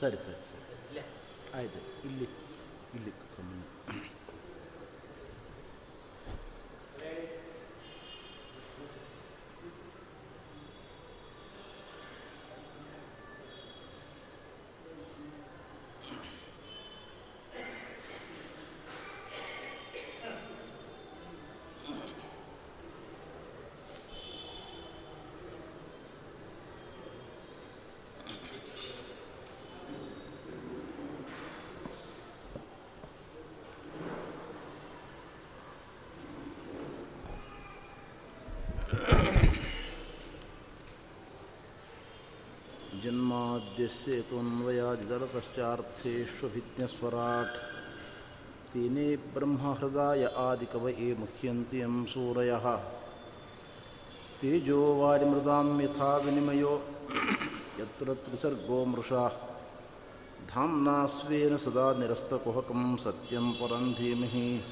ಸರಿ ಸರಿ ಸರಿ. ಆಯ್ತು ಇಲ್ಲಿ. जन्माद्यस्य त्वन्वयादितरतश्चार्थेष्वभिज्ञस्वराट् तेने ब्रह्महृदाय आदिकवये मुह्यन्ति यं सूरयः। तेजो वारिमृदां यथा विनिमयो यत्र त्रिसर्गो मृषा। धाम्ना स्वेन सदा निरस्तकुहकं सत्यं परं धीमहि।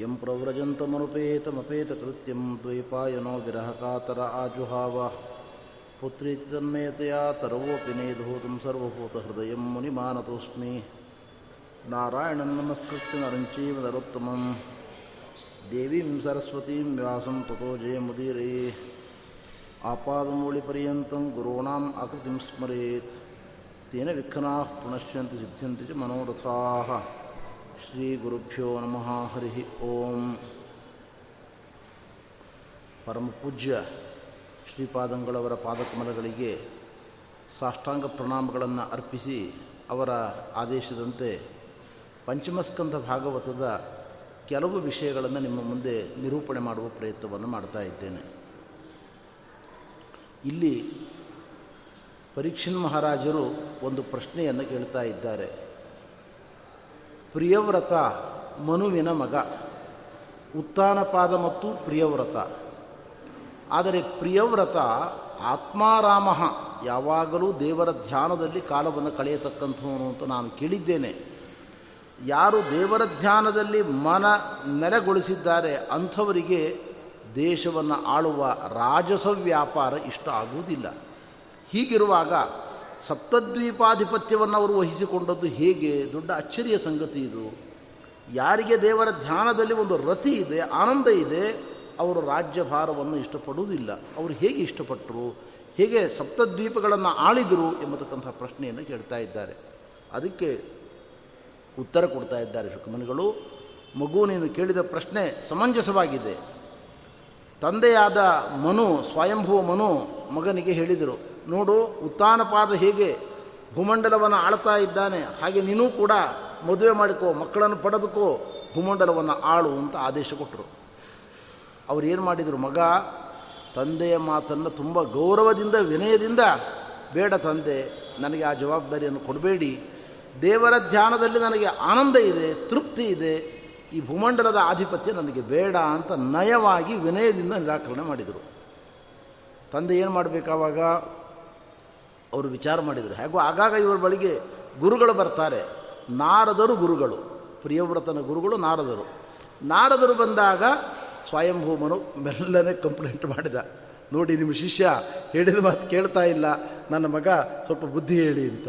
यं प्रव्रजन्तमनुपेतमपेतकृत्यं द्वैपायनो विरहकातर आजुहाव। पुत्रीति तन्मयतया तर्वोऽपि नेधोतं सर्वभूतहृदयं मुनिमानतोऽस्मि नारायणं नमस्कृत्य नरञ्चीव नरोत्तमं देवीं सरस्वतीं व्यासं ततो जयमुदीरे आपादमूलिपर्यन्तं गुरूणाम् आकृतिं स्मरेत् तेन विघ्नाः पुनश्यन्ति सिद्ध्यन्ति च मनोरथाः श्रीगुरुभ्यो नमः हरिः ॐ परमपूज्य ಶ್ರೀಪಾದಂಗಳವರ ಪಾದಕಮಲಗಳಿಗೆ ಸಾಷ್ಟಾಂಗ ಪ್ರಣಾಮಗಳನ್ನು ಅರ್ಪಿಸಿ ಅವರ ಆದೇಶದಂತೆ ಪಂಚಮಸ್ಕಂಧ ಭಾಗವತದ ಕೆಲವು ವಿಷಯಗಳನ್ನು ನಿಮ್ಮ ಮುಂದೆ ನಿರೂಪಣೆ ಮಾಡುವ ಪ್ರಯತ್ನವನ್ನು ಮಾಡ್ತಾ ಇದ್ದೇನೆ. ಇಲ್ಲಿ ಪರೀಕ್ಷನ್ ಮಹಾರಾಜರು ಒಂದು ಪ್ರಶ್ನೆಯನ್ನು ಕೇಳ್ತಾ ಇದ್ದಾರೆ. ಪ್ರಿಯವ್ರತ ಮನುವಿನ ಮಗ. ಉತ್ತಾನಪಾದ ಮತ್ತು ಪ್ರಿಯವ್ರತ. ಆದರೆ ಪ್ರಿಯವ್ರತ ಆತ್ಮಾರಾಮ. ಯಾವಾಗಲೂ ದೇವರ ಧ್ಯಾನದಲ್ಲಿ ಕಾಲವನ್ನು ಕಳೆಯತಕ್ಕಂಥವನು ಅಂತ ನಾನು ಕೇಳಿದ್ದೇನೆ. ಯಾರು ದೇವರ ಧ್ಯಾನದಲ್ಲಿ ಮನ ನೆಲೆಗೊಳಿಸಿದ್ದಾರೆ ಅಂಥವರಿಗೆ ದೇಶವನ್ನು ಆಳುವ ರಾಜಸ ವ್ಯಾಪಾರ ಇಷ್ಟ ಆಗುವುದಿಲ್ಲ. ಹೀಗಿರುವಾಗ ಸಪ್ತದ್ವೀಪಾಧಿಪತ್ಯವನ್ನು ಅವರು ವಹಿಸಿಕೊಂಡದ್ದು ಹೇಗೆ? ದೊಡ್ಡ ಅಚ್ಚರಿಯ ಸಂಗತಿ ಇದು. ಯಾರಿಗೆ ದೇವರ ಧ್ಯಾನದಲ್ಲಿ ಒಂದು ರತಿ ಇದೆ, ಆನಂದ ಇದೆ ಅವರು ರಾಜ್ಯಭಾರವನ್ನು ಇಷ್ಟಪಡುವುದಿಲ್ಲ. ಅವರು ಹೇಗೆ ಇಷ್ಟಪಟ್ಟರು, ಹೇಗೆ ಸಪ್ತದ್ವೀಪಗಳನ್ನು ಆಳಿದರು ಎಂಬತಕ್ಕಂಥ ಪ್ರಶ್ನೆಯನ್ನು ಕೇಳ್ತಾ ಇದ್ದಾರೆ. ಅದಕ್ಕೆ ಉತ್ತರ ಕೊಡ್ತಾ ಇದ್ದಾರೆ ಶುಕಮನಿಗಳು ಮಗು, ನೀನು ಕೇಳಿದ ಪ್ರಶ್ನೆ ಸಮಂಜಸವಾಗಿದೆ. ತಂದೆಯಾದ ಮನು, ಸ್ವಯಂಭುವ ಮನು ಮಗನಿಗೆ ಹೇಳಿದರು, ನೋಡು, ಉತ್ತಾನಪಾದ ಹೇಗೆ ಭೂಮಂಡಲವನ್ನು ಆಳ್ತಾ ಇದ್ದಾನೆ, ಹಾಗೆ ನೀನು ಕೂಡ ಮದುವೆ ಮಾಡಿಕೋ, ಮಕ್ಕಳನ್ನು ಪಡೆದುಕೋ, ಭೂಮಂಡಲವನ್ನು ಆಳು ಅಂತ ಆದೇಶ ಕೊಟ್ಟರು. ಅವ್ರು ಏನು ಮಾಡಿದರು, ಮಗ ತಂದೆಯ ಮಾತನ್ನು ತುಂಬ ಗೌರವದಿಂದ, ವಿನಯದಿಂದ, ಬೇಡ ತಂದೆ, ನನಗೆ ಆ ಜವಾಬ್ದಾರಿಯನ್ನು ಕೊಡಬೇಡಿ. ದೇವರ ಧ್ಯಾನದಲ್ಲಿ ನನಗೆ ಆನಂದ ಇದೆ, ತೃಪ್ತಿ ಇದೆ, ಈ ಭೂಮಂಡಲದ ಆಧಿಪತ್ಯ ನನಗೆ ಬೇಡ ಅಂತ ನಯವಾಗಿ ವಿನಯದಿಂದ ನಿರಾಕರಣೆ ಮಾಡಿದರು. ತಂದೆ ಏನು ಮಾಡಬೇಕಾವಾಗ ಅವರು ವಿಚಾರ ಮಾಡಿದರು. ಹಾಗೂ ಆಗಾಗ ಇವರ ಬಳಿಗೆ ಗುರುಗಳು ಬರ್ತಾರೆ. ನಾರದರು ಗುರುಗಳು. ಪ್ರಿಯವ್ರತನ ಗುರುಗಳು ನಾರದರು. ನಾರದರು ಬಂದಾಗ ಸ್ವಯಂಭೂಮನು ಮೆಲ್ಲನೆ ಕಂಪ್ಲೇಂಟ್ ಮಾಡಿದ. ನೋಡಿ, ನಿಮ್ಮ ಶಿಷ್ಯ ಹೇಳಿದ ಮಾತು ಕೇಳ್ತಾ ಇಲ್ಲ. ನನ್ನ ಮಗ ಸ್ವಲ್ಪ ಬುದ್ಧಿ ಹೇಳಿ ಅಂತ.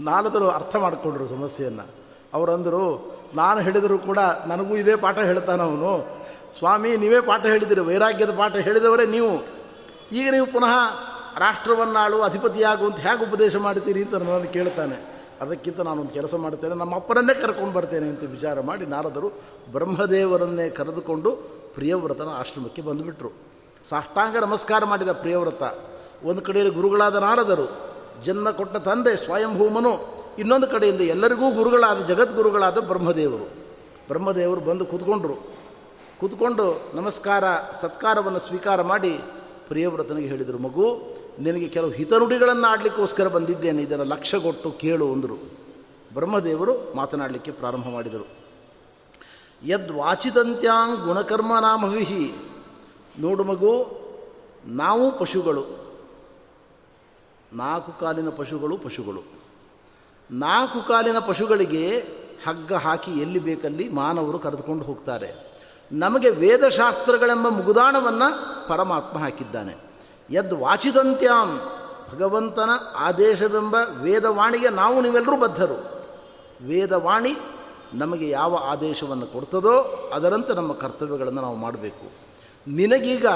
ನಾಲ್ದರು ಅರ್ಥ ಮಾಡಿಕೊಂಡ್ರು ಸಮಸ್ಯೆಯನ್ನು. ಅವರಂದರು ನಾನು ಹೇಳಿದರೂ ಕೂಡ ನನಗೂ ಇದೇ ಪಾಠ ಹೇಳ್ತಾನೆ ಅವನು. ಸ್ವಾಮಿ, ನೀವೇ ಪಾಠ ಹೇಳಿದಿರಿ, ವೈರಾಗ್ಯದ ಪಾಠ ಹೇಳಿದವರೇ ನೀವು. ಈಗ ನೀವು ಪುನಃ ರಾಷ್ಟ್ರವನ್ನಾಳು ಅಧಿಪತಿಯಾಗುವಂತ ಹೇಗೆ ಉಪದೇಶ ಮಾಡ್ತೀರಿ ಅಂತ ನನ್ನನ್ನು ಕೇಳ್ತಾನೆ. ಅದಕ್ಕಿಂತ ನಾನೊಂದು ಕೆಲಸ ಮಾಡ್ತೇನೆ ನಮ್ಮ ಅಪ್ಪನನ್ನೇ ಕರ್ಕೊಂಡು ಬರ್ತೇನೆ ಅಂತ ವಿಚಾರ ಮಾಡಿ ನಾರದರು ಬ್ರಹ್ಮದೇವರನ್ನೇ ಕರೆದುಕೊಂಡು ಪ್ರಿಯವ್ರತನ ಆಶ್ರಮಕ್ಕೆ ಬಂದುಬಿಟ್ರು. ಸಾಷ್ಟಾಂಗ ನಮಸ್ಕಾರ ಮಾಡಿದ ಪ್ರಿಯವ್ರತ. ಒಂದು ಕಡೆಯಲ್ಲಿ ಗುರುಗಳಾದ ನಾರದರು, ಜನ್ಮ ಕೊಟ್ಟ ತಂದೆ ಸ್ವಯಂಭೂಮನು, ಇನ್ನೊಂದು ಕಡೆಯಿಂದ ಎಲ್ಲರಿಗೂ ಗುರುಗಳಾದ ಜಗದ್ಗುರುಗಳಾದ ಬ್ರಹ್ಮದೇವರು. ಬ್ರಹ್ಮದೇವರು ಬಂದು ಕೂತ್ಕೊಂಡ್ರು. ಕೂತ್ಕೊಂಡು ನಮಸ್ಕಾರ, ಸತ್ಕಾರವನ್ನು ಸ್ವೀಕಾರ ಮಾಡಿ ಪ್ರಿಯವ್ರತನಿಗೆ ಹೇಳಿದರು, ಮಗು ನಿನಗೆ ಕೆಲವು ಹಿತನುಡಿಗಳನ್ನು ಆಡಲಿಕ್ಕೋಸ್ಕರ ಬಂದಿದ್ದೇನೆ. ಇದರ ಲಕ್ಷ್ಯ ಕೊಟ್ಟು ಕೇಳು ಅಂದರು. ಬ್ರಹ್ಮದೇವರು ಮಾತನಾಡಲಿಕ್ಕೆ ಪ್ರಾರಂಭ ಮಾಡಿದರು. ಯದ್ವಾಚಿದಂತ್ಯಾಂ ಗುಣಕರ್ಮ ನಾಮವಿಹಿ. ನೋಡು ಮಗು, ನಾವು ಪಶುಗಳು. ನಾಲ್ಕು ಕಾಲಿನ ಪಶುಗಳು ಪಶುಗಳು. ನಾಲ್ಕು ಕಾಲಿನ ಪಶುಗಳಿಗೆ ಹಗ್ಗ ಹಾಕಿ ಎಲ್ಲಿ ಬೇಕಲ್ಲಿ ಮಾನವರು ಕರೆದುಕೊಂಡು ಹೋಗ್ತಾರೆ. ನಮಗೆ ವೇದಶಾಸ್ತ್ರಗಳೆಂಬ ಮುಗುದಾಣವನ್ನು ಪರಮಾತ್ಮ ಹಾಕಿದ್ದಾನೆ. ಯದ್ ವಾಚಿದಂತ್ಯಾಂ ಭಗವಂತನ ಆದೇಶವೆಂಬ ವೇದವಾಣಿಗೆ ನಾವು ನೀವೆಲ್ಲರೂ ಬದ್ಧರು. ವೇದವಾಣಿ ನಮಗೆ ಯಾವ ಆದೇಶವನ್ನು ಕೊಡ್ತದೋ ಅದರಂತೆ ನಮ್ಮ ಕರ್ತವ್ಯಗಳನ್ನು ನಾವು ಮಾಡಬೇಕು. ನಿನಗೀಗ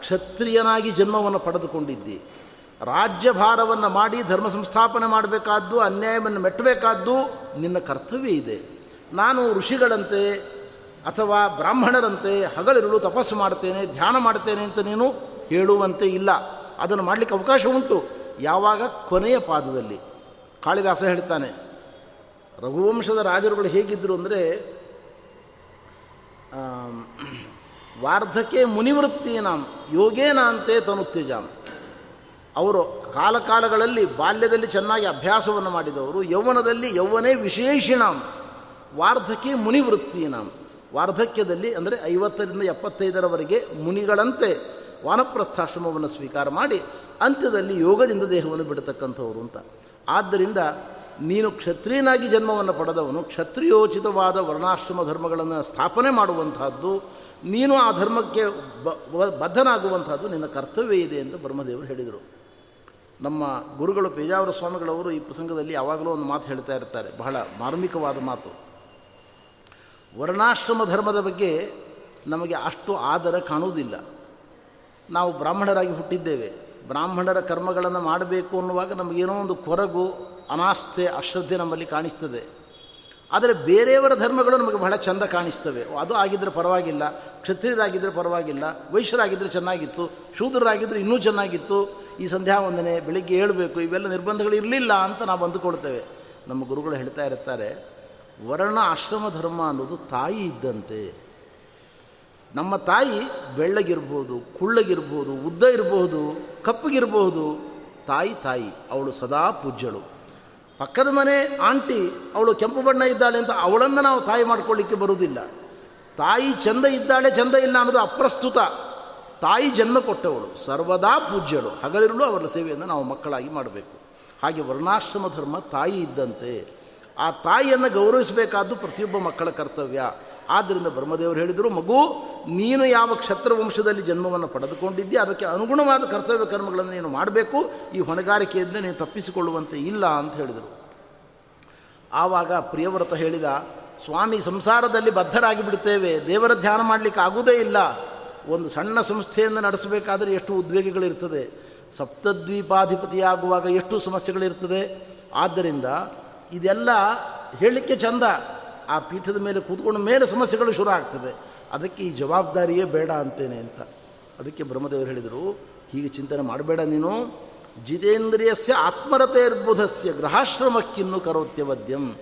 ಕ್ಷತ್ರಿಯನಾಗಿ ಜನ್ಮವನ್ನು ಪಡೆದುಕೊಂಡಿದ್ದಿ. ರಾಜ್ಯಭಾರವನ್ನು ಮಾಡಿ ಧರ್ಮ ಸಂಸ್ಥಾಪನೆ ಮಾಡಬೇಕಾದ್ದು, ಅನ್ಯಾಯವನ್ನು ಮೆಟ್ಟಬೇಕಾದ್ದು ನಿನ್ನ ಕರ್ತವ್ಯ ಇದೆ. ನಾನು ಋಷಿಗಳಂತೆ ಅಥವಾ ಬ್ರಾಹ್ಮಣರಂತೆ ಹಗಲಿರುಳು ತಪಸ್ಸು ಮಾಡ್ತೇನೆ, ಧ್ಯಾನ ಮಾಡ್ತೇನೆ ಅಂತ ನೀನು ಹೇಳುವಂತೆ ಇಲ್ಲ. ಅದನ್ನು ಮಾಡಲಿಕ್ಕೆ ಅವಕಾಶ ಉಂಟು. ಯಾವಾಗ? ಕೊನೆಯ ಪಾದದಲ್ಲಿ. ಕಾಳಿದಾಸ ಹೇಳ್ತಾನೆ, ರಘುವಂಶದ ರಾಜರುಗಳು ಹೇಗಿದ್ದರು ಅಂದರೆ ವಾರ್ಧಕ್ಕೆ ಯೋಗೇನ ಅಂತೆ ತನುತ್ತೇಜಾಮ್ ಅವರು ಕಾಲಕಾಲಗಳಲ್ಲಿ ಬಾಲ್ಯದಲ್ಲಿ ಚೆನ್ನಾಗಿ ಅಭ್ಯಾಸವನ್ನು ಮಾಡಿದವರು, ಯೌವನದಲ್ಲಿ ಯೌವನೇ ವಿಶೇಷಿಣಾಂ ವಾರ್ಧಕ್ಕೆ ಮುನಿವೃತ್ತೀನಾಂ ವಾರ್ಧಕ್ಯದಲ್ಲಿ ಅಂದರೆ ಐವತ್ತರಿಂದ ಎಪ್ಪತ್ತೈದರವರೆಗೆ ಮುನಿಗಳಂತೆ ವಾನಪ್ರಸ್ಥಾಶ್ರಮವನ್ನು ಸ್ವೀಕಾರ ಮಾಡಿ ಅಂತ್ಯದಲ್ಲಿ ಯೋಗದಿಂದ ದೇಹವನ್ನು ಬಿಡತಕ್ಕಂಥವರು ಅಂತ. ಆದ್ದರಿಂದ ನೀನು ಕ್ಷತ್ರಿಯನಾಗಿ ಜನ್ಮವನ್ನು ಪಡೆದವನು ಕ್ಷತ್ರಿಯೋಚಿತವಾದ ವರ್ಣಾಶ್ರಮ ಧರ್ಮಗಳನ್ನು ಸ್ಥಾಪನೆ ಮಾಡುವಂತಹದ್ದು ನೀನು ಆ ಧರ್ಮಕ್ಕೆ ಬದ್ಧನಾಗುವಂತಹದ್ದು ನಿನ್ನ ಕರ್ತವ್ಯ ಇದೆ ಎಂದು ಬ್ರಹ್ಮದೇವರು ಹೇಳಿದರು. ನಮ್ಮ ಗುರುಗಳು ಪೇಜಾವರ ಸ್ವಾಮಿಗಳವರು ಈ ಪ್ರಸಂಗದಲ್ಲಿ ಯಾವಾಗಲೂ ಒಂದು ಮಾತು ಹೇಳ್ತಾ ಇರ್ತಾರೆ, ಬಹಳ ಮಾರ್ಮಿಕವಾದ ಮಾತು. ವರ್ಣಾಶ್ರಮ ಧರ್ಮದ ಬಗ್ಗೆ ನಮಗೆ ಅಷ್ಟು ಆದರ ಕಾಣುವುದಿಲ್ಲ. ನಾವು ಬ್ರಾಹ್ಮಣರಾಗಿ ಹುಟ್ಟಿದ್ದೇವೆ. ಬ್ರಾಹ್ಮಣರ ಕರ್ಮಗಳನ್ನು ಮಾಡಬೇಕು ಅನ್ನುವಾಗ ನಮಗೇನೋ ಒಂದು ಕೊರಗು, ಅನಾಸ್ಥೆ, ಅಶ್ರದ್ಧೆ ನಮ್ಮಲ್ಲಿ ಕಾಣಿಸ್ತದೆ. ಆದರೆ ಬೇರೆಯವರ ಧರ್ಮಗಳು ನಮಗೆ ಬಹಳ ಚಂದ ಕಾಣಿಸ್ತವೆ. ಅದು ಆಗಿದ್ದರೆ ಪರವಾಗಿಲ್ಲ ಕ್ಷತ್ರಿಯರಾಗಿದ್ದರೆ ಪರವಾಗಿಲ್ಲ ವೈಶ್ಯರಾಗಿದ್ದರೆ ಚೆನ್ನಾಗಿತ್ತು ಶೂದ್ರರಾಗಿದ್ದರೆ ಇನ್ನೂ ಚೆನ್ನಾಗಿತ್ತು, ಈ ಸಂಧ್ಯಾ ವಂದನೆ ಬೆಳಿಗ್ಗೆ ಹೇಳಬೇಕು, ಇವೆಲ್ಲ ನಿರ್ಬಂಧಗಳು ಇರಲಿಲ್ಲ ಅಂತ ನಾವು ಅಂದುಕೊಳ್ತೇವೆ. ನಮ್ಮ ಗುರುಗಳು ಹೇಳ್ತಾ ಇರ್ತಾರೆ, ವರ್ಣ ಆಶ್ರಮ ಧರ್ಮ ಅನ್ನೋದು ತಾಯಿ ಇದ್ದಂತೆ. ನಮ್ಮ ತಾಯಿ ಬೆಳ್ಳಗಿರ್ಬೋದು, ಕುಳ್ಳಗಿರ್ಬೋದು, ಉದ್ದ ಇರಬಹುದು ಕಪ್ಪಗಿರಬಹುದು ತಾಯಿ ತಾಯಿ, ಅವಳು ಸದಾ ಪೂಜ್ಯಳು. ಪಕ್ಕದ ಮನೆ ಆಂಟಿ, ಅವಳು ಕೆಂಪು ಬಣ್ಣ ಇದ್ದಾಳೆ ಅಂತ ಅವಳನ್ನು ನಾವು ತಾಯಿ ಮಾಡ್ಕೊಳ್ಳಿಕ್ಕೆ ಬರುವುದಿಲ್ಲ. ತಾಯಿ ಚಂದ ಇದ್ದಾಳೆ, ಚಂದ ಇಲ್ಲ ಅನ್ನೋದು ಅಪ್ರಸ್ತುತ. ತಾಯಿ ಜನ್ಮ ಕೊಟ್ಟವಳು, ಸರ್ವದಾ ಪೂಜ್ಯಳು ಹಗಲಿರಲು ಅವರ ಸೇವೆಯನ್ನು ನಾವು ಮಕ್ಕಳಾಗಿ ಮಾಡಬೇಕು. ಹಾಗೆ ವರ್ಣಾಶ್ರಮ ಧರ್ಮ ತಾಯಿ ಇದ್ದಂತೆ. ಆ ತಾಯಿಯನ್ನು ಗೌರವಿಸಬೇಕಾದ್ದು ಪ್ರತಿಯೊಬ್ಬ ಮಕ್ಕಳ ಕರ್ತವ್ಯ. ಆದ್ದರಿಂದ ಬ್ರಹ್ಮದೇವರು ಹೇಳಿದರು, ಮಗು, ನೀನು ಯಾವ ಕ್ಷತ್ರ ವಂಶದಲ್ಲಿ ಜನ್ಮವನ್ನು ಪಡೆದುಕೊಂಡಿದ್ದಿ ಅದಕ್ಕೆ ಅನುಗುಣವಾದ ಕರ್ತವ್ಯ ಕರ್ಮಗಳನ್ನು ನೀನು ಮಾಡಬೇಕು, ಈ ಹೊಣೆಗಾರಿಕೆಯಿಂದ ನೀನು ತಪ್ಪಿಸಿಕೊಳ್ಳುವಂತೆ ಇಲ್ಲ ಅಂತ ಹೇಳಿದರು. ಆವಾಗ ಪ್ರಿಯವ್ರತ ಹೇಳಿದ, ಸ್ವಾಮಿ, ಸಂಸಾರದಲ್ಲಿ ಬದ್ಧರಾಗಿ ಬಿಡ್ತೇವೆ ದೇವರ ಧ್ಯಾನ ಮಾಡಲಿಕ್ಕೆ ಆಗುವುದೇ ಇಲ್ಲ. ಒಂದು ಸಣ್ಣ ಸಂಸ್ಥೆಯನ್ನು ನಡೆಸಬೇಕಾದರೆ ಎಷ್ಟು ಉದ್ವೇಗಗಳಿರ್ತದೆ. ಸಪ್ತದ್ವೀಪಾಧಿಪತಿಯಾಗುವಾಗ ಎಷ್ಟು ಸಮಸ್ಯೆಗಳಿರ್ತದೆ. ಆದ್ದರಿಂದ ಇದೆಲ್ಲ ಹೇಳಲಿಕ್ಕೆ ಚಂದ. ಆ ಪೀಠದ ಮೇಲೆ ಕೂತ್ಕೊಂಡ ಮೇಲೆ ಸಮಸ್ಯೆಗಳು ಶುರು ಆಗ್ತದೆ. ಅದಕ್ಕೆ ಈ ಜವಾಬ್ದಾರಿಯೇ ಬೇಡ ಅಂತೇನೆ ಅಂತ. ಅದಕ್ಕೆ ಬ್ರಹ್ಮದೇವರು ಹೇಳಿದರು, ಹೀಗೆ ಚಿಂತನೆ ಮಾಡಬೇಡ ನೀನು. ಜಿತೇಂದ್ರಿಯಸ್ಯ ಆತ್ಮರತೆರ್ಬುಧಸ್ಯ ಗೃಹಾಶ್ರಮಕ್ಕಿನ್ನು ಕರೋತ್ಯವದ್ಯಂ.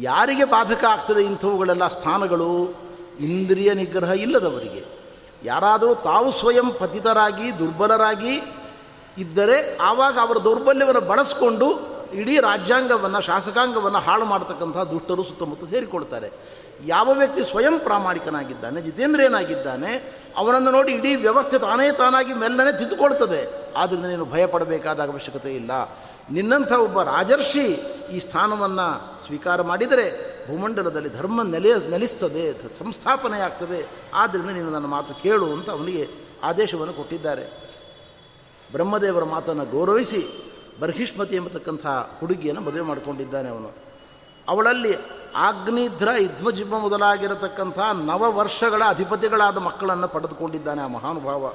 ಯಾರಿಗೆ ಬಾಧಕ ಆಗ್ತದೆ ಇಂಥವುಗಳೆಲ್ಲ ಸ್ಥಾನಗಳು? ಇಂದ್ರಿಯ ನಿಗ್ರಹ ಇಲ್ಲದವರಿಗೆ. ಯಾರಾದರೂ ತಾವು ಸ್ವಯಂ ಪತಿತರಾಗಿ ದುರ್ಬಲರಾಗಿ ಇದ್ದರೆ ಆವಾಗ ಅವರ ದೌರ್ಬಲ್ಯವನ್ನು ಬಳಸ್ಕೊಂಡು ಇಡೀ ರಾಜ್ಯಾಂಗವನ್ನು, ಶಾಸಕಾಂಗವನ್ನು ಹಾಳು ಮಾಡತಕ್ಕಂತಹ ದುಷ್ಟರು ಸುತ್ತಮುತ್ತ ಸೇರಿಕೊಳ್ತಾರೆ. ಯಾವ ವ್ಯಕ್ತಿ ಸ್ವಯಂ ಪ್ರಾಮಾಣಿಕನಾಗಿದ್ದಾನೆ ಜಿತೇಂದ್ರಿಯನಾಗಿದ್ದಾನೆ ಅವನನ್ನು ನೋಡಿ ಇಡೀ ವ್ಯವಸ್ಥೆ ತಾನೇ ತಾನಾಗಿ ಮೆಲ್ಲನೆ ತಿದ್ದುಕೊಳ್ತದೆ. ಆದ್ದರಿಂದ ನೀನು ಭಯಪಡಬೇಕಾದ ಅವಶ್ಯಕತೆ ಇಲ್ಲ. ನಿನ್ನಂಥ ಒಬ್ಬ ರಾಜರ್ಷಿ ಈ ಸ್ಥಾನವನ್ನು ಸ್ವೀಕಾರ ಮಾಡಿದರೆ ಭೂಮಂಡಲದಲ್ಲಿ ಧರ್ಮ ನೆಲೆ, ನೆಲೆಸ್ತದೆ ಸಂಸ್ಥಾಪನೆ ಆಗ್ತದೆ ಆದ್ದರಿಂದ ನೀನು ನನ್ನ ಮಾತು ಕೇಳು ಅಂತ ಅವನಿಗೆ ಆದೇಶವನ್ನು ಕೊಟ್ಟಿದ್ದಾರೆ. ಬ್ರಹ್ಮದೇವರ ಮಾತನ್ನು ಗೌರವಿಸಿ ಬರ್ಹಿಷ್ಮತಿ ಎಂಬತಕ್ಕಂಥ ಹುಡುಗಿಯನ್ನು ಮದುವೆ ಮಾಡಿಕೊಂಡಿದ್ದಾನೆ ಅವನು. ಅವಳಲ್ಲಿ ಆಗ್ನಿಧ್ರ ಯುಧ್ವಜಿಬ್ಬ ಮೊದಲಾಗಿರತಕ್ಕಂಥ ನವ ವರ್ಷಗಳ ಅಧಿಪತಿಗಳಾದ ಮಕ್ಕಳನ್ನು ಪಡೆದುಕೊಂಡಿದ್ದಾನೆ ಆ ಮಹಾನುಭಾವ.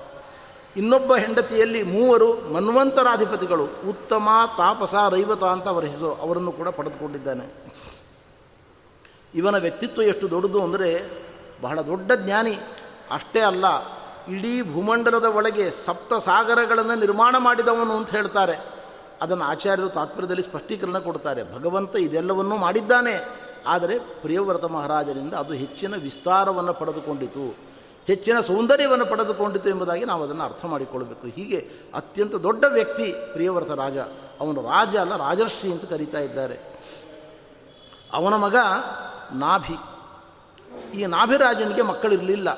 ಇನ್ನೊಬ್ಬ ಹೆಂಡತಿಯಲ್ಲಿ ಮೂವರು ಮನ್ವಂತರ ಅಧಿಪತಿಗಳು ಉತ್ತಮ ತಾಪಸ ರೈವತ ಅಂತ ಹೆಸರು, ಅವರನ್ನು ಕೂಡ ಪಡೆದುಕೊಂಡಿದ್ದಾನೆ. ಇವನ ವ್ಯಕ್ತಿತ್ವ ಎಷ್ಟು ದೊಡ್ಡದು ಅಂದರೆ, ಬಹಳ ದೊಡ್ಡ ಜ್ಞಾನಿ, ಅಷ್ಟೇ ಅಲ್ಲ, ಇಡೀ ಭೂಮಂಡಲದ ಒಳಗೆ ಸಪ್ತ ಸಾಗರಗಳನ್ನು ನಿರ್ಮಾಣ ಮಾಡಿದವನು ಅಂತ ಹೇಳ್ತಾರೆ. ಅದನ್ನು ಆಚಾರ್ಯರು ತಾತ್ಪರ್ಯದಲ್ಲಿ ಸ್ಪಷ್ಟೀಕರಣ ಕೊಡ್ತಾರೆ ಭಗವಂತ ಇದೆಲ್ಲವನ್ನೂ ಮಾಡಿದ್ದಾನೆ. ಆದರೆ ಪ್ರಿಯವ್ರತ ಮಹಾರಾಜರಿಂದ ಅದು ಹೆಚ್ಚಿನ ವಿಸ್ತಾರವನ್ನು ಪಡೆದುಕೊಂಡಿತು. ಹೆಚ್ಚಿನ ಸೌಂದರ್ಯವನ್ನು ಪಡೆದುಕೊಂಡಿತು ಎಂಬುದಾಗಿ ನಾವು ಅದನ್ನು ಅರ್ಥ ಮಾಡಿಕೊಳ್ಳಬೇಕು. ಹೀಗೆ ಅತ್ಯಂತ ದೊಡ್ಡ ವ್ಯಕ್ತಿ ಪ್ರಿಯವ್ರತ ರಾಜ. ಅವನು ರಾಜ ಅಲ್ಲ, ರಾಜರ್ಷಿ ಅಂತ ಕರೀತಾ ಇದ್ದಾರೆ. ಅವನ ಮಗ ನಾಭಿ. ಈ ನಾಭಿರಾಜನಿಗೆ ಮಕ್ಕಳಿರಲಿಲ್ಲ.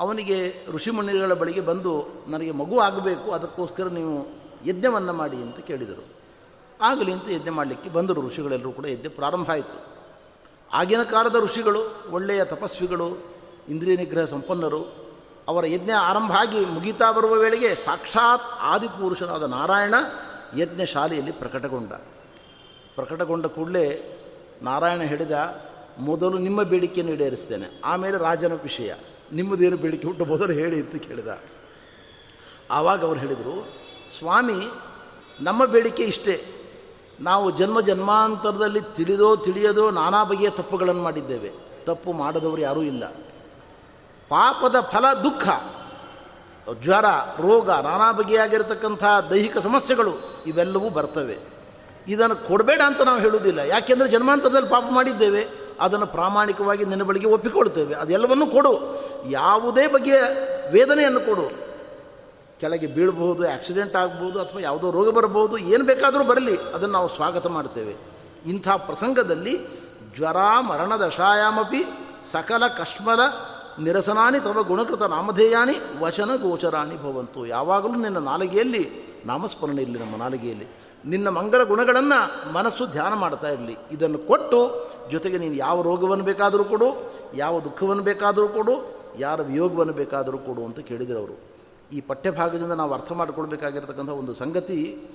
ಅವನಿಗೆ ಋಷಿಮುನಿಗಳ ಬಳಿಗೆ ಬಂದು, ನನಗೆ ಮಗು ಆಗಬೇಕು, ಅದಕ್ಕೋಸ್ಕರ ನೀವು ಯಜ್ಞವನ್ನು ಮಾಡಿ ಅಂತ ಕೇಳಿದರು. ಆಗಲಿ ಅಂತ ಯಜ್ಞ ಮಾಡಲಿಕ್ಕೆ ಬಂದರು ಋಷಿಗಳೆಲ್ಲರೂ ಕೂಡ, ಯಜ್ಞ ಪ್ರಾರಂಭ ಆಯಿತು. ಆಗಿನ ಕಾಲದ ಋಷಿಗಳು, ಒಳ್ಳೆಯ ತಪಸ್ವಿಗಳು, ಇಂದ್ರಿಯ ನಿಗ್ರಹ ಸಂಪನ್ನರು, ಅವರ ಯಜ್ಞ ಆರಂಭ ಆಗಿ ಮುಗಿತಾ ಬರುವ ವೇಳೆಗೆ ಸಾಕ್ಷಾತ್ ಆದಿಪುರುಷನಾದ ನಾರಾಯಣ ಯಜ್ಞ ಶಾಲೆಯಲ್ಲಿ ಪ್ರಕಟಗೊಂಡ. ಪ್ರಕಟಗೊಂಡ ಕೂಡಲೇ ನಾರಾಯಣ ಹೇಳಿದ, ಮೊದಲು ನಿಮ್ಮ ಬೇಡಿಕೆಯನ್ನು ಈಡೇರಿಸ್ತೇನೆ, ಆಮೇಲೆ ರಾಜನ ವಿಷಯ. ನಿಮ್ಮದೇನು ಬೇಡಿಕೆ ಹುಟ್ಟು ಮೊದಲು ಹೇಳಿ ಅಂತ ಕೇಳಿದ. ಆವಾಗ ಅವರು ಹೇಳಿದರು ಸ್ವಾಮಿ, ನಮ್ಮ ಬೇಡಿಕೆ ಇಷ್ಟೇ. ನಾವು ಜನ್ಮ ಜನ್ಮಾಂತರದಲ್ಲಿ ತಿಳಿದೋ ತಿಳಿಯದೋ ನಾನಾ ಬಗೆಯ ತಪ್ಪುಗಳನ್ನು ಮಾಡಿದ್ದೇವೆ. ತಪ್ಪು ಮಾಡದವರು ಯಾರೂ ಇಲ್ಲ. ಪಾಪದ ಫಲ ದುಃಖ, ಜ್ವರ, ರೋಗ, ನಾನಾ ಬಗೆಯಾಗಿರ್ತಕ್ಕಂಥ ದೈಹಿಕ ಸಮಸ್ಯೆಗಳು ಇವೆಲ್ಲವೂ ಬರ್ತವೆ. ಇದನ್ನು ಕೊಡಬೇಡ ಅಂತ ನಾವು ಹೇಳುವುದಿಲ್ಲ. ಯಾಕೆಂದರೆ ಜನ್ಮಾಂತರದಲ್ಲಿ ಪಾಪ ಮಾಡಿದ್ದೇವೆ. ಅದನ್ನು ಪ್ರಾಮಾಣಿಕವಾಗಿ ನಿನ್ನ ಬಳಿಗೆ ಒಪ್ಪಿಕೊಳ್ತೇವೆ. ಅದೆಲ್ಲವನ್ನೂ ಕೊಡು. ಯಾವುದೇ ಬಗೆಯ ವೇದನೆಯನ್ನು ಕೊಡು. ಕೆಳಗೆ ಬೀಳಬಹುದು ಆಕ್ಸಿಡೆಂಟ್ ಆಗ್ಬೋದು ಅಥವಾ ಯಾವುದೋ ರೋಗ ಬರಬಹುದು, ಏನು ಬೇಕಾದರೂ ಬರಲಿ, ಅದನ್ನು ನಾವು ಸ್ವಾಗತ ಮಾಡ್ತೇವೆ. ಇಂಥ ಪ್ರಸಂಗದಲ್ಲಿ ಜ್ವರ ಮರಣ ದಶಾಯಾಮಪಿ ಸಕಲ ಕಶ್ಮಲ ನಿರಸನಾನಿ ತವ ಗುಣಕೃತ ನಾಮಧೇಯಾನಿ ವಚನ ಗೋಚರಾಣಿ ಭವಂತು. ಯಾವಾಗಲೂ ನಿನ್ನ ನಾಲಿಗೆಯಲ್ಲಿ, ನಾಮಸ್ಮರಣೆ ಇರಲಿ ನಮ್ಮ ನಾಲಿಗೆಯಲ್ಲಿ. ನಿನ್ನ ಮಂಗಲ ಗುಣಗಳನ್ನು ಮನಸ್ಸು ಧ್ಯಾನ ಮಾಡ್ತಾ ಇರಲಿ. ಇದನ್ನು ಕೊಟ್ಟು ಜೊತೆಗೆ ನೀನು ಯಾವ ರೋಗವನ್ನು ಬೇಕಾದರೂ ಕೊಡು, ಯಾವ ದುಃಖವನ್ನು ಬೇಕಾದರೂ ಕೊಡು, ಯಾರ ವಿಯೋಗವನ್ನು ಬೇಕಾದರೂ ಕೊಡು ಅಂತ ಕೇಳಿದರು ಅವರು ಈ ಪಠ್ಯಭಾಗದಿಂದ ನಾವು ಅರ್ಥ ಮಾಡಿಕೊಳ್ಬೇಕಾಗಿರ್ತಕ್ಕಂಥ ಒಂದು ಸಂಗತಿ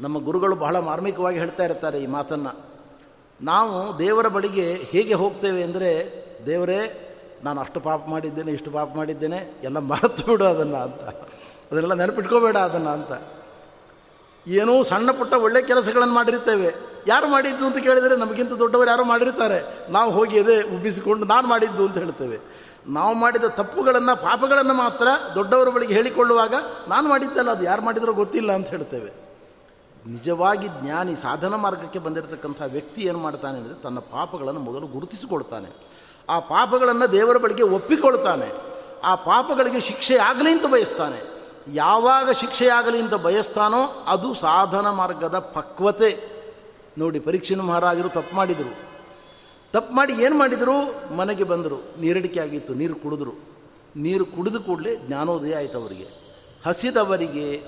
ನಮ್ಮ ಗುರುಗಳು ಬಹಳ ಮಾರ್ಮಿಕವಾಗಿ ಹೇಳ್ತಾ ಇರ್ತಾರೆ ಈ ಮಾತನ್ನು. ನಾವು ದೇವರ ಬಳಿಗೆ ಹೇಗೆ ಹೋಗ್ತೇವೆ ಅಂದರೆ, ದೇವರೇ, ನಾನು ಅಷ್ಟು ಪಾಪ ಮಾಡಿದ್ದೇನೆ, ಇಷ್ಟು ಪಾಪ ಮಾಡಿದ್ದೇನೆ, ಎಲ್ಲ ಮರೆತು ಬಿಡು ಅದನ್ನು ಅಂತ. ಅದನ್ನೆಲ್ಲ ನೆನಪಿಟ್ಕೋಬೇಡ ಅದನ್ನು ಅಂತ. ಏನೋ ಸಣ್ಣ ಪುಟ್ಟ ಒಳ್ಳೆ ಕೆಲಸಗಳನ್ನು ಮಾಡಿರ್ತೇವೆ. ಯಾರು ಮಾಡಿದ್ದು ಅಂತ ಕೇಳಿದರೆ ನಮಗಿಂತ ದೊಡ್ಡವರು ಯಾರು ಮಾಡಿರ್ತಾರೆ. ನಾವು ಹೋಗಿ ಅದೇ ಉಬ್ಬಿಸಿಕೊಂಡು ನಾನು ಮಾಡಿದ್ದು ಅಂತ ಹೇಳ್ತೇವೆ. ನಾವು ಮಾಡಿದ ತಪ್ಪುಗಳನ್ನು, ಪಾಪಗಳನ್ನು ಮಾತ್ರ ದೊಡ್ಡವರ ಬಳಿಗೆ ಹೇಳಿಕೊಳ್ಳುವಾಗ ನಾನು ಮಾಡಿದ್ದಲ್ಲ, ಅದು ಯಾರು ಮಾಡಿದರೂ ಗೊತ್ತಿಲ್ಲ ಅಂತ ಹೇಳ್ತೇವೆ. ನಿಜವಾಗಿ ಜ್ಞಾನಿ ಸಾಧನ ಮಾರ್ಗಕ್ಕೆ ಬಂದಿರತಕ್ಕಂಥ ವ್ಯಕ್ತಿ ಏನು ಮಾಡ್ತಾನೆ ಅಂದರೆ ತನ್ನ ಪಾಪಗಳನ್ನು ಮೊದಲು ಗುರುತಿಸಿಕೊಳ್ತಾನೆ. ಆ ಪಾಪಗಳನ್ನು ದೇವರ ಬಳಿಗೆ ಒಪ್ಪಿಕೊಳ್ತಾನೆ. ಆ ಪಾಪಗಳಿಗೆ ಶಿಕ್ಷೆ ಆಗಲಿ ಅಂತ ಬಯಸ್ತಾನೆ. ಯಾವಾಗ ಶಿಕ್ಷೆಯಾಗಲಿ ಅಂತ ಬಯಸ್ತಾನೋ ಅದು ಸಾಧನ ಮಾರ್ಗದ ಪಕ್ವತೆ. ನೋಡಿ ಪರೀಕ್ಷೆ ಮಹಾರಾಜರು ತಪ್ಪು ಮಾಡಿದರು. ತಪ್ಪು ಮಾಡಿ ಏನು ಮಾಡಿದರು? ಮನೆಗೆ ಬಂದರು. ನೀರಡಿಕೆ ಆಗಿತ್ತು, ನೀರು ಕುಡಿದ್ರು. ನೀರು ಕುಡಿದು ಕೂಡಲೇ ಜ್ಞಾನೋದಯ ಆಯಿತು ಅವರಿಗೆ. ಹಸಿದವರಿಗೆ,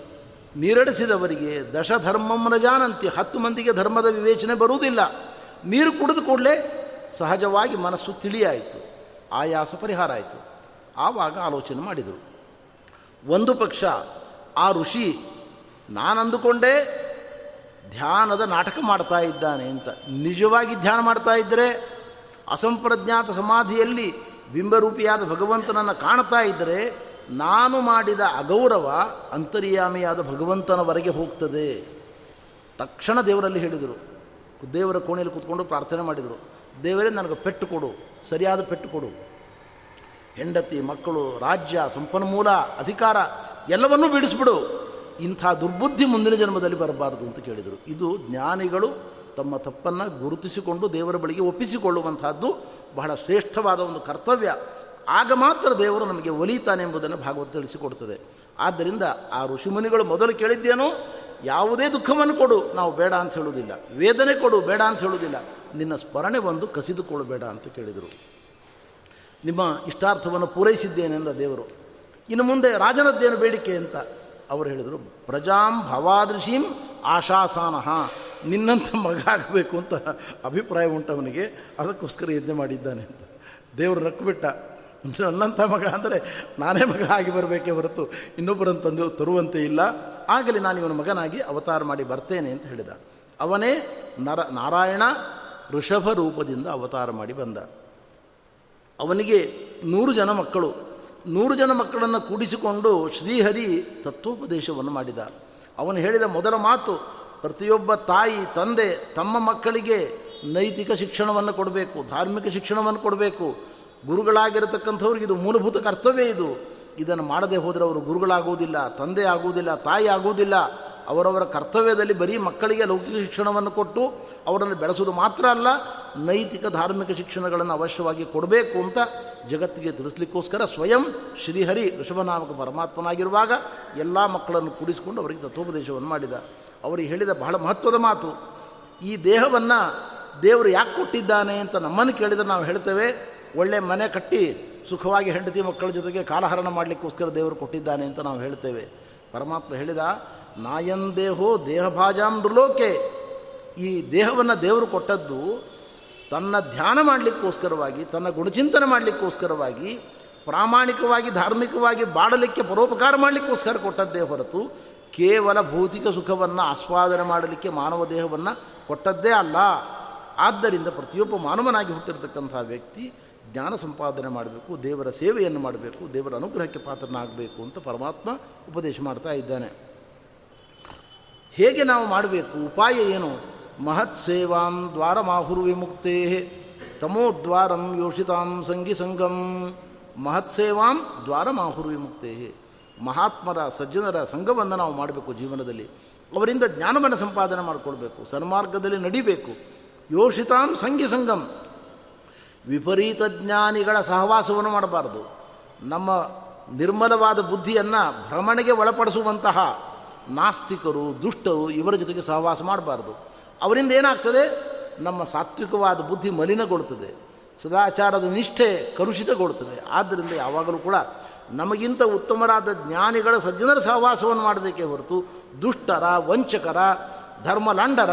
ನೀರಡಿಸಿದವರಿಗೆ ದಶಧರ್ಮಂ ಜಾನಂತಿ. ಹತ್ತು ಮಂದಿಗೆ ಧರ್ಮದ ವಿವೇಚನೆ ಬರುವುದಿಲ್ಲ. ನೀರು ಕುಡಿದು ಕೂಡಲೇ ಸಹಜವಾಗಿ ಮನಸ್ಸು ತಿಳಿಯಾಯಿತು. ಆಯಾಸ ಪರಿಹಾರ ಆಯಿತು. ಆವಾಗ ಆಲೋಚನೆ ಮಾಡಿದರು. ಒಂದು ಪಕ್ಷ, ಆ ಋಷಿ ನಾನು ಅಂದುಕೊಂಡೇ ಧ್ಯಾನದ ನಾಟಕ ಮಾಡ್ತಾ ಇದ್ದಾನೆ ಅಂತ. ನಿಜವಾಗಿ ಧ್ಯಾನ ಮಾಡ್ತಾ ಇದ್ದರೆ ಅಸಂಪ್ರಜ್ಞಾತ ಸಮಾಧಿಯಲ್ಲಿ ಬಿಂಬರೂಪಿಯಾದ ಭಗವಂತನನ್ನು ಕಾಣ್ತಾ ಇದ್ದರೆ ನಾನು ಮಾಡಿದ ಅಗೌರವ ಅಂತರ್ಯಾಮಿಯಾದ ಭಗವಂತನವರೆಗೆ ಹೋಗ್ತದೆ. ತಕ್ಷಣ ದೇವರಲ್ಲಿ ಹೇಳಿದರು. ದೇವರ ಕೋಣೆಯಲ್ಲಿ ಕೂತ್ಕೊಂಡು ಪ್ರಾರ್ಥನೆ ಮಾಡಿದರು. ದೇವರೇ, ನನಗೆ ಪೆಟ್ಟು ಕೊಡು, ಸರಿಯಾದ ಪೆಟ್ಟು ಕೊಡು. ಹೆಂಡತಿ, ಮಕ್ಕಳು, ರಾಜ್ಯ, ಸಂಪನ್ಮೂಲ, ಅಧಿಕಾರ ಎಲ್ಲವನ್ನೂ ಬಿಡಿಸ್ಬಿಡು. ಇಂಥ ದುರ್ಬುದ್ಧಿ ಮುಂದಿನ ಜನ್ಮದಲ್ಲಿ ಬರಬಾರದು ಅಂತ ಕೇಳಿದರು. ಇದು ಜ್ಞಾನಿಗಳು ತಮ್ಮ ತಪ್ಪನ್ನು ಗುರುತಿಸಿಕೊಂಡು ದೇವರ ಬಳಿಗೆ ಒಪ್ಪಿಸಿಕೊಳ್ಳುವಂತಹದ್ದು ಬಹಳ ಶ್ರೇಷ್ಠವಾದ ಒಂದು ಕರ್ತವ್ಯ. ಆಗ ಮಾತ್ರ ದೇವರು ನಮಗೆ ಒಲಿತಾನೆ ಎಂಬುದನ್ನು ಭಾಗವತ ತಿಳಿಸಿಕೊಡ್ತದೆ. ಆದ್ದರಿಂದ ಆ ಋಷಿಮುನಿಗಳು ಮೊದಲು ಕೇಳಿದ್ದೇನೋ? ಯಾವುದೇ ದುಃಖವನ್ನು ಕೊಡು, ನಾವು ಬೇಡ ಅಂತ ಹೇಳುವುದಿಲ್ಲ. ವೇದನೆ ಕೊಡು, ಬೇಡ ಅಂತ ಹೇಳುವುದಿಲ್ಲ. ನಿನ್ನ ಸ್ಮರಣೆ ಬಂದು ಕಸಿದುಕೊಳ್ಳಬೇಡ ಅಂತ ಕೇಳಿದರು. ನಿಮ್ಮ ಇಷ್ಟಾರ್ಥವನ್ನು ಪೂರೈಸಿದ್ದೇನೆ ಅಂದ ದೇವರು. ಇನ್ನು ಮುಂದೆ ರಾಜನದ್ದೇನು ಬೇಡಿಕೆ ಅಂತ? ಅವರು ಹೇಳಿದರು, ಪ್ರಜಾಂ ಭವಾದೃಶೀಂ ಆಶಾಸಾನಹ ನಿನ್ನಂಥ ಮಗ ಆಗಬೇಕು ಅಂತ ಅಭಿಪ್ರಾಯ ಉಂಟವನಿಗೆ, ಅದಕ್ಕೋಸ್ಕರ ಯಜ್ಞೆ ಮಾಡಿದ್ದಾನೆ ಅಂತ. ದೇವರು ರಕ್ಬಿಟ್ಟ ನನ್ನಂಥ ಮಗ ಅಂದರೆ ನಾನೇ ಮಗ ಆಗಿ ಬರಬೇಕೇ ಹೊರತು ಇನ್ನೊಬ್ಬರನ್ನು ತಂದು ತರುವಂತೆ ಇಲ್ಲ. ಆಗಲಿ ನಾನು ಇವನ ಮಗನಾಗಿ ಅವತಾರ ಮಾಡಿ ಬರ್ತೇನೆ ಅಂತ ಹೇಳಿದ. ಅವನೇ ನರ, ನಾರಾಯಣ ಋಷಭ ರೂಪದಿಂದ ಅವತಾರ ಮಾಡಿ ಬಂದ. ಅವನಿಗೆ ನೂರು ಜನ ಮಕ್ಕಳು ನೂರು ಜನ ಮಕ್ಕಳನ್ನು ಕೂಡಿಸಿಕೊಂಡು ಶ್ರೀಹರಿ ತತ್ವೋಪದೇಶವನ್ನು ಮಾಡಿದ. ಅವನು ಹೇಳಿದ ಮೊದಲ ಮಾತು, ಪ್ರತಿಯೊಬ್ಬ ತಾಯಿ, ತಂದೆ, ತಮ್ಮ ಮಕ್ಕಳಿಗೆ ನೈತಿಕ ಶಿಕ್ಷಣವನ್ನು ಕೊಡಬೇಕು, ಧಾರ್ಮಿಕ ಶಿಕ್ಷಣವನ್ನು ಕೊಡಬೇಕು. ಗುರುಗಳಾಗಿರತಕ್ಕಂಥವ್ರಿಗೆ ಇದು ಮೂಲಭೂತ ಕರ್ತವ್ಯ ಇದು. ಇದನ್ನು ಮಾಡದೆ ಹೋದರೆ ಅವರು ಗುರುಗಳಾಗುವುದಿಲ್ಲ, ತಂದೆ ಆಗುವುದಿಲ್ಲ, ತಾಯಿ ಆಗುವುದಿಲ್ಲ. ಅವರವರ ಕರ್ತವ್ಯದಲ್ಲಿ ಬರೀ ಮಕ್ಕಳಿಗೆ ಲೌಕಿಕ ಶಿಕ್ಷಣವನ್ನು ಕೊಟ್ಟು ಅವರನ್ನು ಬೆಳೆಸೋದು ಮಾತ್ರ ಅಲ್ಲ, ನೈತಿಕ ಧಾರ್ಮಿಕ ಶಿಕ್ಷಣಗಳನ್ನು ಅವಶ್ಯವಾಗಿ ಕೊಡಬೇಕು ಅಂತ ಜಗತ್ತಿಗೆ ತಿಳಿಸ್ಲಿಕ್ಕೋಸ್ಕರ ಸ್ವಯಂ ಶ್ರೀಹರಿ ಋಷಭನಾಮಕ ಪರಮಾತ್ಮನಾಗಿರುವಾಗ ಎಲ್ಲ ಮಕ್ಕಳನ್ನು ಕೂಡಿಸಿಕೊಂಡು ಅವರಿಗೆ ತತ್ವೋಪದೇಶವನ್ನು ಮಾಡಿದ. ಅವರಿಗೆ ಹೇಳಿದ ಬಹಳ ಮಹತ್ವದ ಮಾತು, ಈ ದೇಹವನ್ನು ದೇವರು ಯಾಕೆ ಕೊಟ್ಟಿದ್ದಾನೆ ಅಂತ ನಮ್ಮನ್ನು ಕೇಳಿದರೆ ನಾವು ಹೇಳ್ತೇವೆ, ಒಳ್ಳೆ ಮನೆ ಕಟ್ಟಿ ಸುಖವಾಗಿ ಹೆಂಡತಿ ಮಕ್ಕಳ ಜೊತೆಗೆ ಕಾಲಹರಣ ಮಾಡಲಿಕ್ಕೋಸ್ಕರ ದೇವರು ಕೊಟ್ಟಿದ್ದಾನೆ ಅಂತ ನಾವು ಹೇಳ್ತೇವೆ. ಪರಮಾತ್ಮ ಹೇಳಿದ ನಾಯನ್ ದೇಹೋ ದೇಹಭಾಜಾಂ ನೃಲೋಕೆ ಈ ದೇಹವನ್ನು ದೇವರು ಕೊಟ್ಟದ್ದು ತನ್ನ ಧ್ಯಾನ ಮಾಡಲಿಕ್ಕೋಸ್ಕರವಾಗಿ, ತನ್ನ ಗುಣಚಿಂತನೆ ಮಾಡಲಿಕ್ಕೋಸ್ಕರವಾಗಿ, ಪ್ರಾಮಾಣಿಕವಾಗಿ, ಧಾರ್ಮಿಕವಾಗಿ ಬಾಡಲಿಕ್ಕೆ ಪರೋಪಕಾರ ಮಾಡಲಿಕ್ಕೋಸ್ಕರ ಕೊಟ್ಟದ್ದೇ ಹೊರತು ಕೇವಲ ಭೌತಿಕ ಸುಖವನ್ನು ಆಸ್ವಾದನೆ ಮಾಡಲಿಕ್ಕೆ ಮಾನವ ದೇಹವನ್ನು ಕೊಟ್ಟದ್ದೇ ಅಲ್ಲ. ಆದ್ದರಿಂದ ಪ್ರತಿಯೊಬ್ಬ ಮಾನವನಾಗಿ ಹುಟ್ಟಿರತಕ್ಕಂಥ ವ್ಯಕ್ತಿ ಜ್ಞಾನ ಸಂಪಾದನೆ ಮಾಡಬೇಕು, ದೇವರ ಸೇವೆಯನ್ನು ಮಾಡಬೇಕು, ದೇವರ ಅನುಗ್ರಹಕ್ಕೆ ಪಾತ್ರನಾಗಬೇಕು ಅಂತ ಪರಮಾತ್ಮ ಉಪದೇಶ ಮಾಡ್ತಾ ಇದ್ದಾನೆ. ಹೇಗೆ ನಾವು ಮಾಡಬೇಕು? ಉಪಾಯ ಏನು? ಮಹತ್ ಸೇವಾಂ ದ್ವಾರ ಮಾಹುರ್ ವಿಮುಕ್ತೇ ತಮೋದ್ವಾರಂ ಯೋಷಿತಾಂ ಸಂಗಿ ಸಂಗಂ. ಮಹತ್ ಸೇವಾಂ ದ್ವಾರ ಮಾಹುರ್ ವಿಮುಕ್ತೇ ಮಹಾತ್ಮರ, ಸಜ್ಜನರ ಸಂಘವನ್ನು ನಾವು ಮಾಡಬೇಕು ಜೀವನದಲ್ಲಿ. ಅವರಿಂದ ಜ್ಞಾನವನ್ನು ಸಂಪಾದನೆ ಮಾಡಿಕೊಳ್ಬೇಕು, ಸನ್ಮಾರ್ಗದಲ್ಲಿ ನಡಿಬೇಕು. ಯೋಷಿತಾಂ ಸಂಗಿ ಸಂಗಂ. ವಿಪರೀತ ಜ್ಞಾನಿಗಳ ಸಹವಾಸವನ್ನು ಮಾಡಬಾರದು. ನಮ್ಮ ನಿರ್ಮಲವಾದ ಬುದ್ಧಿಯನ್ನು ಭ್ರಮಣೆಗೆ ಒಳಪಡಿಸುವಂತಹ ನಾಸ್ತಿಕರು, ದುಷ್ಟರು ಇವರ ಜೊತೆಗೆ ಸಹವಾಸ ಮಾಡಬಾರ್ದು. ಅವರಿಂದ ಏನಾಗ್ತದೆ? ನಮ್ಮ ಸಾತ್ವಿಕವಾದ ಬುದ್ಧಿ ಮಲಿನಗೊಳ್ತದೆ ಸದಾಚಾರದ ನಿಷ್ಠೆ ಕಲುಷಿತಗೊಳ್ತದೆ ಆದ್ದರಿಂದ ಯಾವಾಗಲೂ ಕೂಡ ನಮಗಿಂತ ಉತ್ತಮರಾದ ಜ್ಞಾನಿಗಳ ಸಜ್ಜನರ ಸಹವಾಸವನ್ನು ಮಾಡಬೇಕೇ ಹೊರತು ದುಷ್ಟರ, ವಂಚಕರ, ಧರ್ಮಲಾಂಡರ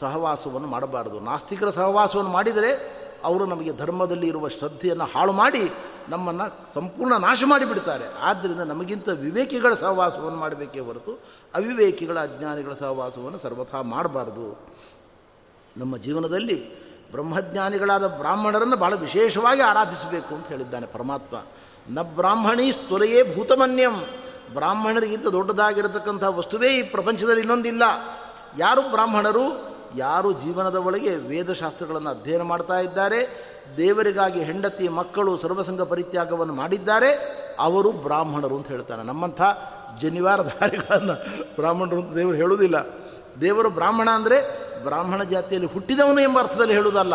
ಸಹವಾಸವನ್ನು ಮಾಡಬಾರದು. ನಾಸ್ತಿಕರ ಸಹವಾಸವನ್ನು ಮಾಡಿದರೆ ಅವರು ನಮಗೆ ಧರ್ಮದಲ್ಲಿ ಇರುವ ಶ್ರದ್ಧೆಯನ್ನು ಹಾಳು ಮಾಡಿ ನಮ್ಮನ್ನು ಸಂಪೂರ್ಣ ನಾಶ ಮಾಡಿಬಿಡ್ತಾರೆ. ಆದ್ದರಿಂದ ನಮಗಿಂತ ವಿವೇಕಿಗಳ ಸಹವಾಸವನ್ನು ಮಾಡಬೇಕೇ ಹೊರತು ಅವಿವೇಕಿಗಳ ಅಜ್ಞಾನಿಗಳ ಸಹವಾಸವನ್ನು ಸರ್ವಥಾ ಮಾಡಬಾರ್ದು. ನಮ್ಮ ಜೀವನದಲ್ಲಿ ಬ್ರಹ್ಮಜ್ಞಾನಿಗಳಾದ ಬ್ರಾಹ್ಮಣರನ್ನು ಬಹಳ ವಿಶೇಷವಾಗಿ ಆರಾಧಿಸಬೇಕು ಅಂತ ಹೇಳಿದ್ದಾನೆ ಪರಮಾತ್ಮ. ನ ಬ್ರಾಹ್ಮಣಿ ಸ್ತುರೆಯೇ ಭೂತಮನ್ಯಂ. ಬ್ರಾಹ್ಮಣರಿಗಿಂತ ದೊಡ್ಡದಾಗಿರತಕ್ಕಂಥ ವಸ್ತುವೇ ಈ ಪ್ರಪಂಚದಲ್ಲಿ ಇನ್ನೊಂದಿಲ್ಲ. ಯಾರು ಬ್ರಾಹ್ಮಣರು? ಯಾರು ಜೀವನದ ಒಳಗೆ ವೇದಶಾಸ್ತ್ರಗಳನ್ನು ಅಧ್ಯಯನ ಮಾಡ್ತಾ ಇದ್ದಾರೆ, ದೇವರಿಗಾಗಿ ಹೆಂಡತಿ, ಮಕ್ಕಳು, ಸರ್ವಸಂಗ ಪರಿತ್ಯಾಗವನ್ನು ಮಾಡಿದ್ದಾರೆ, ಅವರು ಬ್ರಾಹ್ಮಣರು ಅಂತ ಹೇಳ್ತಾನೆ. ನಮ್ಮಂಥ ಜನಿವಾರಧಾರಿಗಳನ್ನು ಬ್ರಾಹ್ಮಣರು ಅಂತ ದೇವರು ಹೇಳುವುದಿಲ್ಲ. ದೇವರು ಬ್ರಾಹ್ಮಣ ಅಂದರೆ ಬ್ರಾಹ್ಮಣ ಜಾತಿಯಲ್ಲಿ ಹುಟ್ಟಿದವನು ಎಂಬ ಅರ್ಥದಲ್ಲಿ ಹೇಳುವುದಲ್ಲ.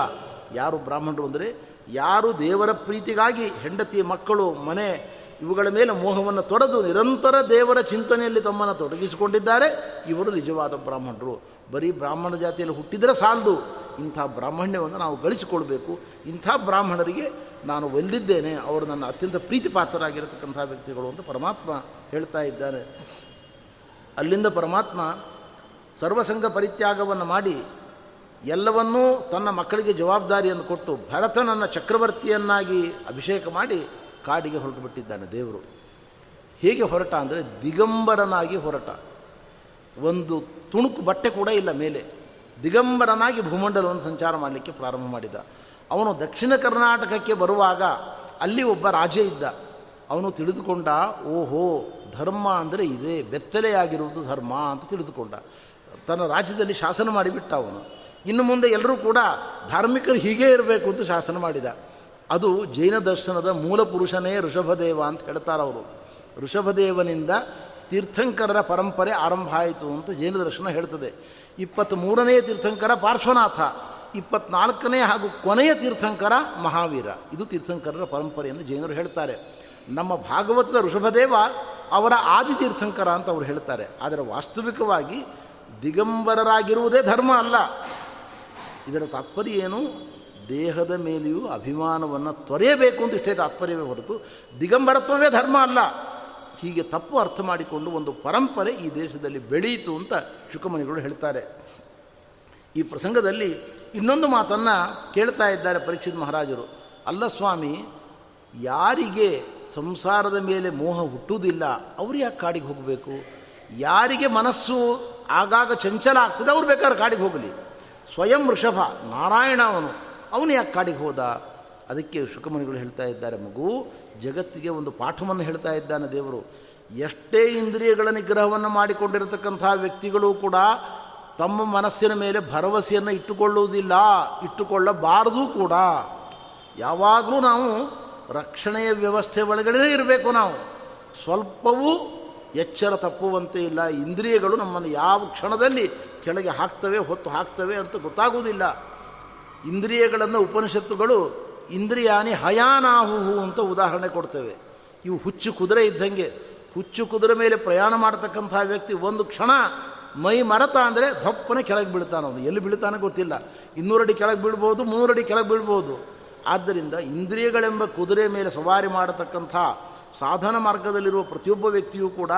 ಯಾರು ಬ್ರಾಹ್ಮಣರು ಅಂದರೆ ಯಾರು ದೇವರ ಪ್ರೀತಿಗಾಗಿ ಹೆಂಡತಿ, ಮಕ್ಕಳು, ಮನೆ ಇವುಗಳ ಮೇಲೆ ಮೋಹವನ್ನು ತೊಡೆದು ನಿರಂತರ ದೇವರ ಚಿಂತನೆಯಲ್ಲಿ ತಮ್ಮನ್ನು ತೊಡಗಿಸಿಕೊಂಡಿದ್ದಾರೆ. ಇವರು ನಿಜವಾದ ಬ್ರಾಹ್ಮಣರು. ಬರೀ ಬ್ರಾಹ್ಮಣ ಜಾತಿಯಲ್ಲಿ ಹುಟ್ಟಿದರೆ ಸಾಲದು. ಇಂಥ ಬ್ರಾಹ್ಮಣ್ಯವನ್ನು ನಾವು ಗಳಿಸಿಕೊಳ್ಬೇಕು. ಇಂಥ ಬ್ರಾಹ್ಮಣರಿಗೆ ನಾನು ಒಲ್ಲಿದ್ದೇನೆ ಅವರು ನನ್ನ ಅತ್ಯಂತ ಪ್ರೀತಿಪಾತ್ರರಾಗಿರತಕ್ಕಂಥ ವ್ಯಕ್ತಿಗಳು ಅಂತ ಪರಮಾತ್ಮ ಹೇಳ್ತಾ ಇದ್ದಾನೆ ಅಲ್ಲಿಂದ ಪರಮಾತ್ಮ ಸರ್ವಸಂಗ ಪರಿತ್ಯಾಗವನ್ನು ಮಾಡಿ ಎಲ್ಲವನ್ನೂ ತನ್ನ ಮಕ್ಕಳಿಗೆ ಜವಾಬ್ದಾರಿಯನ್ನು ಕೊಟ್ಟು ಭರತನನ್ನು ಚಕ್ರವರ್ತಿಯನ್ನಾಗಿ ಅಭಿಷೇಕ ಮಾಡಿ ಕಾಡಿಗೆ ಹೊರಟು ಬಿಟ್ಟಿದ್ದಾನೆ ದೇವರು. ಹೇಗೆ ಹೊರಟ ಅಂದರೆ ದಿಗಂಬರನಾಗಿ ಹೊರಟ. ಒಂದು ತುಣುಕು ಬಟ್ಟೆ ಕೂಡ ಇಲ್ಲ ಮೇಲೆ. ದಿಗಂಬರನಾಗಿ ಭೂಮಂಡಲವನ್ನು ಸಂಚಾರ ಮಾಡಲಿಕ್ಕೆ ಪ್ರಾರಂಭ ಮಾಡಿದ. ಅವನು ದಕ್ಷಿಣ ಕರ್ನಾಟಕಕ್ಕೆ ಬರುವಾಗ ಅಲ್ಲಿ ಒಬ್ಬ ರಾಜ ಇದ್ದ. ಅವನು ತಿಳಿದುಕೊಂಡ, ಓಹೋ, ಧರ್ಮ ಅಂದರೆ ಇದೇ, ಬೆತ್ತಲೆಯಾಗಿರುವುದು ಧರ್ಮ ಅಂತ ತಿಳಿದುಕೊಂಡ. ತನ್ನ ರಾಜ್ಯದಲ್ಲಿ ಶಾಸನ ಮಾಡಿಬಿಟ್ಟ ಅವನು. ಇನ್ನು ಮುಂದೆ ಎಲ್ಲರೂ ಕೂಡ ಧಾರ್ಮಿಕರು ಹೀಗೇ ಇರಬೇಕು ಅಂತ ಶಾಸನ ಮಾಡಿದ. ಅದು ಜೈನ ದರ್ಶನದ ಮೂಲ ಪುರುಷನೇ ಋಷಭದೇವ ಅಂತ ಹೇಳ್ತಾರೆ ಅವರು. ಋಷಭದೇವನಿಂದ ತೀರ್ಥಂಕರರ ಪರಂಪರೆ ಆರಂಭ ಆಯಿತು ಅಂತ ಜೈನ ದರ್ಶನ ಹೇಳ್ತದೆ. ಇಪ್ಪತ್ತ್ಮೂರನೇ ತೀರ್ಥಂಕರ ಪಾರ್ಶ್ವನಾಥ, ಇಪ್ಪತ್ನಾಲ್ಕನೇ ಹಾಗೂ ಕೊನೆಯ ತೀರ್ಥಂಕರ ಮಹಾವೀರ. ಇದು ತೀರ್ಥಂಕರರ ಪರಂಪರೆಯನ್ನು ಜೈನರು ಹೇಳ್ತಾರೆ. ನಮ್ಮ ಭಾಗವತದ ಋಷಭದೇವ ಅವರ ಆದಿ ತೀರ್ಥಂಕರ ಅಂತ ಅವರು ಹೇಳ್ತಾರೆ. ಆದರೆ ವಾಸ್ತವಿಕವಾಗಿ ದಿಗಂಬರರಾಗಿರುವುದೇ ಧರ್ಮ ಅಲ್ಲ. ಇದರ ತಾತ್ಪರ್ಯ ಏನು? ದೇಹದ ಮೇಲೆಯೂ ಅಭಿಮಾನವನ್ನು ತೊರೆಯಬೇಕು ಅಂತ ಇಷ್ಟೇ ತಾತ್ಪರ್ಯವೇ ಹೊರತು ದಿಗಂಬರತ್ವವೇ ಧರ್ಮ ಅಲ್ಲ. ಹೀಗೆ ತಪ್ಪು ಅರ್ಥ ಮಾಡಿಕೊಂಡು ಒಂದು ಪರಂಪರೆ ಈ ದೇಶದಲ್ಲಿ ಬೆಳೆಯಿತು ಅಂತ ಶುಕಮಣಿಗಳು ಹೇಳ್ತಾರೆ. ಈ ಪ್ರಸಂಗದಲ್ಲಿ ಇನ್ನೊಂದು ಮಾತನ್ನು ಕೇಳ್ತಾ ಇದ್ದಾರೆ ಪರೀಕ್ಷಿತ್ ಮಹಾರಾಜರು. ಅಲ್ಲ ಸ್ವಾಮಿ, ಯಾರಿಗೆ ಸಂಸಾರದ ಮೇಲೆ ಮೋಹ ಹುಟ್ಟುವುದಿಲ್ಲ, ಅವ್ರು ಯಾಕೆ ಕಾಡಿಗೆ ಹೋಗಬೇಕು? ಯಾರಿಗೆ ಮನಸ್ಸು ಆಗಾಗ ಚಂಚಲ ಆಗ್ತದೆ, ಅವ್ರು ಬೇಕಾದ್ರೆ ಕಾಡಿಗೆ ಹೋಗಲಿ. ಸ್ವಯಂ ವೃಷಭ, ನಾರಾಯಣ ಅವನು. ಅವನು ಯಾಕೆ ಕಾಡಿಗೆ ಹೋದ? ಅದಕ್ಕೆ ಶುಕಮುನಿಗಳು ಹೇಳ್ತಾ ಇದ್ದಾರೆ, ಮಗು, ಜಗತ್ತಿಗೆ ಒಂದು ಪಾಠವನ್ನು ಹೇಳ್ತಾ ಇದ್ದಾನೆ ದೇವರು. ಎಷ್ಟೇ ಇಂದ್ರಿಯಗಳ ನಿಗ್ರಹವನ್ನು ಮಾಡಿಕೊಂಡಿರತಕ್ಕಂಥ ವ್ಯಕ್ತಿಗಳು ಕೂಡ ತಮ್ಮ ಮನಸ್ಸಿನ ಮೇಲೆ ಭರವಸೆಯನ್ನು ಇಟ್ಟುಕೊಳ್ಳುವುದಿಲ್ಲ, ಇಟ್ಟುಕೊಳ್ಳಬಾರದು ಕೂಡ. ಯಾವಾಗಲೂ ನಾವು ರಕ್ಷಣೆಯ ವ್ಯವಸ್ಥೆ ಒಳಗಡೆ ಇರಬೇಕು ನಾವು. ಸ್ವಲ್ಪವೂ ಎಚ್ಚರ ತಪ್ಪುವಂತೆ ಇಲ್ಲ. ಇಂದ್ರಿಯಗಳು ನಮ್ಮನ್ನು ಯಾವ ಕ್ಷಣದಲ್ಲಿ ಕೆಳಗೆ ಹಾಕ್ತವೆ, ಹೊತ್ತು ಹಾಕ್ತವೆ ಅಂತ ಗೊತ್ತಾಗುವುದಿಲ್ಲ. ಇಂದ್ರಿಯಗಳನ್ನು ಉಪನಿಷತ್ತುಗಳು ಇಂದ್ರಿಯಾನಿ ಹಯಾನಾಹುಹು ಅಂತ ಉದಾಹರಣೆ ಕೊಡ್ತೇವೆ. ಇವು ಹುಚ್ಚು ಕುದುರೆ ಇದ್ದಂಗೆ, ಹುಚ್ಚು ಕುದುರೆ ಮೇಲೆ ಪ್ರಯಾಣ ಮಾಡತಕ್ಕಂಥ ವ್ಯಕ್ತಿ ಒಂದು ಕ್ಷಣ ಮೈ ಮರತ ಅಂದರೆ ದಪ್ಪನೆ ಕೆಳಗೆ ಬೀಳ್ತಾನೆ ಅವನು. ಎಲ್ಲಿ ಬೀಳ್ತಾನೆ ಗೊತ್ತಿಲ್ಲ. ಇನ್ನೂರಡಿ ಕೆಳಗೆ ಬೀಳ್ಬೋದು ಮುನ್ನೂರಡಿ ಕೆಳಗೆ ಬೀಳ್ಬೋದು. ಆದ್ದರಿಂದ ಇಂದ್ರಿಯಗಳೆಂಬ ಕುದುರೆ ಮೇಲೆ ಸವಾರಿ ಮಾಡತಕ್ಕಂಥ ಸಾಧನ ಮಾರ್ಗದಲ್ಲಿರುವ ಪ್ರತಿಯೊಬ್ಬ ವ್ಯಕ್ತಿಯೂ ಕೂಡ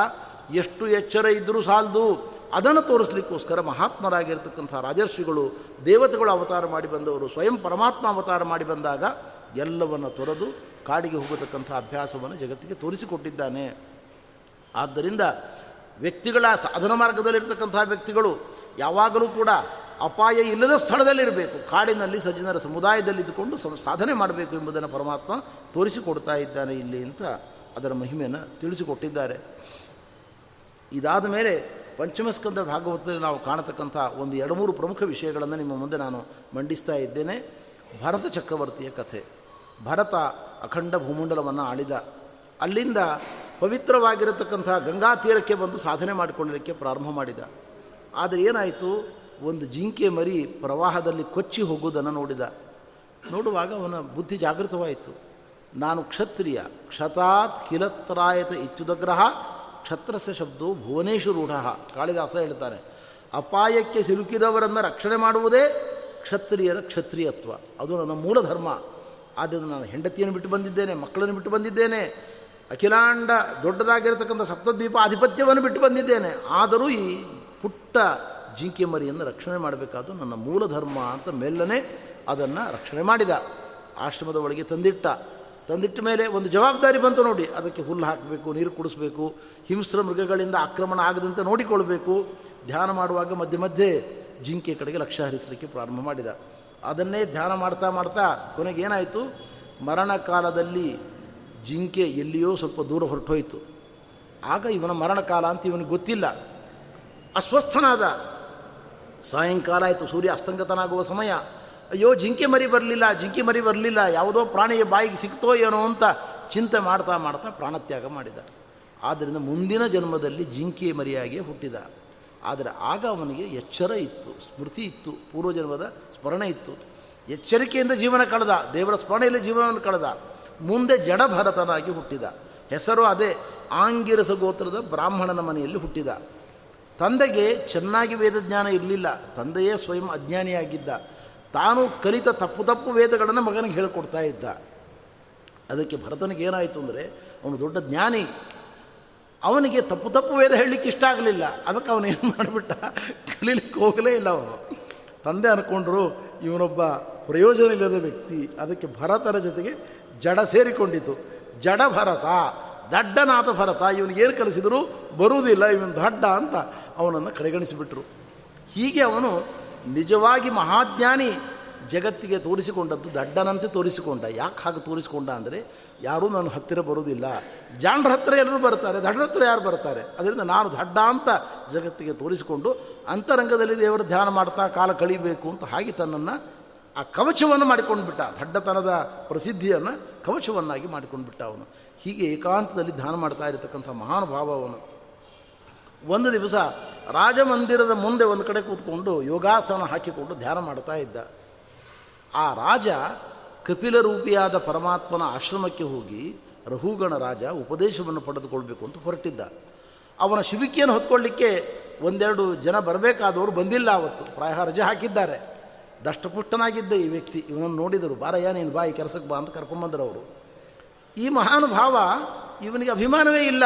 ಎಷ್ಟು ಎಚ್ಚರ ಇದ್ದರೂ ಸಾಲದು. ಅದನ್ನು ತೋರಿಸ್ಲಿಕ್ಕೋಸ್ಕರ ಮಹಾತ್ಮರಾಗಿರ್ತಕ್ಕಂಥ ರಾಜರ್ಷಿಗಳು, ದೇವತೆಗಳು ಅವತಾರ ಮಾಡಿ ಬಂದವರು, ಸ್ವಯಂ ಪರಮಾತ್ಮ ಅವತಾರ ಮಾಡಿ ಬಂದಾಗ ಎಲ್ಲವನ್ನು ತೊರೆದು ಕಾಡಿಗೆ ಹೋಗತಕ್ಕಂಥ ಅಭ್ಯಾಸವನ್ನು ಜಗತ್ತಿಗೆ ತೋರಿಸಿಕೊಟ್ಟಿದ್ದಾನೆ. ಆದ್ದರಿಂದ ವ್ಯಕ್ತಿಗಳ ಸಾಧನ ಮಾರ್ಗದಲ್ಲಿರ್ತಕ್ಕಂಥ ವ್ಯಕ್ತಿಗಳು ಯಾವಾಗಲೂ ಕೂಡ ಅಪಾಯ ಇಲ್ಲದ ಸ್ಥಳದಲ್ಲಿರಬೇಕು. ಕಾಡಿನಲ್ಲಿ ಸಜ್ಜನರ ಸಮುದಾಯದಲ್ಲಿದ್ದುಕೊಂಡು ಸಾಧನೆ ಮಾಡಬೇಕು ಎಂಬುದನ್ನು ಪರಮಾತ್ಮ ತೋರಿಸಿಕೊಡ್ತಾ ಇದ್ದಾನೆ ಇಲ್ಲಿ ಅಂತ ಅದರ ಮಹಿಮೆಯನ್ನು ತಿಳಿಸಿಕೊಟ್ಟಿದ್ದಾರೆ. ಇದಾದ ಮೇಲೆ ಪಂಚಮಸ್ಕಂದ ಭಾಗವತದಲ್ಲಿ ನಾವು ಕಾಣತಕ್ಕಂಥ ಒಂದು ಎರಡು ಮೂರು ಪ್ರಮುಖ ವಿಷಯಗಳನ್ನು ನಿಮ್ಮ ಮುಂದೆ ನಾನು ಮಂಡಿಸ್ತಾ ಇದ್ದೇನೆ. ಭರತ ಚಕ್ರವರ್ತಿಯ ಕಥೆ. ಭರತ ಅಖಂಡ ಭೂಮಂಡಲವನ್ನು ಆಳಿದ. ಅಲ್ಲಿಂದ ಪವಿತ್ರವಾಗಿರತಕ್ಕಂಥ ಗಂಗಾ ತೀರಕ್ಕೆ ಬಂದು ಸಾಧನೆ ಮಾಡಿಕೊಳ್ಳಲಿಕ್ಕೆ ಪ್ರಾರಂಭ ಮಾಡಿದ. ಆದರೆ ಏನಾಯಿತು? ಒಂದು ಜಿಂಕೆ ಮರಿ ಪ್ರವಾಹದಲ್ಲಿ ಕೊಚ್ಚಿ ಹೋಗುವುದನ್ನು ನೋಡಿದ. ನೋಡುವಾಗ ಅವನ ಬುದ್ಧಿ ಜಾಗೃತವಾಯಿತು. ನಾನು ಕ್ಷತ್ರಿಯ, ಕ್ಷತಾತ್ ಕಿಲತ್ರಾಯತ ಇತ್ಯುದಗ್ರಹ ಕ್ಷತ್ರಸ ಶಬ್ದವು ಭುವನೇಶ್ವರ ರೂಢ. ಕಾಳಿದಾಸ ಹೇಳ್ತಾನೆ, ಅಪಾಯಕ್ಕೆ ಸಿಲುಕಿದವರನ್ನು ರಕ್ಷಣೆ ಮಾಡುವುದೇ ಕ್ಷತ್ರಿಯರ ಕ್ಷತ್ರಿಯತ್ವ. ಅದು ನನ್ನ ಮೂಲ ಧರ್ಮ. ಆದ್ದರಿಂದ ನಾನು ಹೆಂಡತಿಯನ್ನು ಬಿಟ್ಟು ಬಂದಿದ್ದೇನೆ, ಮಕ್ಕಳನ್ನು ಬಿಟ್ಟು ಬಂದಿದ್ದೇನೆ, ಅಖಿಲಾಂಡ ದೊಡ್ಡದಾಗಿರತಕ್ಕಂಥ ಸಪ್ತದ್ವೀಪ ಆಧಿಪತ್ಯವನ್ನು ಬಿಟ್ಟು ಬಂದಿದ್ದೇನೆ. ಆದರೂ ಈ ಪುಟ್ಟ ಜಿಂಕೆ ಮರಿಯನ್ನು ರಕ್ಷಣೆ ಮಾಡಬೇಕಾದ್ದು ನನ್ನ ಮೂಲ ಧರ್ಮ ಅಂತ ಮೆಲ್ಲನೆ ಅದನ್ನು ರಕ್ಷಣೆ ಮಾಡಿದ. ಆಶ್ರಮದ ಒಳಗೆ ತಂದಿಟ್ಟ. ತಂದಿಟ್ಟ ಮೇಲೆ ಒಂದು ಜವಾಬ್ದಾರಿ ಬಂತು ನೋಡಿ. ಅದಕ್ಕೆ ಹುಲ್ಲು ಹಾಕಬೇಕು, ನೀರು ಕುಡಿಸ್ಬೇಕು, ಹಿಂಸ್ರ ಮೃಗಗಳಿಂದ ಆಕ್ರಮಣ ಆಗದಂತೆ ನೋಡಿಕೊಳ್ಬೇಕು ಧ್ಯಾನ ಮಾಡುವಾಗ ಮಧ್ಯೆ ಮಧ್ಯೆ ಜಿಂಕೆ ಕಡೆಗೆ ಲಕ್ಷ್ಯ ಹರಿಸಲಿಕ್ಕೆ ಪ್ರಾರಂಭ ಮಾಡಿದ. ಅದನ್ನೇ ಧ್ಯಾನ ಮಾಡ್ತಾ ಮಾಡ್ತಾ ಮರಣ ಕಾಲದಲ್ಲಿ ಜಿಂಕೆ ಎಲ್ಲಿಯೋ ಸ್ವಲ್ಪ ದೂರ ಹೊರಟೋಯ್ತು. ಆಗ ಇವನ ಮರಣಕಾಲ ಅಂತ ಇವನಿಗೆ ಗೊತ್ತಿಲ್ಲ. ಅಸ್ವಸ್ಥನಾದ. ಸಾಯಂಕಾಲ ಆಯಿತು, ಸೂರ್ಯ ಅಸ್ತಂಗತನಾಗುವ ಸಮಯ. ಅಯ್ಯೋ, ಜಿಂಕೆ ಮರಿ ಬರಲಿಲ್ಲ, ಜಿಂಕೆ ಮರಿ ಬರಲಿಲ್ಲ, ಯಾವುದೋ ಪ್ರಾಣಿಯ ಬಾಯಿಗೆ ಸಿಕ್ತೋ ಏನೋ ಅಂತ ಚಿಂತೆ ಮಾಡ್ತಾ ಮಾಡ್ತಾ ಪ್ರಾಣತ್ಯಾಗ ಮಾಡಿದ. ಆದ್ದರಿಂದ ಮುಂದಿನ ಜನ್ಮದಲ್ಲಿ ಜಿಂಕೆ ಮರಿಯಾಗಿ ಹುಟ್ಟಿದ. ಆದರೆ ಆಗ ಅವನಿಗೆ ಎಚ್ಚರ ಇತ್ತು, ಸ್ಮೃತಿ ಇತ್ತು ಪೂರ್ವಜನ್ಮದ ಸ್ಮರಣೆ ಇತ್ತು. ಎಚ್ಚರಿಕೆಯಿಂದ ಜೀವನ ಕಳೆದ, ದೇವರ ಸ್ಮರಣೆಯಲ್ಲಿ ಜೀವನವನ್ನು ಕಳೆದ. ಮುಂದೆ ಜಡಭರತನಾಗಿ ಹುಟ್ಟಿದ. ಹೆಸರು ಅದೇ, ಆಂಗಿರಸ ಗೋತ್ರದ ಬ್ರಾಹ್ಮಣನ ಮನೆಯಲ್ಲಿ ಹುಟ್ಟಿದ. ತಂದೆಗೆ ಚೆನ್ನಾಗಿ ವೇದಜ್ಞಾನ ಇರಲಿಲ್ಲ, ತಂದೆಯೇ ಸ್ವಯಂ ಅಜ್ಞಾನಿಯಾಗಿದ್ದ. ತಾನು ಕಲಿತ ತಪ್ಪು ತಪ್ಪು ವೇದಗಳನ್ನು ಮಗನಿಗೆ ಹೇಳಿಕೊಡ್ತಾ ಇದ್ದ. ಅದಕ್ಕೆ ಭರತನಿಗೆ ಏನಾಯಿತು ಅಂದರೆ, ಅವನು ದೊಡ್ಡ ಜ್ಞಾನಿ. ಅವನಿಗೆ ತಪ್ಪು ತಪ್ಪು ವೇದ ಹೇಳಲಿಕ್ಕೆ ಇಷ್ಟ ಆಗಲಿಲ್ಲ. ಅದಕ್ಕೆ ಅವನು ಏನು ಮಾಡಿಬಿಟ್ಟ? ಕಲೀಲಿಕ್ಕೆ ಹೋಗಲೇ ಇಲ್ಲ ಅವನು. ತಂದೆ ಅಂದ್ಕೊಂಡ್ರು ಇವನೊಬ್ಬ ಪ್ರಯೋಜನ ಇಲ್ಲದ ವ್ಯಕ್ತಿ. ಅದಕ್ಕೆ ಭರತನ ಜೊತೆಗೆ ಜಡ ಸೇರಿಕೊಂಡಿತು. ಜಡ ಭರತ ದಡ್ಡನಾಥ ಭರತ ಇವನಿಗೇನು ಕಲಿಸಿದರೂ? ಬರುವುದಿಲ್ಲ, ಇವನು ದಡ್ಡ ಅಂತ ಅವನನ್ನು ಕಡೆಗಣಿಸಿಬಿಟ್ರು. ಹೀಗೆ ಅವನು ನಿಜವಾಗಿ ಮಹಾಜ್ಞಾನಿ ಜಗತ್ತಿಗೆ ತೋರಿಸಿಕೊಂಡದ್ದು ದಡ್ಡನಂತೆ ತೋರಿಸಿಕೊಂಡ. ಯಾಕೆ ಹಾಗೆ ತೋರಿಸಿಕೊಂಡ ಅಂದರೆ, ಯಾರೂ ನನ್ನ ಹತ್ತಿರ ಬರುವುದಿಲ್ಲ. ಜಾಂಡ್ರ ಹತ್ತಿರ ಎಲ್ಲರೂ ಬರ್ತಾರೆ, ದಡ್ಡರ ಹತ್ತಿರ ಯಾರು ಬರ್ತಾರೆ? ಅದರಿಂದ ನಾನು ದಡ್ಡ ಅಂತ ಜಗತ್ತಿಗೆ ತೋರಿಸಿಕೊಂಡು ಅಂತರಂಗದಲ್ಲಿ ದೇವರು ಧ್ಯಾನ ಮಾಡ್ತಾ ಕಾಲ ಕಳಿಬೇಕು ಅಂತ ಹಾಗೆ ತನ್ನನ್ನು ಆ ಕವಚವನ್ನು ಮಾಡಿಕೊಂಡು ಬಿಟ್ಟ. ದಡ್ಡತನದ ಪ್ರಸಿದ್ಧಿಯನ್ನು ಕವಚವನ್ನಾಗಿ ಮಾಡಿಕೊಂಡು ಬಿಟ್ಟ ಅವನು. ಹೀಗೆ ಏಕಾಂತದಲ್ಲಿ ಧ್ಯಾನ ಮಾಡ್ತಾ ಇರತಕ್ಕಂಥ ಮಹಾನುಭಾವ ಅವನು. ಒಂದು ದಿವಸ ರಾಜಮಂದಿರದ ಮುಂದೆ ಒಂದು ಕಡೆ ಕೂತ್ಕೊಂಡು ಯೋಗಾಸನ ಹಾಕಿಕೊಂಡು ಧ್ಯಾನ ಮಾಡ್ತಾ ಇದ್ದ. ಆ ರಾಜ ಕಪಿಲ ರೂಪಿಯಾದ ಪರಮಾತ್ಮನ ಆಶ್ರಮಕ್ಕೆ ಹೋಗಿ ರಹುಗಣ ರಾಜ ಉಪದೇಶವನ್ನು ಪಡೆದುಕೊಳ್ಬೇಕು ಅಂತ ಹೊರಟಿದ್ದ. ಅವನ ಶಿಬಿಕೆಯನ್ನು ಹೊತ್ಕೊಳ್ಳಿಕ್ಕೆ ಒಂದೆರಡು ಜನ ಬರಬೇಕಾದವರು ಬಂದಿಲ್ಲ ಅವತ್ತು. ಪ್ರಾಯ ರಜೆ ಹಾಕಿದ್ದಾರೆ. ದಷ್ಟಪುಷ್ಟನಾಗಿದ್ದ ಈ ವ್ಯಕ್ತಿ, ಇವನನ್ನು ನೋಡಿದರು. ಬಾರಯ್ಯ, ನೀನು ಈ ಕೆಲಸಕ್ಕೆ ಬಾ ಅಂತ ಕರ್ಕೊಂಬಂದರು ಅವರು. ಈ ಮಹಾನುಭಾವ ಇವನಿಗೆ ಅಭಿಮಾನವೇ ಇಲ್ಲ.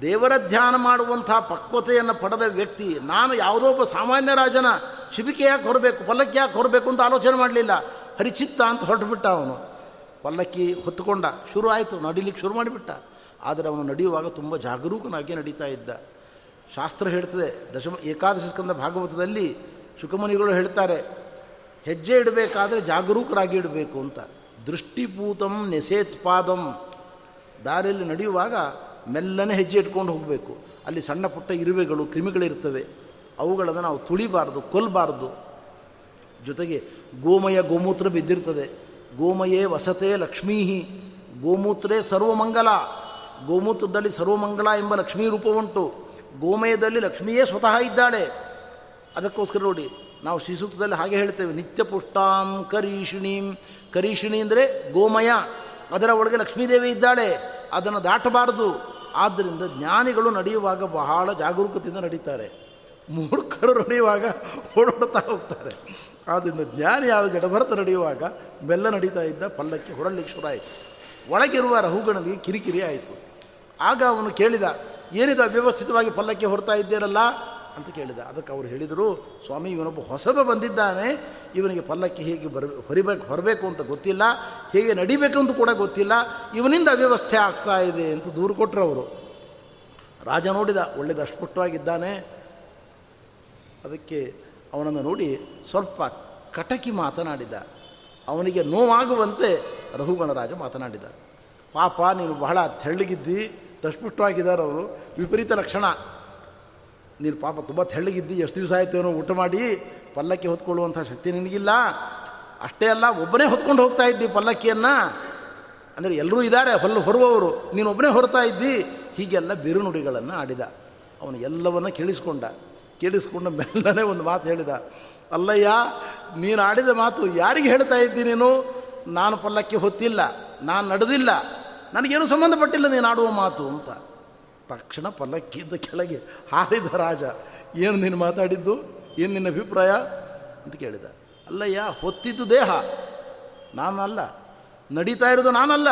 ದೇವರ ಧ್ಯಾನ ಮಾಡುವಂಥ ಪಕ್ವತೆಯನ್ನು ಪಡೆದ ವ್ಯಕ್ತಿ, ನಾನು ಯಾವುದೋ ಒಬ್ಬ ಸಾಮಾನ್ಯ ರಾಜನ ಶಿಬಿಕೆ ಯಾಕೆ ಹೊರಬೇಕು, ಪಲ್ಲಕ್ಕಿ ಯಾಕೆ ಹೊರಬೇಕು ಅಂತ ಆಲೋಚನೆ ಮಾಡಲಿಲ್ಲ. ಹರಿಚಿತ್ತ ಅಂತ ಹೊರಟುಬಿಟ್ಟ ಅವನು. ಪಲ್ಲಕ್ಕಿ ಹೊತ್ತುಕೊಂಡ, ಶುರು ಆಯಿತು, ನಡಿಲಿಕ್ಕೆ ಶುರು ಮಾಡಿಬಿಟ್ಟ. ಆದರೆ ಅವನು ನಡೆಯುವಾಗ ತುಂಬ ಜಾಗರೂಕನಾಗಿ ನಡೀತಾ ಇದ್ದ. ಶಾಸ್ತ್ರ ಹೇಳ್ತದೆ, ದಶಮ, ಏಕಾದಶ ಸ್ಕಂದ ಭಾಗವತದಲ್ಲಿ ಶುಕಮುನಿಗಳು ಹೇಳ್ತಾರೆ, ಹೆಜ್ಜೆ ಇಡಬೇಕಾದ್ರೆ ಜಾಗರೂಕರಾಗಿ ಇಡಬೇಕು ಅಂತ. ದೃಷ್ಟಿಪೂತಂ ನೆಸೇತ್ಪಾದಂ ದಾರಿಯಲ್ಲಿ ನಡೆಯುವಾಗ ಮೆಲ್ಲನೆ ಹೆಜ್ಜೆ ಇಟ್ಕೊಂಡು ಹೋಗಬೇಕು. ಅಲ್ಲಿ ಸಣ್ಣ ಪುಟ್ಟ ಇರುವೆಗಳು ಕ್ರಿಮಿಗಳಿರ್ತವೆ ಅವುಗಳನ್ನು ನಾವು ತುಳಿಬಾರ್ದು ಕೊಲ್ಲಬಾರ್ದು ಜೊತೆಗೆ ಗೋಮಯ ಗೋಮೂತ್ರ ಬಿದ್ದಿರ್ತದೆ. ಗೋಮಯೇ ವಸತೆ ಲಕ್ಷ್ಮೀಹಿ, ಗೋಮೂತ್ರೇ ಸರ್ವಮಂಗಲ. ಗೋಮೂತ್ರದಲ್ಲಿ ಸರ್ವಮಂಗಲ ಎಂಬ ಲಕ್ಷ್ಮೀ ರೂಪವುಂಟು. ಗೋಮಯದಲ್ಲಿ ಲಕ್ಷ್ಮಿಯೇ ಸ್ವತಃ ಇದ್ದಾಳೆ. ಅದಕ್ಕೋಸ್ಕರ ನೋಡಿ, ನಾವು ಶ್ರೀಸೂಕ್ತದಲ್ಲಿ ಹಾಗೆ ಹೇಳ್ತೇವೆ ನಿತ್ಯ ಪುಷ್ಟಾಂ ಕರೀಷಿಣೀಂ. ಕರೀಷಿಣಿ ಅಂದರೆ ಗೋಮಯ. ಅದರ ಒಳಗೆ ಲಕ್ಷ್ಮೀದೇವಿ ಇದ್ದಾಳೆ, ಅದನ್ನು ದಾಟಬಾರದು. ಆದ್ದರಿಂದ ಜ್ಞಾನಿಗಳು ನಡೆಯುವಾಗ ಬಹಳ ಜಾಗರೂಕತೆಯಿಂದ ನಡೀತಾರೆ. ಮೂರ್ಖರು ನಡೆಯುವಾಗ ಓಡೋಡ್ತಾ ಹೋಗ್ತಾರೆ. ಆದ್ದರಿಂದ ಜ್ಞಾನಿ ಆದ ಜಡಭರತ ನಡೆಯುವಾಗ ಬೆಲ್ಲ ನಡೀತಾ ಇದ್ದ ಪಲ್ಲಕ್ಕಿ ಹೊರಳಿಕ್ಕೆ ಶುರು ಆಯಿತು ಒಳಗಿರುವ ರಹುಗಣನಿಗೆ ಕಿರಿಕಿರಿ ಆಯಿತು. ಆಗ ಅವನು ಕೇಳಿದ, ಏನಿದೆ ಅವ್ಯವಸ್ಥಿತವಾಗಿ ಪಲ್ಲಕ್ಕೆ ಹೊರತಾ ಇದ್ದೀರಲ್ಲ? ಅಂತ ಕೇಳಿದ. ಅದಕ್ಕೆ ಅವರು ಹೇಳಿದರು, ಸ್ವಾಮಿ, ಇವನೊಬ್ಬ ಹೊಸಬ ಬಂದಿದ್ದಾನೆ. ಇವನಿಗೆ ಪಲ್ಲಕ್ಕಿ ಹೇಗೆ ಬರ, ಹೊರಿಬೇಕು, ಹೊರಬೇಕು ಅಂತ ಗೊತ್ತಿಲ್ಲ. ಹೇಗೆ ನಡಿಬೇಕು ಅಂತ ಕೂಡ ಗೊತ್ತಿಲ್ಲ. ಇವನಿಂದ ಅವ್ಯವಸ್ಥೆ ಆಗ್ತಾ ಇದೆ ಅಂತ ದೂರು ಕೊಟ್ಟರು ಅವರು. ರಾಜ ನೋಡಿದ, ಒಳ್ಳೆಯದು ಅಷ್ಟುಪುಟ್ಟವಾಗಿದ್ದಾನೆ ಅದಕ್ಕೆ ಅವನನ್ನು ನೋಡಿ ಸ್ವಲ್ಪ ಕಟಕಿ ಮಾತನಾಡಿದ. ಅವನಿಗೆ ನೋವಾಗುವಂತೆ ರಘುಗಣರಾಜ ಮಾತನಾಡಿದ. ಪಾಪ, ನೀನು ಬಹಳ ತೆಳ್ಳಗಿದ್ದಿ ದಷ್ಟಪುಷ್ಟವಾಗಿದ್ದಾರೆ ಅವರು ವಿಪರೀತ ಲಕ್ಷಣ. ನೀನು ಪಾಪ ತುಂಬ ತೆಳ್ಳಗಿದ್ದಿ, ಎಷ್ಟು ದಿವಸ ಆಯಿತು ಏನೋ ಊಟ ಮಾಡಿ, ಪಲ್ಲಕ್ಕಿ ಹೊತ್ಕೊಳ್ಳುವಂಥ ಶಕ್ತಿ ನಿನಗಿಲ್ಲ. ಅಷ್ಟೇ ಅಲ್ಲ, ಒಬ್ಬನೇ ಹೊತ್ಕೊಂಡು ಹೋಗ್ತಾ ಇದ್ದಿ ಪಲ್ಲಕ್ಕಿಯನ್ನು. ಅಂದರೆ ಎಲ್ಲರೂ ಇದ್ದಾರೆ ಹೊಲ್ಲು ಹೊರುವವರು. ನೀನು ಒಬ್ಬನೇ ಹೊರತಾ ಇದ್ದಿ. ಹೀಗೆಲ್ಲ ಬಿರುನುಡಿಗಳನ್ನು ಆಡಿದ. ಅವನು ಎಲ್ಲವನ್ನು ಕೇಳಿಸ್ಕೊಂಡ. ಕೇಳಿಸ್ಕೊಂಡ ಮೆಲ್ಲನೆ ಒಂದು ಮಾತು ಹೇಳಿದ. ಅಲ್ಲಯ್ಯ, ನೀನು ಆಡಿದ ಮಾತು ಯಾರಿಗೆ ಹೇಳ್ತಾ ಇದ್ದಿ ನೀನು? ನಾನು ಪಲ್ಲಕ್ಕಿ ಹೊತ್ತಿಲ್ಲ, ನಾನು ನಡೆದಿಲ್ಲ. ನನಗೇನು ಸಂಬಂಧಪಟ್ಟಿಲ್ಲ ನೀನು ಆಡುವ ಮಾತು ಅಂತ. ತಕ್ಷಣ ಪಲ್ಲಕ್ಕಿದ್ದ ಕೆಳಗೆ ಹಾರಿದ ರಾಜ, ಏನು ನೀನು ಮಾತಾಡಿದ್ದು? ಏನು ನಿನ್ನ ಅಭಿಪ್ರಾಯ? ಅಂತ ಕೇಳಿದ. ಅಲ್ಲಯ್ಯ, ಹೊತ್ತಿದ್ದು ದೇಹ. ನಾನಲ್ಲ. ನಡೀತಾ ಇರೋದು ನಾನಲ್ಲ.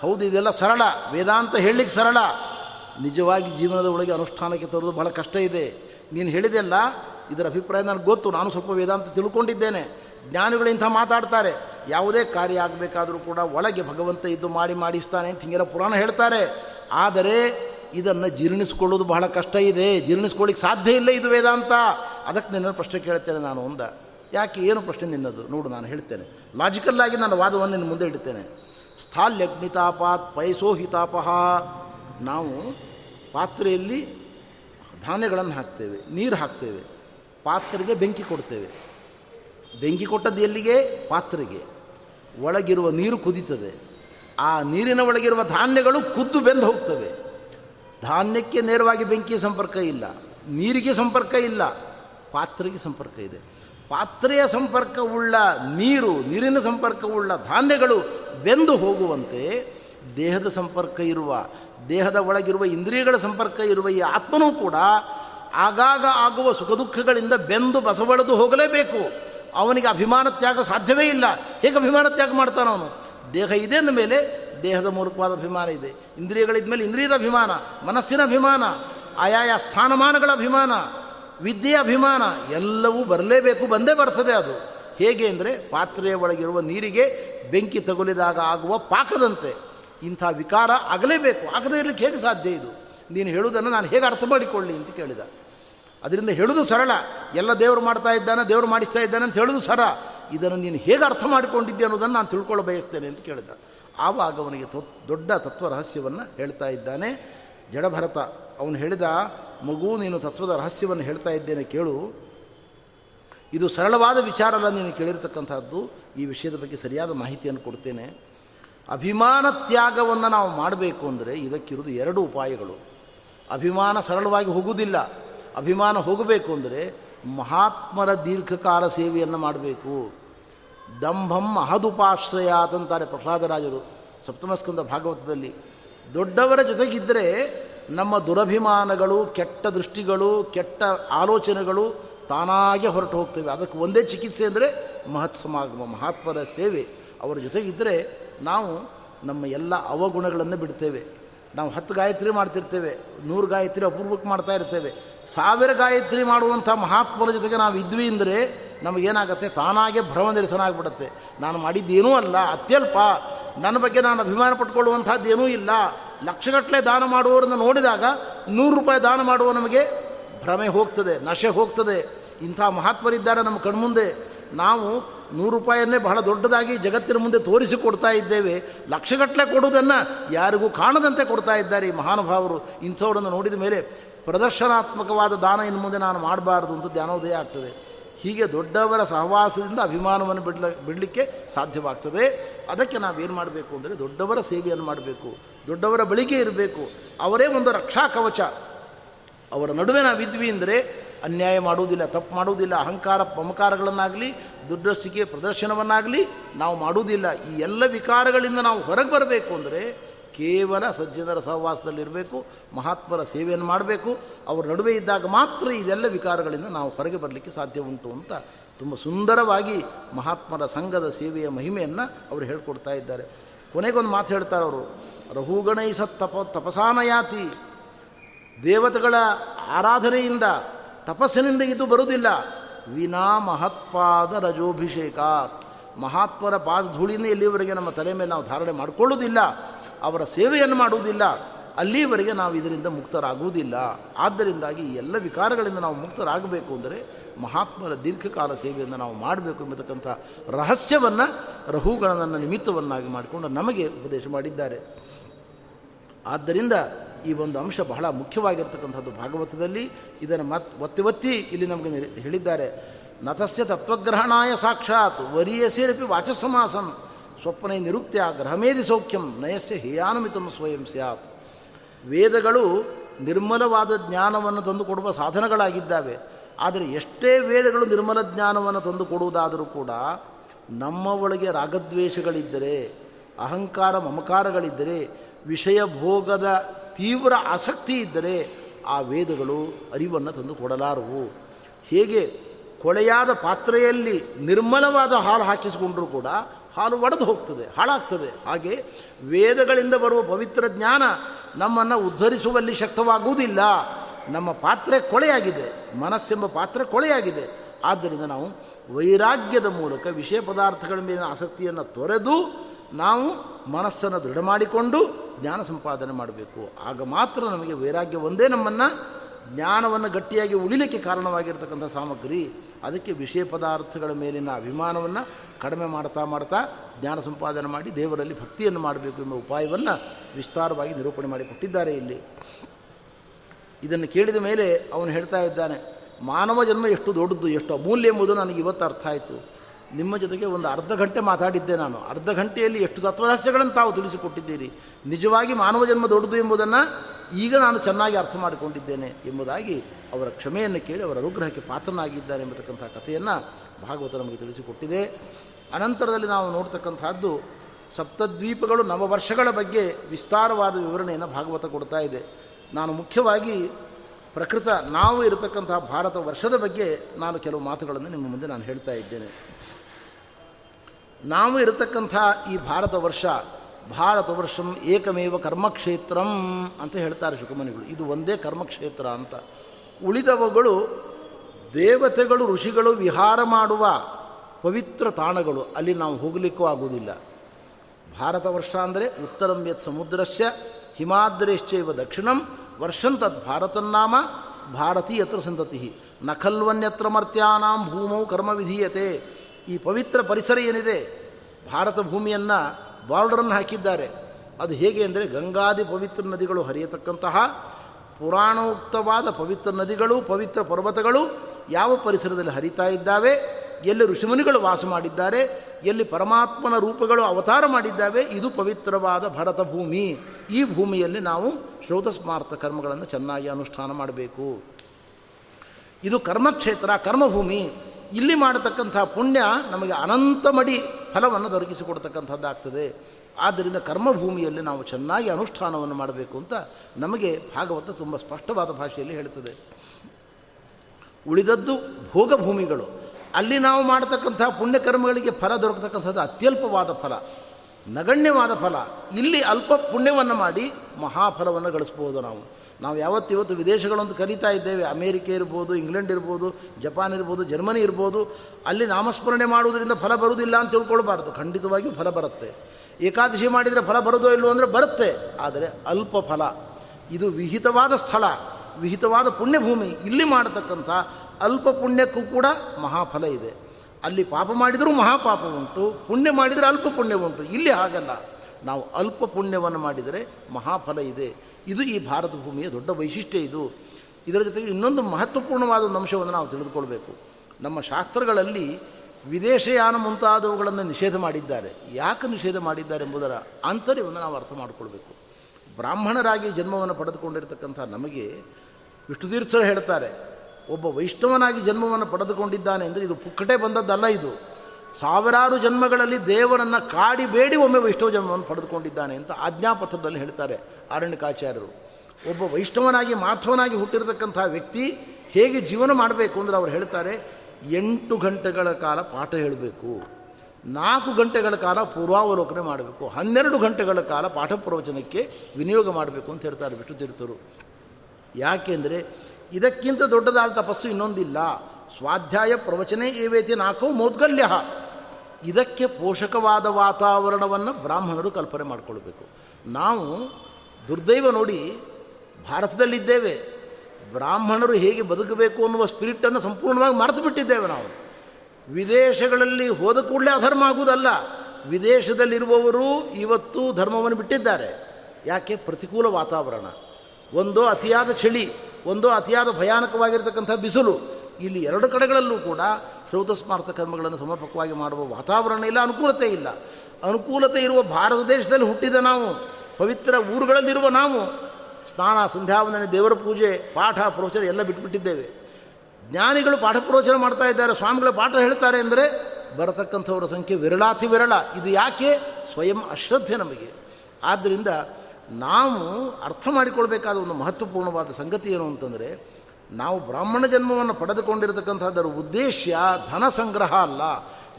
ಹೌದು, ಇದೆಲ್ಲ ಸರಳ. ವೇದಾಂತ ಹೇಳಲಿಕ್ಕೆ ಸರಳ. ನಿಜವಾಗಿ ಜೀವನದ ಒಳಗೆ ಅನುಷ್ಠಾನಕ್ಕೆ ತರೋದು ಬಹಳ ಕಷ್ಟ ಇದೆ. ನೀನು ಹೇಳಿದೆಲ್ಲ ಇದರ ಅಭಿಪ್ರಾಯ ನನಗೆ ಗೊತ್ತು. ನಾನು ಸ್ವಲ್ಪ ವೇದಾಂತ ತಿಳ್ಕೊಂಡಿದ್ದೇನೆ. ಜ್ಞಾನಿಗಳು ಇಂಥ ಮಾತಾಡ್ತಾರೆ. ಯಾವುದೇ ಕಾರ್ಯ ಆಗಬೇಕಾದರೂ ಕೂಡ ಒಳಗೆ ಭಗವಂತ ಇದ್ದು ಮಾಡಿ ಮಾಡಿಸ್ತಾನೆ ಅಂತ ಹಿಂಗೆಲ್ಲ ಪುರಾಣ ಹೇಳ್ತಾರೆ. ಆದರೆ ಇದನ್ನು ಜೀರ್ಣಿಸ್ಕೊಳ್ಳೋದು ಬಹಳ ಕಷ್ಟ ಇದೆ. ಜೀರ್ಣಿಸ್ಕೊಳ್ಳಿಕ್ಕೆ ಸಾಧ್ಯ ಇಲ್ಲ ಇದು ವೇದಾಂತ. ಅದಕ್ಕೆ ನಿನ್ನ ಪ್ರಶ್ನೆ ಕೇಳ್ತೇನೆ ನಾನು ಒಂದ. ಯಾಕೆ ಏನು ಪ್ರಶ್ನೆ ನಿನ್ನದು? ನೋಡು, ನಾನು ಹೇಳ್ತೇನೆ. ಲಾಜಿಕಲ್ಲಾಗಿ ನನ್ನ ವಾದವನ್ನು ನಿನ್ನ ಮುಂದೆ ಇಡ್ತೇನೆ. ಸ್ಥಾಲ್ಯಗ್ನಿತಾಪಾತ್ ಪೈಸೋಹಿತಾಪಹ ನಾವು ಪಾತ್ರೆಯಲ್ಲಿ ಧಾನ್ಯಗಳನ್ನು ಹಾಕ್ತೇವೆ, ನೀರು ಹಾಕ್ತೇವೆ, ಪಾತ್ರೆಗೆ ಬೆಂಕಿ ಕೊಡ್ತೇವೆ. ಬೆಂಕಿ ಕೊಟ್ಟದ್ದು ಎಲ್ಲಿಗೆ? ಪಾತ್ರೆಗೆ. ಒಳಗಿರುವ ನೀರು ಕುದೀತದೆ. ಆ ನೀರಿನ ಒಳಗಿರುವ ಧಾನ್ಯಗಳು ಕುದ್ದು ಬೆಂದು ಹೋಗ್ತವೆ. ಧಾನ್ಯಕ್ಕೆ ನೇರವಾಗಿ ಬೆಂಕಿಯ ಸಂಪರ್ಕ ಇಲ್ಲ, ನೀರಿಗೆ ಸಂಪರ್ಕ ಇಲ್ಲ, ಪಾತ್ರೆಗೆ ಸಂಪರ್ಕ ಇದೆ. ಪಾತ್ರೆಯ ಸಂಪರ್ಕವುಳ್ಳ ನೀರು, ನೀರಿನ ಸಂಪರ್ಕವುಳ್ಳ ಧಾನ್ಯಗಳು ಬೆಂದು ಹೋಗುವಂತೆ ದೇಹದ ಸಂಪರ್ಕ ಇರುವ, ದೇಹದ ಒಳಗಿರುವ ಇಂದ್ರಿಯಗಳ ಸಂಪರ್ಕ ಇರುವ ಈ ಆತ್ಮನೂ ಕೂಡ ಆಗಾಗ ಆಗುವ ಸುಖ ದುಃಖಗಳಿಂದ ಬೆಂದು ಬಸವಳೆದು ಹೋಗಲೇಬೇಕು. ಅವನಿಗೆ ಅಭಿಮಾನ ತ್ಯಾಗ ಸಾಧ್ಯವೇ ಇಲ್ಲ. ಹೇಗೆ ಅಭಿಮಾನ ತ್ಯಾಗ ಮಾಡ್ತಾನೆ ಅವನು ದೇಹ ಇದೆ ಅಂದ ಮೇಲೆ ದೇಹದ ಮೂಲಕವಾದ ಅಭಿಮಾನ ಇದೆ. ಇಂದ್ರಿಯಗಳಿದ್ಮೇಲೆ ಇಂದ್ರಿಯದ ಅಭಿಮಾನ, ಮನಸ್ಸಿನ ಅಭಿಮಾನ, ಆಯಾಯ ಸ್ಥಾನಮಾನಗಳ ಅಭಿಮಾನ, ವಿದ್ಯೆಯ ಅಭಿಮಾನ, ಎಲ್ಲವೂ ಬರಲೇಬೇಕು, ಬಂದೇ ಬರ್ತದೆ ಅದು. ಹೇಗೆ ಅಂದರೆ ಪಾತ್ರೆಯ ಒಳಗಿರುವ ನೀರಿಗೆ ಬೆಂಕಿ ತಗುಲಿದಾಗ ಆಗುವ ಪಾಕದಂತೆ. ಇಂಥ ವಿಕಾರ ಆಗಲೇಬೇಕು. ಆಗದೇ ಇರಲಿಕ್ಕೆ ಹೇಗೆ ಸಾಧ್ಯ ಇದು? ನೀನು ಹೇಳುವುದನ್ನು ನಾನು ಹೇಗೆ ಅರ್ಥ ಮಾಡಿಕೊಳ್ಳಿ ಅಂತ ಕೇಳಿದ. ಅದರಿಂದ ಹೇಳುವುದು ಸರಳ. ಎಲ್ಲ ದೇವರು ಮಾಡ್ತಾ ಇದ್ದಾನೆ, ದೇವರು ಮಾಡಿಸ್ತಾ ಇದ್ದಾನೆ ಅಂತ ಹೇಳೋದು ಸರ. ಇದನ್ನು ನೀನು ಹೇಗೆ ಅರ್ಥ ಮಾಡಿಕೊಂಡಿದ್ದೆ ಅನ್ನೋದನ್ನು ನಾನು ತಿಳ್ಕೊಳ್ಳ ಬಯಸ್ತೇನೆ ಅಂತ ಕೇಳಿದ. ಆವಾಗ ಅವನಿಗೆ ದೊಡ್ಡ ತತ್ವ ರಹಸ್ಯವನ್ನು ಹೇಳ್ತಾ ಇದ್ದಾನೆ. ಜಡಭರತ, ಅವನು ಹೇಳಿದ, ಮಗು, ನೀನು ತತ್ವದ ರಹಸ್ಯವನ್ನು ಹೇಳ್ತಾ ಇದ್ದೇನೆ ಕೇಳು. ಇದು ಸರಳವಾದ ವಿಚಾರ ಅಲ್ಲ ನೀನು ಕೇಳಿರ್ತಕ್ಕಂಥದ್ದು. ಈ ವಿಷಯದ ಬಗ್ಗೆ ಸರಿಯಾದ ಮಾಹಿತಿಯನ್ನು ಕೊಡ್ತೇನೆ. ಅಭಿಮಾನ ತ್ಯಾಗವನ್ನು ನಾವು ಮಾಡಬೇಕು ಅಂದರೆ ಇದಕ್ಕಿರುವುದು ಎರಡು ಉಪಾಯಗಳು. ಅಭಿಮಾನ ಸರಳವಾಗಿ ಹೋಗುವುದಿಲ್ಲ. ಅಭಿಮಾನ ಹೋಗಬೇಕು ಅಂದರೆ ಮಹಾತ್ಮರ ದೀರ್ಘಕಾಲ ಸೇವೆಯನ್ನು ಮಾಡಬೇಕು. ದಂಭಂ ಮಹದುಪಾಶ್ರಯ ಅಂತಾರೆ ಪ್ರಹ್ಲಾದರಾಜರು ಸಪ್ತಮಸ್ಕಂದ ಭಾಗವತದಲ್ಲಿ. ದೊಡ್ಡವರ ಜೊತೆಗಿದ್ದರೆ ನಮ್ಮ ದುರಭಿಮಾನಗಳು, ಕೆಟ್ಟ ದೃಷ್ಟಿಗಳು, ಕೆಟ್ಟ ಆಲೋಚನೆಗಳು ತಾನಾಗೆ ಹೊರಟು ಹೋಗ್ತೇವೆ. ಅದಕ್ಕೆ ಒಂದೇ ಚಿಕಿತ್ಸೆ ಅಂದರೆ ಮಹತ್ ಸಮಾಗಮ, ಮಹಾತ್ಮರ ಸೇವೆ. ಅವರ ಜೊತೆಗಿದ್ದರೆ ನಾವು ನಮ್ಮ ಎಲ್ಲ ಅವಗುಣಗಳನ್ನು ಬಿಡ್ತೇವೆ. ನಾವು ಹತ್ತು ಗಾಯತ್ರಿ ಮಾಡ್ತಿರ್ತೇವೆ, ನೂರು ಗಾಯತ್ರಿ ಅಪೂರ್ವಕ್ಕೆ ಮಾಡ್ತಾ ಇರ್ತೇವೆ. ಸಾವಿರ ಗಾಯತ್ರಿ ಮಾಡುವಂಥ ಮಹಾತ್ಮರ ಜೊತೆಗೆ ನಾವು ಇದ್ವಿ ಅಂದರೆ ನಮಗೇನಾಗುತ್ತೆ? ತಾನಾಗೆ ಭ್ರಮ ನಿರಸನಾಗ್ಬಿಡುತ್ತೆ. ನಾನು ಮಾಡಿದ್ದೇನೂ ಅಲ್ಲ. ಅತ್ಯಲ್ಪ. ನನ್ನ ಬಗ್ಗೆ ನಾನು ಅಭಿಮಾನ ಪಟ್ಕೊಳ್ಳುವಂಥದ್ದೇನೂ ಇಲ್ಲ. ಲಕ್ಷಗಟ್ಟಲೆ ದಾನ ಮಾಡುವವರನ್ನು ನೋಡಿದಾಗ ನೂರು ರೂಪಾಯಿ ದಾನ ಮಾಡುವ ನಮಗೆ ಭ್ರಮೆ ಹೋಗ್ತದೆ, ನಶೆ ಹೋಗ್ತದೆ. ಇಂಥ ಮಹಾತ್ಮರಿದ್ದಾರೆ ನಮ್ಮ ಕಣ್ಮುಂದೆ. ನಾವು ನೂರು ರೂಪಾಯಿಯನ್ನೇ ಬಹಳ ದೊಡ್ಡದಾಗಿ ಜಗತ್ತಿನ ಮುಂದೆ ತೋರಿಸಿಕೊಡ್ತಾ ಇದ್ದೇವೆ. ಲಕ್ಷಗಟ್ಟಲೆ ಕೊಡುವುದನ್ನು ಯಾರಿಗೂ ಕಾಣದಂತೆ ಕೊಡ್ತಾ ಇದ್ದಾರೆ ಈ ಮಹಾನುಭಾವರು. ಇಂಥವರನ್ನು ನೋಡಿದ ಮೇಲೆ ಪ್ರದರ್ಶನಾತ್ಮಕವಾದ ದಾನ ಇನ್ನು ಮುಂದೆ ನಾನು ಮಾಡಬಾರ್ದು ಅಂತ ಧ್ಯಾನೋದಯ ಆಗ್ತದೆ. ಹೀಗೆ ದೊಡ್ಡವರ ಸಹವಾಸದಿಂದ ಅಭಿಮಾನವನ್ನು ಬಿಡ್ಲ, ಬಿಡಲಿಕ್ಕೆ ಸಾಧ್ಯವಾಗ್ತದೆ. ಅದಕ್ಕೆ ನಾವೇನು ಮಾಡಬೇಕು ಅಂದರೆ ದೊಡ್ಡವರ ಸೇವೆಯನ್ನು ಮಾಡಬೇಕು. ದೊಡ್ಡವರ ಬಳಿಗೆ ಇರಬೇಕು. ಅವರೇ ಒಂದು ರಕ್ಷಾ ಕವಚ. ಅವರ ನಡುವೆ ನಾವಿದ್ವಿ ಅಂದರೆ ಅನ್ಯಾಯ ಮಾಡುವುದಿಲ್ಲ, ತಪ್ಪು ಮಾಡುವುದಿಲ್ಲ, ಅಹಂಕಾರ, ಮಮಕಾರಗಳನ್ನಾಗಲಿ ದುಡ್ಡಷ್ಟಿಕೆ ಪ್ರದರ್ಶನವನ್ನಾಗಲಿ ನಾವು ಮಾಡುವುದಿಲ್ಲ. ಈ ಎಲ್ಲ ವಿಕಾರಗಳಿಂದ ನಾವು ಹೊರಗೆ ಬರಬೇಕು ಅಂದರೆ ಕೇವಲ ಸಜ್ಜನರ ಸಹವಾಸದಲ್ಲಿರಬೇಕು, ಮಹಾತ್ಮರ ಸೇವೆಯನ್ನು ಮಾಡಬೇಕು. ಅವರ ನಡುವೆ ಇದ್ದಾಗ ಮಾತ್ರ ಇದೆಲ್ಲ ವಿಕಾರಗಳಿಂದ ನಾವು ಹೊರಗೆ ಬರಲಿಕ್ಕೆ ಸಾಧ್ಯ ಉಂಟು ಅಂತ ತುಂಬ ಸುಂದರವಾಗಿ ಮಹಾತ್ಮರ ಸಂಘದ ಸೇವೆಯ ಮಹಿಮೆಯನ್ನು ಅವರು ಹೇಳ್ಕೊಡ್ತಾ ಇದ್ದಾರೆ. ಕೊನೆಗೊಂದು ಮಾತು ಹೇಳ್ತಾರೆ ಅವರು ರಹುಗಣೈಸ ತಪ, ತಪಸಾನಯಾತಿ. ದೇವತೆಗಳ ಆರಾಧನೆಯಿಂದ ತಪಸ್ಸಿನಿಂದ ಇದು ಬರುವುದಿಲ್ಲ. ವಿನಾ ಮಹತ್ಪಾದ ರಜೋಭಿಷೇಕ ಮಹಾತ್ಮರ ಪಾದ ಧೂಳಿನೇ ಇಲ್ಲಿವರೆಗೆ ನಮ್ಮ ತಲೆ ಮೇಲೆ ನಾವು ಧಾರಣೆ ಮಾಡಿಕೊಳ್ಳುವುದಿಲ್ಲ. ಅವರ ಸೇವೆಯನ್ನು ಮಾಡುವುದಿಲ್ಲ, ಅಲ್ಲಿವರೆಗೆ ನಾವು ಇದರಿಂದ ಮುಕ್ತರಾಗುವುದಿಲ್ಲ. ಆದ್ದರಿಂದಾಗಿ ಎಲ್ಲ ವಿಕಾರಗಳಿಂದ ನಾವು ಮುಕ್ತರಾಗಬೇಕು ಅಂದರೆ ಮಹಾತ್ಮರ ದೀರ್ಘಕಾಲ ಸೇವೆಯನ್ನು ನಾವು ಮಾಡಬೇಕು ಎಂಬತಕ್ಕಂಥ ರಹಸ್ಯವನ್ನು ರಹುಗಣನನ್ನು ನಿಮಿತ್ತವನ್ನಾಗಿ ಮಾಡಿಕೊಂಡು ನಮಗೆ ಉಪದೇಶ ಮಾಡಿದ್ದಾರೆ. ಆದ್ದರಿಂದ ಈ ಒಂದು ಅಂಶ ಬಹಳ ಮುಖ್ಯವಾಗಿರ್ತಕ್ಕಂಥದ್ದು ಭಾಗವತದಲ್ಲಿ. ಇದನ್ನು ಮತ್, ಒತ್ತಿ ಒತ್ತಿ ಇಲ್ಲಿ ನಮಗೆ ಹೇಳಿದ್ದಾರೆ. ನತಸ್ಯ ತತ್ವಗ್ರಹಣಾಯ ಸಾಕ್ಷಾತ್ ವರಿಯಸೇರಪಿ ವಾಚಸಮಾಸಂ. ಸ್ವಪ್ನೈ ನಿರುಕ್ತಿಯ ಗ್ರಹಮೇದಿ ಸೌಖ್ಯಂ ನಯಸ್ಯ ಹೇಯಾನುಮಿತ ಸ್ವಯಂ ಸ್ಯಾತ್. ವೇದಗಳು ನಿರ್ಮಲವಾದ ಜ್ಞಾನವನ್ನು ತಂದು ಕೊಡುವ ಸಾಧನಗಳಾಗಿದ್ದಾವೆ. ಆದರೆ ಎಷ್ಟೇ ವೇದಗಳು ನಿರ್ಮಲ ಜ್ಞಾನವನ್ನು ತಂದು ಕೊಡುವುದಾದರೂ ಕೂಡ ನಮ್ಮ ಒಳಗೆ ರಾಗದ್ವೇಷಗಳಿದ್ದರೆ, ಅಹಂಕಾರ ಮಮಕಾರಗಳಿದ್ದರೆ, ವಿಷಯ ಭೋಗದ ತೀವ್ರ ಆಸಕ್ತಿ ಇದ್ದರೆ ಆ ವೇದಗಳು ಅರಿವನ್ನು ತಂದು ಕೊಡಲಾರವು ಹೇಗೆ ಕೊಳೆಯಾದ ಪಾತ್ರೆಯಲ್ಲಿ ನಿರ್ಮಲವಾದ ಹಾಲು ಹಾಕಿಸಿಕೊಂಡರೂ ಕೂಡ ಹಾಲು ಒಡೆದು ಹೋಗ್ತದೆ, ಹಾಳಾಗ್ತದೆ. ಹಾಗೆ ವೇದಗಳಿಂದ ಬರುವ ಪವಿತ್ರ ಜ್ಞಾನ ನಮ್ಮನ್ನು ಉದ್ಧರಿಸುವಲ್ಲಿ ಶಕ್ತವಾಗುವುದಿಲ್ಲ. ನಮ್ಮ ಪಾತ್ರೆ ಕೊಳೆಯಾಗಿದೆ, ಮನಸ್ಸೆಂಬ ಪಾತ್ರೆ ಕೊಳೆಯಾಗಿದೆ. ಆದ್ದರಿಂದ ನಾವು ವೈರಾಗ್ಯದ ಮೂಲಕ ವಿಷಯ ಪದಾರ್ಥಗಳ ಮೇಲಿನ ಆಸಕ್ತಿಯನ್ನು ತೊರೆದು ನಾವು ಮನಸ್ಸನ್ನು ದೃಢ ಮಾಡಿಕೊಂಡು ಜ್ಞಾನ ಸಂಪಾದನೆ ಮಾಡಬೇಕು. ಆಗ ಮಾತ್ರ ನಮಗೆ ವೈರಾಗ್ಯ ಒಂದೇ ನಮ್ಮನ್ನು ಜ್ಞಾನವನ್ನು ಗಟ್ಟಿಯಾಗಿ ಉಳಿಲಿಕ್ಕೆ ಕಾರಣವಾಗಿರ್ತಕ್ಕಂಥ ಸಾಮಗ್ರಿ, ಅದಕ್ಕೆ ವಿಷಯ ಪದಾರ್ಥಗಳ ಮೇಲಿನ ಅಭಿಮಾನವನ್ನು ಕಡಿಮೆ ಮಾಡ್ತಾ ಮಾಡ್ತಾ ಜ್ಞಾನ ಸಂಪಾದನೆ ಮಾಡಿ ದೇವರಲ್ಲಿ ಭಕ್ತಿಯನ್ನು ಮಾಡಬೇಕು ಎಂಬ ಉಪಾಯವನ್ನು ವಿಸ್ತಾರವಾಗಿ ನಿರೂಪಣೆ ಮಾಡಿಕೊಟ್ಟಿದ್ದಾರೆ ಇಲ್ಲಿ. ಇದನ್ನು ಕೇಳಿದ ಮೇಲೆ ಅವನು ಹೇಳ್ತಾ ಇದ್ದಾನೆ, ಮಾನವ ಜನ್ಮ ಎಷ್ಟು ದೊಡ್ಡದು, ಎಷ್ಟು ಅಮೂಲ್ಯ ಎಂಬುದು ನನಗೆ ಇವತ್ತು ಅರ್ಥ ಆಯಿತು. ನಿಮ್ಮ ಜೊತೆಗೆ ಒಂದು ಅರ್ಧ ಗಂಟೆ ಮಾತಾಡಿದ್ದೆ ನಾನು. ಅರ್ಧ ಗಂಟೆಯಲ್ಲಿ ಎಷ್ಟು ತತ್ವರಹಸ್ಯಗಳನ್ನು ತಾವು ತಿಳಿಸಿಕೊಟ್ಟಿದ್ದೀರಿ. ನಿಜವಾಗಿ ಮಾನವ ಜನ್ಮ ದೊಡ್ಡದು ಎಂಬುದನ್ನು ಈಗ ನಾನು ಚೆನ್ನಾಗಿ ಅರ್ಥ ಮಾಡಿಕೊಂಡಿದ್ದೇನೆ ಎಂಬುದಾಗಿ ಅವರ ಕ್ಷಮೆಯನ್ನು ಕೇಳಿ ಅವರ ಅನುಗ್ರಹಕ್ಕೆ ಪಾತ್ರನಾಗಿದ್ದಾರೆ ಎಂಬತಕ್ಕಂಥ ಕಥೆಯನ್ನು ಭಾಗವತ ನಮಗೆ ತಿಳಿಸಿಕೊಟ್ಟಿದೆ. ಅನಂತರದಲ್ಲಿ ನಾವು ನೋಡ್ತಕ್ಕಂಥದ್ದು ಸಪ್ತದ್ವೀಪಗಳು ನವ ವರ್ಷಗಳ ಬಗ್ಗೆ ವಿಸ್ತಾರವಾದ ವಿವರಣೆಯನ್ನು ಭಾಗವತ ಕೊಡ್ತಾ ಇದೆ. ನಾನು ಮುಖ್ಯವಾಗಿ ಪ್ರಕೃತ ನಾವು ಇರತಕ್ಕಂತಹ ಭಾರತ ವರ್ಷದ ಬಗ್ಗೆ ನಾನು ಕೆಲವು ಮಾತುಗಳನ್ನು ನಿಮ್ಮ ಮುಂದೆ ನಾನು ಹೇಳ್ತಾ ಇದ್ದೇನೆ. ನಾವು ಇರತಕ್ಕಂಥ ಈ ಭಾರತ ವರ್ಷ, ಭಾರತ ವರ್ಷಂ ಏಕಮೇವ ಕರ್ಮಕ್ಷೇತ್ರಂ ಅಂತ ಹೇಳ್ತಾರೆ ಶುಕಮನಿಗಳು ಇದು ಒಂದೇ ಕರ್ಮಕ್ಷೇತ್ರ ಅಂತ. ಉಳಿದವುಗಳು ದೇವತೆಗಳು, ಋಷಿಗಳು ವಿಹಾರ ಮಾಡುವ ಪವಿತ್ರ ತಾಣಗಳು. ಅಲ್ಲಿ ನಾವು ಹೋಗಲಿಕ್ಕೂ ಆಗುವುದಿಲ್ಲ. ಭಾರತ ವರ್ಷ ಅಂದರೆ ಉತ್ತರಂ ಯತ್ ಸಮುದ್ರಸ್ಯ, ಹಿಮಾದ್ರೇಶ್ಚೈವ ದಕ್ಷಿಣಂ ವರ್ಷಂತದ್ ಭಾರತನ್ನಾಮ ಭಾರತೀಯತ್ರ ಸಂತತಿ. ನಖಲ್ವನ್ಯತ್ರ ಮರ್ತ್ಯಾನಾಂ ಭೂಮೌ ಕರ್ಮ ವಿಧೀಯತೆ. ಈ ಪವಿತ್ರ ಪರಿಸರ ಏನಿದೆ, ಭಾರತ ಭೂಮಿಯನ್ನು ಬಾರ್ಡರನ್ನು ಹಾಕಿದ್ದಾರೆ. ಅದು ಹೇಗೆ ಅಂದರೆ ಗಂಗಾದಿ ಪವಿತ್ರ ನದಿಗಳು ಹರಿಯತಕ್ಕಂತಹ ಪುರಾಣೋಕ್ತವಾದ ಪವಿತ್ರ ನದಿಗಳು, ಪವಿತ್ರ ಪರ್ವತಗಳು ಯಾವ ಪರಿಸರದಲ್ಲಿ ಹರಿತಾ ಇದ್ದಾವೆ, ಎಲ್ಲಿ ಋಷಿಮುನಿಗಳು ವಾಸ ಮಾಡಿದ್ದಾರೆ, ಎಲ್ಲಿ ಪರಮಾತ್ಮನ ರೂಪಗಳು ಅವತಾರ ಮಾಡಿದ್ದಾವೆ, ಇದು ಪವಿತ್ರವಾದ ಭರತ ಭೂಮಿ. ಈ ಭೂಮಿಯಲ್ಲಿ ನಾವು ಶ್ರೋತಸ್ಮಾರ್ಥ ಕರ್ಮಗಳನ್ನು ಚೆನ್ನಾಗಿ ಅನುಷ್ಠಾನ ಮಾಡಬೇಕು. ಇದು ಕರ್ಮಕ್ಷೇತ್ರ, ಕರ್ಮಭೂಮಿ. ಇಲ್ಲಿ ಮಾಡತಕ್ಕಂಥ ಪುಣ್ಯ ನಮಗೆ ಅನಂತ ಮಡಿ ಫಲವನ್ನು ದೊರಕಿಸಿಕೊಡ್ತಕ್ಕಂಥದ್ದಾಗ್ತದೆ. ಆದ್ದರಿಂದ ಕರ್ಮಭೂಮಿಯಲ್ಲಿ ನಾವು ಚೆನ್ನಾಗಿ ಅನುಷ್ಠಾನವನ್ನು ಮಾಡಬೇಕು ಅಂತ ನಮಗೆ ಭಾಗವತ ತುಂಬ ಸ್ಪಷ್ಟವಾದ ಭಾಷೆಯಲ್ಲಿ ಹೇಳ್ತದೆ. ಉಳಿದದ್ದು ಭೋಗಭೂಮಿಗಳು. ಅಲ್ಲಿ ನಾವು ಮಾಡತಕ್ಕಂಥ ಪುಣ್ಯಕರ್ಮಗಳಿಗೆ ಫಲ ದೊರಕತಕ್ಕಂಥದ್ದು ಅತ್ಯಲ್ಪವಾದ ಫಲ. ನಗಣ್ಯವಾದ ಫಲ. ಇಲ್ಲಿ ಅಲ್ಪ ಪುಣ್ಯವನ್ನು ಮಾಡಿ ಮಹಾಫಲವನ್ನು ಗಳಿಸ್ಬೋದು ನಾವು. ನಾವು ಯಾವತ್ತಿವತ್ತು ವಿದೇಶಗಳಂತ ಕರೀತಾ ಇದ್ದೇವೆ. ಅಮೇರಿಕೆ ಇರ್ಬೋದು, ಇಂಗ್ಲೆಂಡ್ ಇರ್ಬೋದು, ಜಪಾನ್ ಇರ್ಬೋದು, ಜರ್ಮನಿ ಇರ್ಬೋದು. ಅಲ್ಲಿ ನಾಮಸ್ಮರಣೆ ಮಾಡುವುದರಿಂದ ಫಲ ಬರುವುದಿಲ್ಲ ಅಂತ ತಿಳ್ಕೊಳ್ಬಾರ್ದು. ಖಂಡಿತವಾಗಿಯೂ ಫಲ ಬರುತ್ತೆ. ಏಕಾದಶಿ ಮಾಡಿದರೆ ಫಲ ಬರೋದೋ ಇಲ್ಲವೋ ಅಂದರೆ ಬರುತ್ತೆ. ಆದರೆ ಅಲ್ಪ ಫಲ. ಇದು ವಿಹಿತವಾದ ಸ್ಥಳ. ವಿಹಿತವಾದ ಪುಣ್ಯಭೂಮಿ. ಇಲ್ಲಿ ಮಾಡತಕ್ಕಂಥ ಅಲ್ಪ ಪುಣ್ಯಕ್ಕೂ ಕೂಡ ಮಹಾಫಲ ಇದೆ. ಅಲ್ಲಿ ಪಾಪ ಮಾಡಿದರೂ ಮಹಾಪಾಪ ಉಂಟು, ಪುಣ್ಯ ಮಾಡಿದರೆ ಅಲ್ಪ ಪುಣ್ಯ ಉಂಟು. ಇಲ್ಲಿ ಹಾಗಲ್ಲ. ನಾವು ಅಲ್ಪ ಪುಣ್ಯವನ್ನು ಮಾಡಿದರೆ ಮಹಾಫಲ ಇದೆ. ಇದು ಈ ಭಾರತ ಭೂಮಿಯ ದೊಡ್ಡ ವೈಶಿಷ್ಟ್ಯ ಇದು. ಇದರ ಜೊತೆಗೆ ಇನ್ನೊಂದು ಮಹತ್ವಪೂರ್ಣವಾದ ಒಂದು ಅಂಶವನ್ನು ನಾವು ತಿಳಿದುಕೊಳ್ಬೇಕು. ನಮ್ಮ ಶಾಸ್ತ್ರಗಳಲ್ಲಿ ವಿದೇಶಯಾನ ಮುಂತಾದವುಗಳನ್ನು ನಿಷೇಧ ಮಾಡಿದ್ದಾರೆ. ಯಾಕೆ ನಿಷೇಧ ಮಾಡಿದ್ದಾರೆ ಎಂಬುದರ ಆಂತರ್ಯವನ್ನು ನಾವು ಅರ್ಥ ಮಾಡಿಕೊಳ್ಬೇಕು. ಬ್ರಾಹ್ಮಣರಾಗಿ ಜನ್ಮವನ್ನು ಪಡೆದುಕೊಂಡಿರ್ತಕ್ಕಂಥ ನಮಗೆ ವಿಷ್ಣುತೀರ್ಥರು ಹೇಳ್ತಾರೆ ಒಬ್ಬ ವೈಷ್ಣವನಾಗಿ ಜನ್ಮವನ್ನು ಪಡೆದುಕೊಂಡಿದ್ದಾನೆ ಅಂದರೆ ಇದು ಪುಕ್ಕಟೆ ಬಂದದ್ದಲ್ಲ ಇದು. ಸಾವಿರಾರು ಜನ್ಮಗಳಲ್ಲಿ ದೇವರನ್ನು ಕಾಡಿ ಬೇಡಿ ಒಮ್ಮೆ ವೈಷ್ಣವ ಜನ್ಮವನ್ನು ಪಡೆದುಕೊಂಡಿದ್ದಾನೆ ಅಂತ ಆಜ್ಞಾಪತ್ರದಲ್ಲಿ ಹೇಳ್ತಾರೆ ಆರಣ್ಯಕಾಚಾರ್ಯರು ಒಬ್ಬ ವೈಷ್ಣವನಾಗಿ ಮಾಧವನಾಗಿ ಹುಟ್ಟಿರತಕ್ಕಂಥ ವ್ಯಕ್ತಿ ಹೇಗೆ ಜೀವನ ಮಾಡಬೇಕು ಅಂದರೆ ಅವ್ರು ಹೇಳ್ತಾರೆ, ಎಂಟು ಗಂಟೆಗಳ ಕಾಲ ಪಾಠ ಹೇಳಬೇಕು, ನಾಲ್ಕು ಗಂಟೆಗಳ ಕಾಲ ಪೂರ್ವಾವಲೋಕನೆ ಮಾಡಬೇಕು, ಹನ್ನೆರಡು ಗಂಟೆಗಳ ಕಾಲ ಪಾಠ ಪ್ರವಚನಕ್ಕೆ ವಿನಿಯೋಗ ಮಾಡಬೇಕು ಅಂತ ಹೇಳ್ತಾರೆ ವಿಷ್ಣು ತೀರ್ಥರು ಯಾಕೆಂದರೆ ಇದಕ್ಕಿಂತ ದೊಡ್ಡದಾದ ತಪಸ್ಸು ಇನ್ನೊಂದಿಲ್ಲ. ಸ್ವಾಧ್ಯಾಯ ಪ್ರವಚನೆ ಏವೇತಿ ನಾಲ್ಕು ಮೌದ್ಗಲ್ಯ. ಇದಕ್ಕೆ ಪೋಷಕವಾದ ವಾತಾವರಣವನ್ನು ಬ್ರಾಹ್ಮಣರು ಕಲ್ಪನೆ ಮಾಡಿಕೊಳ್ಬೇಕು. ನಾವು ದುರ್ದೈವ ನೋಡಿ ಭಾರತದಲ್ಲಿದ್ದೇವೆ. ಬ್ರಾಹ್ಮಣರು ಹೇಗೆ ಬದುಕಬೇಕು ಅನ್ನುವ ಸ್ಪಿರಿಟನ್ನು ಸಂಪೂರ್ಣವಾಗಿ ಮರೆತು ಬಿಟ್ಟಿದ್ದೇವೆ ನಾವು. ವಿದೇಶಗಳಲ್ಲಿ ಹೋದ ಕೂಡಲೇ ಅಧರ್ಮ ಆಗುವುದಲ್ಲ. ವಿದೇಶದಲ್ಲಿರುವವರು ಇವತ್ತು ಧರ್ಮವನ್ನು ಬಿಟ್ಟಿದ್ದಾರೆ. ಯಾಕೆ? ಪ್ರತಿಕೂಲ ವಾತಾವರಣ. ಒಂದೋ ಅತಿಯಾದ ಚಳಿ. ಒಂದೋ ಅತಿಯಾದ ಭಯಾನಕವಾಗಿರ್ತಕ್ಕಂಥ ಬಿಸಿಲು. ಇಲ್ಲಿ ಎರಡು ಕಡೆಗಳಲ್ಲೂ ಕೂಡ ಶ್ರೌತ ಸ್ಮಾರ್ಥ ಕರ್ಮಗಳನ್ನು ಸಮರ್ಪಕವಾಗಿ ಮಾಡುವ ವಾತಾವರಣ ಇಲ್ಲ, ಅನುಕೂಲತೆ ಇಲ್ಲ. ಅನುಕೂಲತೆ ಇರುವ ಭಾರತ ದೇಶದಲ್ಲಿ ಹುಟ್ಟಿದ ನಾವು, ಪವಿತ್ರ ಊರುಗಳಲ್ಲಿರುವ ನಾವು, ಸ್ನಾನ, ಸಂಧ್ಯಾವಂದನೆ, ದೇವರ ಪೂಜೆ, ಪಾಠ, ಪ್ರವಚನ ಎಲ್ಲ ಬಿಟ್ಬಿಟ್ಟಿದ್ದೇವೆ. ಜ್ಞಾನಿಗಳು ಪಾಠ ಪ್ರವಚನ ಮಾಡ್ತಾ ಇದ್ದಾರೆ, ಸ್ವಾಮಿಗಳ ಪಾಠ ಹೇಳ್ತಾರೆ ಅಂದರೆ ಬರತಕ್ಕಂಥವರ ಸಂಖ್ಯೆ ವಿರಳಾತಿ ವಿರಳ. ಇದು ಯಾಕೆ? ಸ್ವಯಂ ಅಶ್ರದ್ಧೆ ನಮಗೆ. ಆದ್ದರಿಂದ ನಾವು ಅರ್ಥ ಮಾಡಿಕೊಳ್ಬೇಕಾದ ಒಂದು ಮಹತ್ವಪೂರ್ಣವಾದ ಸಂಗತಿ ಏನು ಅಂತಂದರೆ, ನಾವು ಬ್ರಾಹ್ಮಣ ಜನ್ಮವನ್ನು ಪಡೆದುಕೊಂಡಿರತಕ್ಕಂಥದ್ದರ ಉದ್ದೇಶ ಧನ ಸಂಗ್ರಹ ಅಲ್ಲ.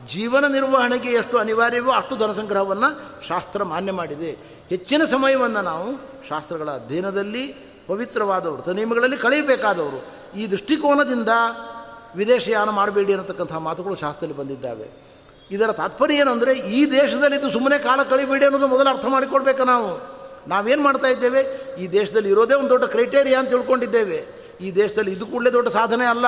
ಜೀವನ ನಿರ್ವಹಣೆಗೆ ಎಷ್ಟು ಅನಿವಾರ್ಯವೋ ಅಷ್ಟು ಧನ ಸಂಗ್ರಹವನ್ನು ಶಾಸ್ತ್ರ ಮಾನ್ಯ ಮಾಡಿದೆ. ಹೆಚ್ಚಿನ ಸಮಯವನ್ನು ನಾವು ಶಾಸ್ತ್ರಗಳ ಅಧ್ಯಯನದಲ್ಲಿ, ಪವಿತ್ರವಾದ ವೃತ್ತ ನಿಯಮಗಳಲ್ಲಿ ಕಳೆಯಬೇಕಾದವರು. ಈ ದೃಷ್ಟಿಕೋನದಿಂದ ವಿದೇಶಯಾನ ಮಾಡಬೇಡಿ ಅನ್ನತಕ್ಕಂಥ ಮಾತುಗಳು ಶಾಸ್ತ್ರದಲ್ಲಿ ಬಂದಿದ್ದಾವೆ. ಇದರ ತಾತ್ಪರ್ಯ ಏನಂದರೆ, ಈ ದೇಶದಲ್ಲಿ ಇದು ಸುಮ್ಮನೆ ಕಾಲ ಕಳಿಬೇಡಿ ಅನ್ನೋದು ಮೊದಲು ಅರ್ಥ ಮಾಡಿಕೊಳ್ಬೇಕು ನಾವು. ನಾವೇನು ಮಾಡ್ತಾ ಇದ್ದೇವೆ? ಈ ದೇಶದಲ್ಲಿ ಇರೋದೇ ಒಂದು ದೊಡ್ಡ ಕ್ರೈಟೇರಿಯಾ ಅಂತ ತಿಳ್ಕೊಂಡಿದ್ದೇವೆ. ಈ ದೇಶದಲ್ಲಿ ಇದು ಕೂಡಲೇ ದೊಡ್ಡ ಸಾಧನೆ ಅಲ್ಲ.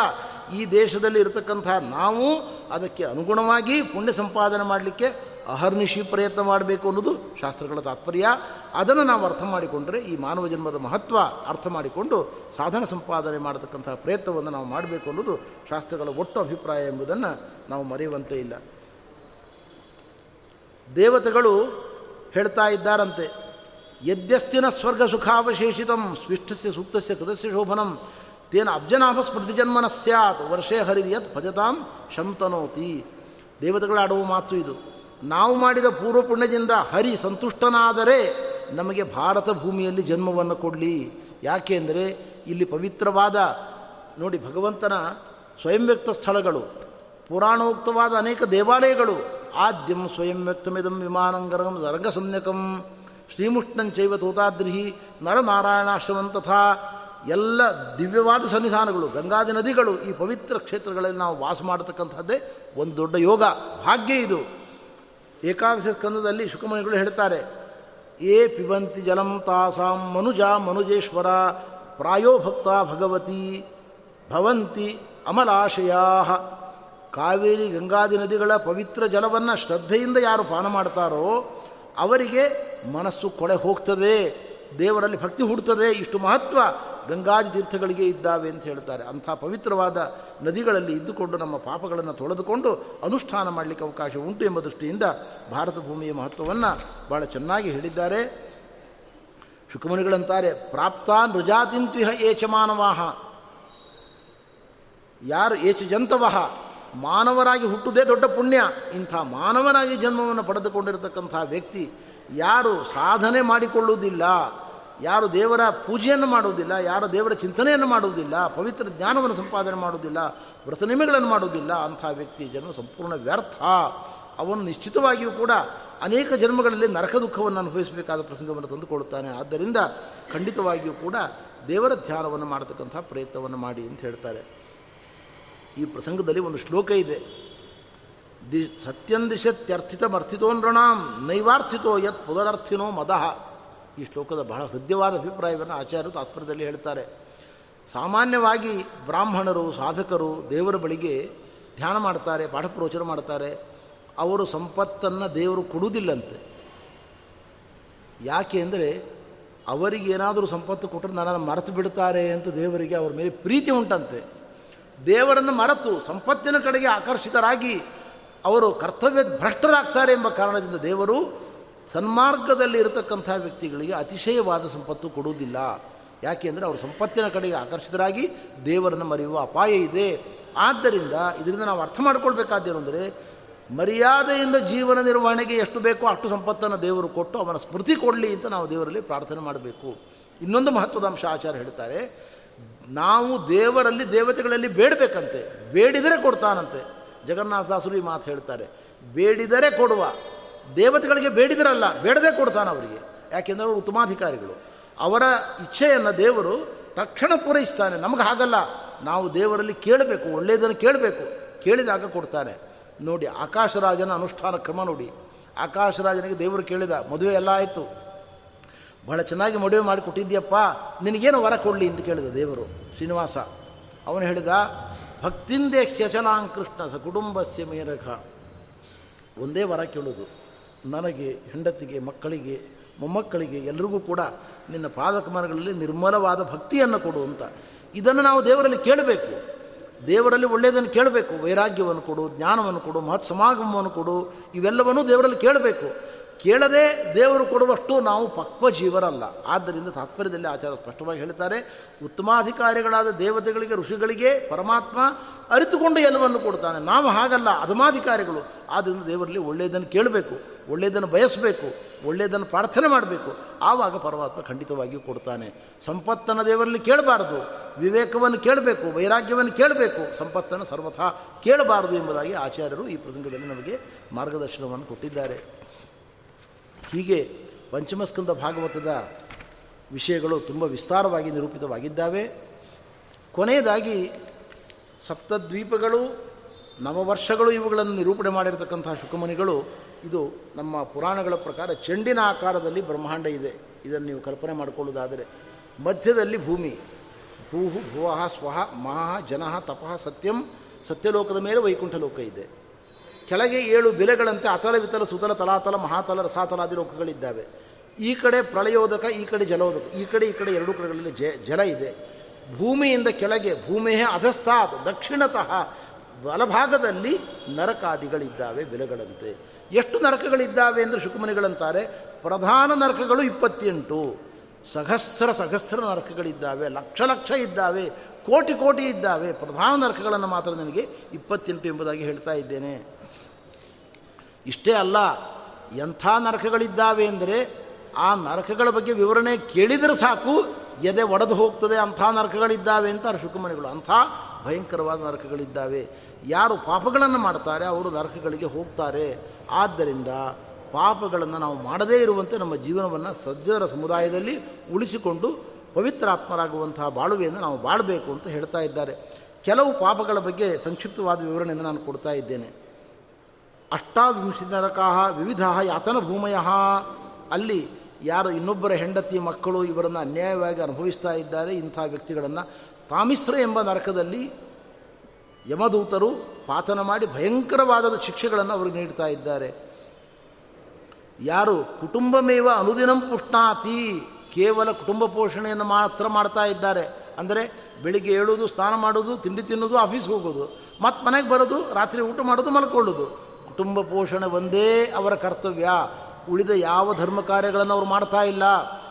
ಈ ದೇಶದಲ್ಲಿ ಇರತಕ್ಕಂಥ ನಾವು ಅದಕ್ಕೆ ಅನುಗುಣವಾಗಿ ಪುಣ್ಯ ಸಂಪಾದನೆ ಮಾಡಲಿಕ್ಕೆ ಅಹರ್ನಿಶಿ ಪ್ರಯತ್ನ ಮಾಡಬೇಕು ಅನ್ನೋದು ಶಾಸ್ತ್ರಗಳ ತಾತ್ಪರ್ಯ. ಅದನ್ನು ನಾವು ಅರ್ಥ ಮಾಡಿಕೊಂಡರೆ ಈ ಮಾನವ ಜನ್ಮದ ಮಹತ್ವ ಅರ್ಥ ಮಾಡಿಕೊಂಡು ಸಾಧನ ಸಂಪಾದನೆ ಮಾಡತಕ್ಕಂತಹ ಪ್ರಯತ್ನವನ್ನು ನಾವು ಮಾಡಬೇಕು ಅನ್ನೋದು ಶಾಸ್ತ್ರಗಳ ಒಟ್ಟು ಅಭಿಪ್ರಾಯ ಎಂಬುದನ್ನು ನಾವು ಮರೆಯುವಂತೆ ಇಲ್ಲ. ದೇವತೆಗಳು ಹೇಳ್ತಾ ಇದ್ದಾರಂತೆ. ಯದ್ಯಸ್ತಿನ ಸ್ವರ್ಗ ಸುಖಾವಶೇಷಿತಂ ಸ್ವಿಷ್ಟಸ್ಯ ಸೂಕ್ತಸ್ಯ ಕೃತಸ್ಯ ಶೋಭನಂ ತೇನ ಅಬ್ಜನಾಭ ಸ್ಮೃತಿಜನ್ಮನ ಸ್ಯಾತ್ ವರ್ಷೇ ಹರಿಯತ್ ಭಜತಾಂ ಶಂತನೋತಿ ದೇವತೆಗಳಾಡುವ ಮಾತು ಇದು. ನಾವು ಮಾಡಿದ ಪೂರ್ವ ಪುಣ್ಯದಿಂದ ಹರಿ ಸಂತುಷ್ಟನಾದರೆ ನಮಗೆ ಭಾರತ ಭೂಮಿಯಲ್ಲಿ ಜನ್ಮವನ್ನು ಕೊಡಲಿ. ಯಾಕೆಂದರೆ ಇಲ್ಲಿ ಪವಿತ್ರವಾದ, ನೋಡಿ ಭಗವಂತನ ಸ್ವಯಂ ವ್ಯಕ್ತ ಸ್ಥಳಗಳು, ಪುರಾಣೋಕ್ತವಾದ ಅನೇಕ ದೇವಾಲಯಗಳು, ಆದ್ಯಂ ಸ್ವಯಂ ವ್ಯಕ್ತಮಿದಂ ವಿಮಾನಂಗರಂ ರಂಗಸಮ್ಯಕಂ ಶ್ರೀಮುಷ್ಣಂಚೈವ ತೋತಾದ್ರಿಹಿ ನರನಾರಾಯಣಾಶ್ರಮ ತಥಾ. ಎಲ್ಲ ದಿವ್ಯವಾದ ಸನ್ನಿಧಾನಗಳು, ಗಂಗಾದಿ ನದಿಗಳು ಈ ಪವಿತ್ರ ಕ್ಷೇತ್ರಗಳಲ್ಲಿ ನಾವು ವಾಸ ಮಾಡತಕ್ಕಂಥದ್ದೇ ಒಂದು ದೊಡ್ಡ ಯೋಗ. ಭಾಗ್ಯ ಇದು. ಏಕಾದಶಿ ಸ್ಕಂದದಲ್ಲಿ ಶುಕಮಣಿಗಳು ಹೇಳ್ತಾರೆ, ಏ ಪಿಬಂತಿ ಜಲಂ ತಾಸಾಂ ಮನುಜ ಮನುಜೇಶ್ವರ, ಪ್ರಾಯೋ ಭಕ್ತ ಭಗವತಿ, ಭವಂತಿ ಅಮಲಾಶಯಾ ಕಾವೇರಿ ಗಂಗಾದಿ ನದಿಗಳ ಪವಿತ್ರ ಜಲವನ್ನು ಶ್ರದ್ಧೆಯಿಂದ ಯಾರು ಪಾನ ಮಾಡ್ತಾರೋ ಅವರಿಗೆ ಮನಸ್ಸು ಕೊಳೆ ಹೋಗ್ತದೆ, ದೇವರಲ್ಲಿ ಭಕ್ತಿ ಹುಡ್ತದೆ, ಇಷ್ಟು ಮಹತ್ವ ಗಂಗಾಜಿ ತೀರ್ಥಗಳಿಗೆ ಇದ್ದಾವೆ ಅಂತ ಹೇಳ್ತಾರೆ. ಅಂಥ ಪವಿತ್ರವಾದ ನದಿಗಳಲ್ಲಿ ಇದ್ದುಕೊಂಡು ನಮ್ಮ ಪಾಪಗಳನ್ನು ತೊಳೆದುಕೊಂಡು ಅನುಷ್ಠಾನ ಮಾಡಲಿಕ್ಕೆ ಅವಕಾಶ ಉಂಟು ಎಂಬ ದೃಷ್ಟಿಯಿಂದ ಭಾರತ ಭೂಮಿಯ ಮಹತ್ವವನ್ನು ಭಾಳ ಚೆನ್ನಾಗಿ ಹೇಳಿದ್ದಾರೆ. ಶುಕಮುನಿಗಳಂತಾರೆ, ಪ್ರಾಪ್ತ ನೃಜಾತಿಂತ್ವಿಹ ಏಚಮಾನವಾಹ. ಯಾರು ಏಚ ಜಂತವಹ ಮಾನವರಾಗಿ ಹುಟ್ಟುವುದೇ ದೊಡ್ಡ ಪುಣ್ಯ. ಇಂಥ ಮಾನವನಾಗಿ ಜನ್ಮವನ್ನು ಪಡೆದುಕೊಂಡಿರತಕ್ಕಂಥ ವ್ಯಕ್ತಿ ಯಾರು ಸಾಧನೆ ಮಾಡಿಕೊಳ್ಳುವುದಿಲ್ಲ, ಯಾರು ದೇವರ ಪೂಜೆಯನ್ನು ಮಾಡುವುದಿಲ್ಲ, ಯಾರು ದೇವರ ಚಿಂತನೆಯನ್ನು ಮಾಡುವುದಿಲ್ಲ, ಪವಿತ್ರ ಜ್ಞಾನವನ್ನು ಸಂಪಾದನೆ ಮಾಡುವುದಿಲ್ಲ ವ್ರತನಿಮೆಗಳನ್ನು ಮಾಡುವುದಿಲ್ಲ, ಅಂಥ ವ್ಯಕ್ತಿ ಜನ್ಮ ಸಂಪೂರ್ಣ ವ್ಯರ್ಥ. ಅವನು ನಿಶ್ಚಿತವಾಗಿಯೂ ಕೂಡ ಅನೇಕ ಜನ್ಮಗಳಲ್ಲಿ ನರಕ ದುಃಖವನ್ನು ಅನುಭವಿಸಬೇಕಾದ ಪ್ರಸಂಗವನ್ನು ತಂದುಕೊಳ್ಳುತ್ತಾನೆ ಆದ್ದರಿಂದ ಖಂಡಿತವಾಗಿಯೂ ಕೂಡ ದೇವರ ಧ್ಯಾನವನ್ನು ಮಾಡತಕ್ಕಂಥ ಪ್ರಯತ್ನವನ್ನು ಮಾಡಿ ಅಂತ ಹೇಳ್ತಾರೆ. ಈ ಪ್ರಸಂಗದಲ್ಲಿ ಒಂದು ಶ್ಲೋಕ ಇದೆ. ದಿ ಸತ್ಯಂದಿಶತ್ಯರ್ಥಿತಮರ್ಥಿತೋ ನೃಣಾಂ ನೈವಾರ್ಥಿತೋ ಯತ್ ಪುನರರ್ಥಿನೋ ಮದಃ. ಈ ಶ್ಲೋಕದ ಬಹಳ ಹೃದಯವಾದ ಅಭಿಪ್ರಾಯವನ್ನು ಆಚಾರ್ಯರು ತಾತ್ಪರ್ಯದಲ್ಲಿ ಹೇಳ್ತಾರೆ. ಸಾಮಾನ್ಯವಾಗಿ ಬ್ರಾಹ್ಮಣರು, ಸಾಧಕರು ದೇವರ ಬಳಿಗೆ ಧ್ಯಾನ ಮಾಡ್ತಾರೆ, ಪಾಠ ಪ್ರವಚನ ಮಾಡ್ತಾರೆ. ಅವರು ಸಂಪತ್ತನ್ನು ದೇವರು ಕೊಡುವುದಿಲ್ಲಂತೆ. ಯಾಕೆ ಅಂದರೆ ಅವರಿಗೇನಾದರೂ ಸಂಪತ್ತು ಕೊಟ್ಟರೆ ನನ್ನನ್ನು ಮರೆತು ಬಿಡ್ತಾರೆ ಅಂತ ದೇವರಿಗೆ ಅವರ ಮೇಲೆ ಪ್ರೀತಿ ಉಂಟಂತೆ. ದೇವರನ್ನು ಮರೆತು ಸಂಪತ್ತಿನ ಕಡೆಗೆ ಆಕರ್ಷಿತರಾಗಿ ಅವರು ಕರ್ತವ್ಯ ಭ್ರಷ್ಟರಾಗ್ತಾರೆ ಎಂಬ ಕಾರಣದಿಂದ ದೇವರು ಸನ್ಮಾರ್ಗದಲ್ಲಿ ಇರತಕ್ಕಂಥ ವ್ಯಕ್ತಿಗಳಿಗೆ ಅತಿಶಯವಾದ ಸಂಪತ್ತು ಕೊಡುವುದಿಲ್ಲ. ಯಾಕೆಂದರೆ ಅವರು ಸಂಪತ್ತಿನ ಕಡೆಗೆ ಆಕರ್ಷಿತರಾಗಿ ದೇವರನ್ನು ಮರೆಯುವ ಅಪಾಯ ಇದೆ. ಆದ್ದರಿಂದ ಇದರಿಂದ ನಾವು ಅರ್ಥ ಮಾಡ್ಕೊಳ್ಬೇಕಾದ್ದೇನು ಅಂದರೆ, ಮರ್ಯಾದೆಯಿಂದ ಜೀವನ ನಿರ್ವಹಣೆಗೆ ಎಷ್ಟು ಬೇಕೋ ಅಷ್ಟು ಸಂಪತ್ತನ್ನು ದೇವರು ಕೊಟ್ಟು ಅವನ ಸ್ಮೃತಿ ಕೊಡಲಿ ಅಂತ ನಾವು ದೇವರಲ್ಲಿ ಪ್ರಾರ್ಥನೆ ಮಾಡಬೇಕು. ಇನ್ನೊಂದು ಮಹತ್ವದ ಅಂಶ ಆಚಾರ ಹೇಳ್ತಾರೆ ನಾವು ದೇವರಲ್ಲಿ ದೇವತೆಗಳಲ್ಲಿ ಬೇಡಬೇಕಂತೆ. ಬೇಡಿದರೆ ಕೊಡ್ತಾನಂತೆ. ಜಗನ್ನಾಥದಾಸರು ಈ ಮಾತು ಹೇಳ್ತಾರೆ. ಬೇಡಿದರೆ ಕೊಡುವ. ದೇವತೆಗಳಿಗೆ ಬೇಡಿದರಲ್ಲ, ಬೇಡದೆ ಕೊಡ್ತಾನೆ ಅವರಿಗೆ. ಯಾಕೆಂದರೆ ಅವರು ಉತ್ತಮಾಧಿಕಾರಿಗಳು. ಅವರ ಇಚ್ಛೆಯನ್ನು ದೇವರು ತಕ್ಷಣ ಪೂರೈಸ್ತಾನೆ. ನಮಗೆ ಹಾಗಲ್ಲ. ನಾವು ದೇವರಲ್ಲಿ ಕೇಳಬೇಕು, ಒಳ್ಳೆಯದನ್ನು ಕೇಳಬೇಕು. ಕೇಳಿದಾಗ ಕೊಡ್ತಾನೆ. ನೋಡಿ, ಆಕಾಶರಾಜನ ಅನುಷ್ಠಾನ ಕ್ರಮ ನೋಡಿ. ಆಕಾಶರಾಜನಿಗೆ ದೇವರು ಕೇಳಿದ, ಮದುವೆ ಎಲ್ಲ ಆಯಿತು. ಬಹಳ ಚೆನ್ನಾಗಿ ಮದುವೆ ಮಾಡಿ ಕೊಟ್ಟಿದ್ಯಪ್ಪ ನಿನಗೇನು ವರ ಕೊಡಲಿ ಅಂತ ಕೇಳಿದ ದೇವರು, ಶ್ರೀನಿವಾಸ. ಅವನು ಹೇಳಿದ, ಭಕ್ತಿಂದೇ ಕೃಷ್ಣ ಸ ಕುಟುಂಬಸ್ಯ ಮೇರಘ. ಒಂದೇ ವರ ಕೇಳೋದು, ನನಗೆ, ಹೆಂಡತಿಗೆ, ಮಕ್ಕಳಿಗೆ, ಮೊಮ್ಮಕ್ಕಳಿಗೆ, ಎಲ್ರಿಗೂ ಕೂಡ ನಿನ್ನ ಪಾದಕಮರಗಳಲ್ಲಿ ನಿರ್ಮಲವಾದ ಭಕ್ತಿಯನ್ನು ಕೊಡು ಅಂತ. ಇದನ್ನು ನಾವು ದೇವರಲ್ಲಿ ಕೇಳಬೇಕು. ದೇವರಲ್ಲಿ ಒಳ್ಳೆಯದನ್ನು ಕೇಳಬೇಕು. ವೈರಾಗ್ಯವನ್ನು ಕೊಡು, ಜ್ಞಾನವನ್ನು ಕೊಡು, ಮಹತ್ ಸಮಾಗಮವನ್ನು ಕೊಡು, ಇವೆಲ್ಲವನ್ನೂ ದೇವರಲ್ಲಿ ಕೇಳಬೇಕು. ಕೇಳದೆ ದೇವರು ಕೊಡುವಷ್ಟು ನಾವು ಪಕ್ವ ಜೀವರಲ್ಲ ಆದ್ದರಿಂದ ತಾತ್ಪರ್ಯದಲ್ಲಿ ಆಚಾರ ಸ್ಪಷ್ಟವಾಗಿ ಹೇಳ್ತಾರೆ, ಉತ್ತಮಾಧಿಕಾರಿಗಳಾದ ದೇವತೆಗಳಿಗೆ, ಋಷಿಗಳಿಗೆ ಪರಮಾತ್ಮ ಅರಿತುಕೊಂಡು ಎಲ್ಲವನ್ನು ಕೊಡ್ತಾನೆ. ನಾವು ಹಾಗಲ್ಲ, ಅಧಮಾಧಿಕಾರಿಗಳು. ಆದ್ದರಿಂದ ದೇವರಲ್ಲಿ ಒಳ್ಳೆಯದನ್ನು ಕೇಳಬೇಕು, ಒಳ್ಳೆಯದನ್ನು ಬಯಸಬೇಕು, ಒಳ್ಳೆಯದನ್ನು ಪ್ರಾರ್ಥನೆ ಮಾಡಬೇಕು. ಆವಾಗ ಪರಮಾತ್ಮ ಖಂಡಿತವಾಗಿಯೂ ಕೊಡ್ತಾನೆ. ಸಂಪತ್ತನ್ನು ದೇವರಲ್ಲಿ ಕೇಳಬಾರದು. ವಿವೇಕವನ್ನು ಕೇಳಬೇಕು, ವೈರಾಗ್ಯವನ್ನು ಕೇಳಬೇಕು. ಸಂಪತ್ತನ್ನು ಸರ್ವಥಾ ಕೇಳಬಾರದು ಎಂಬುದಾಗಿ ಆಚಾರ್ಯರು ಈ ಪ್ರಸಂಗದಲ್ಲಿ ನಮಗೆ ಮಾರ್ಗದರ್ಶನವನ್ನು ಕೊಟ್ಟಿದ್ದಾರೆ. ಹೀಗೆ ಪಂಚಮಸ್ಕಂದ ಭಾಗವತದ ವಿಷಯಗಳು ತುಂಬ ವಿಸ್ತಾರವಾಗಿ ನಿರೂಪಿತವಾಗಿದ್ದಾವೆ. ಕೊನೆಯದಾಗಿ ಸಪ್ತದ್ವೀಪಗಳು, ನವವರ್ಷಗಳು ಇವುಗಳನ್ನು ನಿರೂಪಣೆ ಮಾಡಿರತಕ್ಕಂತಹ ಶುಕಮುನಿಗಳು, ಇದು ನಮ್ಮ ಪುರಾಣಗಳ ಪ್ರಕಾರ ಚೆಂಡಿನ ಆಕಾರದಲ್ಲಿ ಬ್ರಹ್ಮಾಂಡ ಇದೆ. ಇದನ್ನು ನೀವು ಕಲ್ಪನೆ ಮಾಡಿಕೊಳ್ಳುವುದಾದರೆ ಮಧ್ಯದಲ್ಲಿ ಭೂಮಿ, ಭೂಹು ಭುವಃ ಸ್ವಹ, ಮಹಾ ಜನಃ ತಪಃ ಸತ್ಯಂ, ಸತ್ಯಲೋಕದ ಮೇಲೆ ವೈಕುಂಠ ಲೋಕ ಇದೆ. ಕೆಳಗೆ ಏಳು ಬೆಲೆಗಳಂತೆ ಅತಲ ವಿತಲ ಸುತಲ ತಲಾತಲ ಮಹಾತಲ ರಸಾತಲಾದಿ ಲೋಕಗಳಿದ್ದಾವೆ. ಈ ಕಡೆ ಪ್ರಳಯೋದಕ, ಈ ಕಡೆ ಜಲೋದಕ, ಈ ಕಡೆ ಈ ಕಡೆ ಎರಡು ಕಡೆಗಳಲ್ಲಿ ಜ, ಜಲ ಇದೆ. ಭೂಮಿಯಿಂದ ಕೆಳಗೆ, ಭೂಮಿಯೇ ಅಧಸ್ಥಾತ್, ದಕ್ಷಿಣತಃ ಬಲಭಾಗದಲ್ಲಿ ನರಕಾದಿಗಳಿದ್ದಾವೆ ಬೆಲೆಗಳಂತೆ. ಎಷ್ಟು ನರಕಗಳಿದ್ದಾವೆ ಅಂದರೆ ಶುಕುಮನಿಗಳಂತಾರೆ, ಪ್ರಧಾನ ನರಕಗಳು ಇಪ್ಪತ್ತೆಂಟು. ಸಹಸ್ರ ಸಹಸ್ರ ನರಕಗಳಿದ್ದಾವೆ, ಲಕ್ಷ ಲಕ್ಷ ಇದ್ದಾವೆ, ಕೋಟಿ ಕೋಟಿ ಇದ್ದಾವೆ. ಪ್ರಧಾನ ನರಕಗಳನ್ನು ಮಾತ್ರ ನನಗೆ ಇಪ್ಪತ್ತೆಂಟು ಎಂಬುದಾಗಿ ಹೇಳ್ತಾ ಇದ್ದೇನೆ. ಇಷ್ಟೇ ಅಲ್ಲ, ಎಂಥ ನರಕಗಳಿದ್ದಾವೆ ಅಂದರೆ ಆ ನರಕಗಳ ಬಗ್ಗೆ ವಿವರಣೆ ಕೇಳಿದರೆ ಸಾಕು, ಎದೆ ಒಡೆದು ಹೋಗ್ತದೆ, ಅಂಥ ನರಕಗಳಿದ್ದಾವೆ ಅಂತ ಶುಕಮನಿಗಳು ಅಂಥ ಭಯಂಕರವಾದ ನರಕಗಳಿದ್ದಾವೆ. ಯಾರು ಪಾಪಗಳನ್ನು ಮಾಡ್ತಾರೆ, ಅವರು ನರಕಗಳಿಗೆ ಹೋಗ್ತಾರೆ. ಆದ್ದರಿಂದ ಪಾಪಗಳನ್ನು ನಾವು ಮಾಡದೇ ಇರುವಂತೆ ನಮ್ಮ ಜೀವನವನ್ನು ಸಜ್ಜರ ಸಮುದಾಯದಲ್ಲಿ ಉಳಿಸಿಕೊಂಡು ಪವಿತ್ರಾತ್ಮರಾಗುವಂತಹ ಬಾಳುವೆಯನ್ನು ನಾವು ಬಾಳಬೇಕು ಅಂತ ಹೇಳ್ತಾ ಇದ್ದಾರೆ. ಕೆಲವು ಪಾಪಗಳ ಬಗ್ಗೆ ಸಂಕ್ಷಿಪ್ತವಾದ ವಿವರಣೆಯನ್ನು ನಾನು ಕೊಡ್ತಾ ಇದ್ದೇನೆ. ಅಷ್ಟಾವಿಂಶತಿ ನರಕಾಹ ವಿವಿಧ ಯಾತನ ಭೂಮಯ. ಅಲ್ಲಿ ಯಾರು ಇನ್ನೊಬ್ಬರ ಹೆಂಡತಿ, ಮಕ್ಕಳು ಇವರನ್ನು ಅನ್ಯಾಯವಾಗಿ ಅನುಭವಿಸ್ತಾ ಇದ್ದಾರೆ, ಇಂಥ ವ್ಯಕ್ತಿಗಳನ್ನು ತಾಮಿಸ್ರ ಎಂಬ ನರಕದಲ್ಲಿ ಯಮದೂತರು ಪಾತನ ಮಾಡಿ ಭಯಂಕರವಾದ ಶಿಕ್ಷೆಗಳನ್ನು ಅವರು ನೀಡ್ತಾ ಇದ್ದಾರೆ. ಯಾರು ಕುಟುಂಬಮೇವ ಅನುದಿನಂ ಪುಷ್ಣಾತಿ ಕೇವಲ ಕುಟುಂಬ ಪೋಷಣೆಯನ್ನು ಮಾತ್ರ ಮಾಡ್ತಾ ಇದ್ದಾರೆ. ಅಂದರೆ ಬೆಳಿಗ್ಗೆ ಏಳೋದು, ಸ್ನಾನ ಮಾಡೋದು, ತಿಂಡಿ ತಿನ್ನೋದು, ಆಫೀಸ್ಗೆ ಹೋಗೋದು ಮತ್ತು ಮನೆಗೆ ಬರೋದು, ರಾತ್ರಿ ಊಟ ಮಾಡೋದು, ಮಲ್ಕೊಳ್ಳೋದು. ಕುಟುಂಬ ಪೋಷಣೆ ಒಂದೇ ಅವರ ಕರ್ತವ್ಯ. ಉಳಿದ ಯಾವ ಧರ್ಮ ಕಾರ್ಯಗಳನ್ನು ಅವರು ಮಾಡ್ತಾ ಇಲ್ಲ.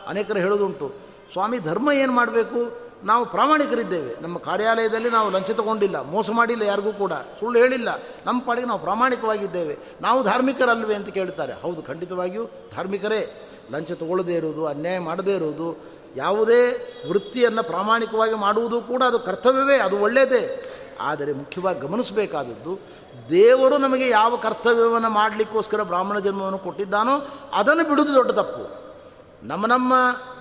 ಅನೇಕರು ಹೇಳೋದುಂಟು ಸ್ವಾಮಿ, ಧರ್ಮ ಏನು ಮಾಡಬೇಕು? ನಾವು ಪ್ರಾಮಾಣಿಕರಿದ್ದೇವೆ. ನಮ್ಮ ಕಾರ್ಯಾಲಯದಲ್ಲಿ ನಾವು ಲಂಚ ತಗೊಂಡಿಲ್ಲ. ಮೋಸ ಮಾಡಿಲ್ಲ ಯಾರಿಗೂ ಕೂಡ. ಸುಳ್ಳು ಹೇಳಿಲ್ಲ. ನಮ್ಮ ಪಾಡಿಗೆ ನಾವು ಪ್ರಾಮಾಣಿಕವಾಗಿದ್ದೇವೆ. ನಾವು ಧಾರ್ಮಿಕರಲ್ವೇ ಅಂತ ಕೇಳ್ತಾರೆ. ಹೌದು, ಖಂಡಿತವಾಗಿಯೂ ಧಾರ್ಮಿಕರೇ. ಲಂಚ ತಗೊಳ್ಳದೇ ಇರುವುದು, ಅನ್ಯಾಯ ಮಾಡದೇ ಇರುವುದು, ಯಾವುದೇ ವೃತ್ತಿಯನ್ನು ಪ್ರಾಮಾಣಿಕವಾಗಿ ಮಾಡುವುದು ಕೂಡ ಅದು ಕರ್ತವ್ಯವೇ. ಅದು ಒಳ್ಳೆಯದೇ ಆದರೆ ಮುಖ್ಯವಾಗಿ ಗಮನಿಸಬೇಕಾದದ್ದು, ದೇವರು ನಮಗೆ ಯಾವ ಕರ್ತವ್ಯವನ್ನು ಮಾಡಲಿಕ್ಕೋಸ್ಕರ ಬ್ರಾಹ್ಮಣ ಜನ್ಮವನ್ನು ಕೊಟ್ಟಿದ್ದಾನೋ ಅದನ್ನು ಬಿಡುವುದು ದೊಡ್ಡ ತಪ್ಪು. ನಮ್ಮ ನಮ್ಮ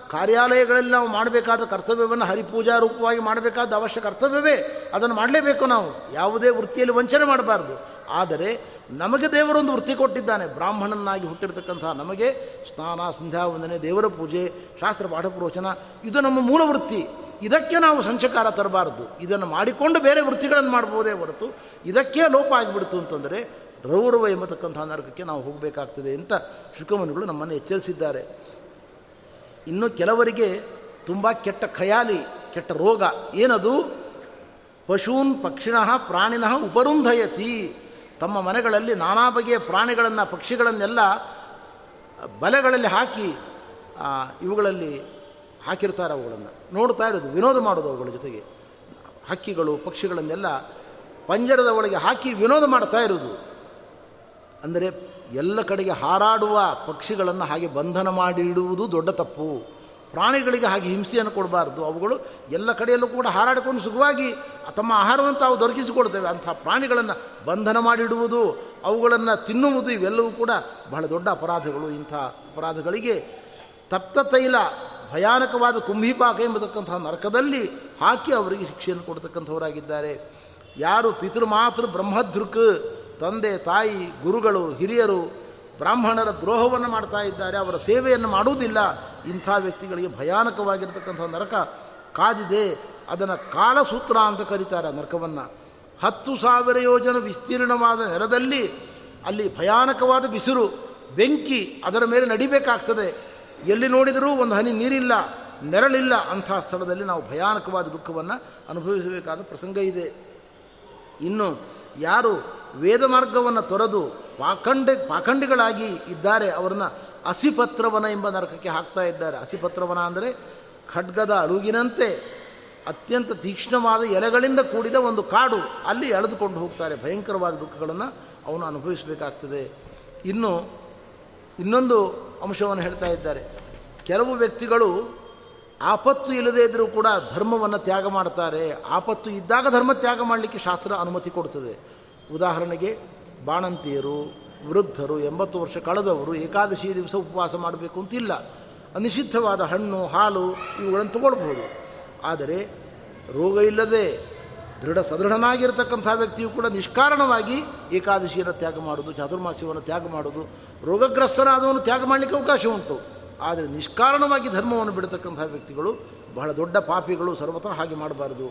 ಕಾರ್ಯಾಲಯಗಳಲ್ಲಿ ನಾವು ಮಾಡಬೇಕಾದ ಕರ್ತವ್ಯವನ್ನು ಹರಿಪೂಜಾ ರೂಪವಾಗಿ ಮಾಡಬೇಕಾದ ಅವಶ್ಯ ಕರ್ತವ್ಯವೇ, ಅದನ್ನು ಮಾಡಲೇಬೇಕು ನಾವು. ಯಾವುದೇ ವೃತ್ತಿಯಲ್ಲಿ ವಂಚನೆ ಮಾಡಬಾರ್ದು. ಆದರೆ ನಮಗೆ ದೇವರೊಂದು ವೃತ್ತಿ ಕೊಟ್ಟಿದ್ದಾನೆ, ಬ್ರಾಹ್ಮಣನಾಗಿ ಹುಟ್ಟಿರ್ತಕ್ಕಂಥ ನಮಗೆ ಸ್ನಾನ ಸಂಧ್ಯಾ ವಂದನೆ ದೇವರ ಪೂಜೆ, ಶಾಸ್ತ್ರ, ಪಾಠ, ಪ್ರವಚನ, ಇದು ನಮ್ಮ ಮೂಲ ವೃತ್ತಿ. ಇದಕ್ಕೆ ನಾವು ಸಂಚಕಾರ ತರಬಾರದು. ಇದನ್ನು ಮಾಡಿಕೊಂಡು ಬೇರೆ ವೃತ್ತಿಗಳನ್ನು ಮಾಡ್ಬೋದೇ ಹೊರತು ಇದಕ್ಕೆ ಲೋಪ ಆಗಿಬಿಡ್ತು ಅಂತಂದರೆ ರೌರವ ಎಂಬತಕ್ಕಂಥ ನರಕಕ್ಕೆ ನಾವು ಹೋಗಬೇಕಾಗ್ತದೆ ಅಂತ ಶುಕಮನಿಗಳು ನಮ್ಮನ್ನು ಎಚ್ಚರಿಸಿದ್ದಾರೆ. ಇನ್ನು ಕೆಲವರಿಗೆ ತುಂಬ ಕೆಟ್ಟ ಖಯಾಲಿ, ಕೆಟ್ಟ ರೋಗ, ಏನದು? ಪಶೂನ್ ಪಕ್ಷಿಣಃ ಪ್ರಾಣಿನಃ ಉಪರುಂಧಯತಿ. ತಮ್ಮ ಮನೆಗಳಲ್ಲಿ ನಾನಾ ಬಗೆಯ ಪ್ರಾಣಿಗಳನ್ನು, ಪಕ್ಷಿಗಳನ್ನೆಲ್ಲ ಬಲೆಗಳಲ್ಲಿ ಹಾಕಿ ಇವುಗಳಲ್ಲಿ ಹಾಕಿರ್ತಾರೆ ಅವುಗಳನ್ನು. ನೋಡ್ತಾ ಇರೋದು, ವಿನೋದ ಮಾಡೋದು ಅವುಗಳ ಜೊತೆಗೆ. ಹಕ್ಕಿಗಳು, ಪಕ್ಷಿಗಳನ್ನೆಲ್ಲ ಪಂಜರದ ಒಳಗೆ ಹಾಕಿ ವಿನೋದ ಮಾಡ್ತಾ ಇರೋದು ಅಂದರೆ ಎಲ್ಲ ಕಡೆಗೆ ಹಾರಾಡುವ ಪಕ್ಷಿಗಳನ್ನು ಹಾಗೆ ಬಂಧನ ಮಾಡಿ ಇಡುವುದು ದೊಡ್ಡ ತಪ್ಪು. ಪ್ರಾಣಿಗಳಿಗೆ ಹಾಗೆ ಹಿಂಸೆಯನ್ನು ಕೊಡಬಾರ್ದು. ಅವುಗಳು ಎಲ್ಲ ಕಡೆಯಲ್ಲೂ ಕೂಡ ಹಾರಾಡಿಕೊಂಡು ಸುಖವಾಗಿ ತಮ್ಮ ಆಹಾರವನ್ನು ತಾವು ದೊರಕಿಸಿಕೊಡ್ತೇವೆ ಅಂಥ ಪ್ರಾಣಿಗಳನ್ನು ಬಂಧನ ಮಾಡಿಡುವುದು, ಅವುಗಳನ್ನು ತಿನ್ನುವುದು ಇವೆಲ್ಲವೂ ಕೂಡ ಬಹಳ ದೊಡ್ಡ ಅಪರಾಧಗಳು. ಇಂಥ ಅಪರಾಧಗಳಿಗೆ ತಪ್ತ ತೈಲ ಭಯಾನಕವಾದ ಕುಂಭಿಪಾಕ ಎಂಬತಕ್ಕಂತಹ ನರಕದಲ್ಲಿ ಹಾಕಿ ಅವರಿಗೆ ಶಿಕ್ಷೆಯನ್ನು ಕೊಡ್ತಕ್ಕಂಥವರಾಗಿದ್ದಾರೆ. ಯಾರು ಪಿತೃ ಮಾತೃ ಬ್ರಹ್ಮದೃಕ್ ತಂದೆ, ತಾಯಿ, ಗುರುಗಳು, ಹಿರಿಯರು, ಬ್ರಾಹ್ಮಣರ ದ್ರೋಹವನ್ನು ಮಾಡ್ತಾ ಇದ್ದಾರೆ, ಅವರ ಸೇವೆಯನ್ನು ಮಾಡುವುದಿಲ್ಲ, ಇಂಥ ವ್ಯಕ್ತಿಗಳಿಗೆ ಭಯಾನಕವಾಗಿರ್ತಕ್ಕಂಥ ನರಕ ಕಾದಿದೆ. ಅದನ್ನು ಕಾಲಸೂತ್ರ ಅಂತ ಕರೀತಾರೆ ನರಕವನ್ನು. ಹತ್ತು ಸಾವಿರ ಯೋಜನ ವಿಸ್ತೀರ್ಣವಾದ ನೆಲದಲ್ಲಿ ಅಲ್ಲಿ ಭಯಾನಕವಾದ ಬಿಸಿರು, ಬೆಂಕಿ ಅದರ ಮೇಲೆ ನಡಿಬೇಕಾಗ್ತದೆ. ಎಲ್ಲಿ ನೋಡಿದರೂ ಒಂದು ಹನಿ ನೀರಿಲ್ಲ, ನೆರಳಿಲ್ಲ ಅಂಥ ಸ್ಥಳದಲ್ಲಿ ನಾವು ಭಯಾನಕವಾದ ದುಃಖವನ್ನು ಅನುಭವಿಸಬೇಕಾದ ಪ್ರಸಂಗ ಇದೆ. ಇನ್ನು ಯಾರು ವೇದ ಮಾರ್ಗವನ್ನು ತೊರೆದು ಪಾಖಂಡ, ಪಾಖಂಡಿಗಳಾಗಿ ಇದ್ದಾರೆ, ಅವರನ್ನು ಅಸಿಪತ್ರವನ ಎಂಬ ನರಕಕ್ಕೆ ಹಾಕ್ತಾ ಇದ್ದಾರೆ. ಅಸಿಪತ್ರವನ ಅಂದರೆ ಖಡ್ಗದ ಅಳುಗಿನಂತೆ ಅತ್ಯಂತ ತೀಕ್ಷ್ಣವಾದ ಎಲೆಗಳಿಂದ ಕೂಡಿದ ಒಂದು ಕಾಡು. ಅಲ್ಲಿ ಎಳೆದುಕೊಂಡು ಹೋಗ್ತಾರೆ. ಭಯಂಕರವಾದ ದುಃಖಗಳನ್ನು ಅವನು ಅನುಭವಿಸಬೇಕಾಗ್ತದೆ. ಇನ್ನು ಇನ್ನೊಂದು ಅಂಶವನ್ನು ಹೇಳ್ತಾ ಇದ್ದಾರೆ. ಕೆಲವು ವ್ಯಕ್ತಿಗಳು ಆಪತ್ತು ಇಲ್ಲದೇ ಇದ್ದರೂ ಕೂಡ ಧರ್ಮವನ್ನು ತ್ಯಾಗ ಮಾಡ್ತಾರೆ. ಆಪತ್ತು ಇದ್ದಾಗ ಧರ್ಮ ತ್ಯಾಗ ಮಾಡಲಿಕ್ಕೆ ಶಾಸ್ತ್ರ ಅನುಮತಿ ಕೊಡ್ತದೆ. ಉದಾಹರಣೆಗೆ ಬಾಣಂತಿಯರು, ವೃದ್ಧರು, ಎಂಬತ್ತು ವರ್ಷ ಕಳೆದವರು ಏಕಾದಶಿ ದಿವಸ ಉಪವಾಸ ಮಾಡಬೇಕು ಅಂತಿಲ್ಲ. ಅನಿಷಿದ್ಧವಾದ ಹಣ್ಣು, ಹಾಲು ಇವುಗಳನ್ನು ತಗೊಳ್ಬೋದು ಆದರೆ ರೋಗ ಇಲ್ಲದೆ ದೃಢ ಸದೃಢನಾಗಿರ್ತಕ್ಕಂಥ ವ್ಯಕ್ತಿಯು ಕೂಡ ನಿಷ್ಕಾರಣವಾಗಿ ಏಕಾದಶಿಯನ್ನು ತ್ಯಾಗ ಮಾಡೋದು ಚಾತುರ್ಮಾಸ್ಯವನ್ನು ತ್ಯಾಗ ಮಾಡೋದು ರೋಗಗ್ರಸ್ತನಾದವನು ತ್ಯಾಗ ಮಾಡಲಿಕ್ಕೆ ಅವಕಾಶ ಉಂಟು. ಆದರೆ ನಿಷ್ಕಾರಣವಾಗಿ ಧರ್ಮವನ್ನು ಬಿಡತಕ್ಕಂಥ ವ್ಯಕ್ತಿಗಳು ಬಹಳ ದೊಡ್ಡ ಪಾಪಿಗಳು ಸರ್ವತಃ ಹಾಗೆ ಮಾಡಬಾರದು.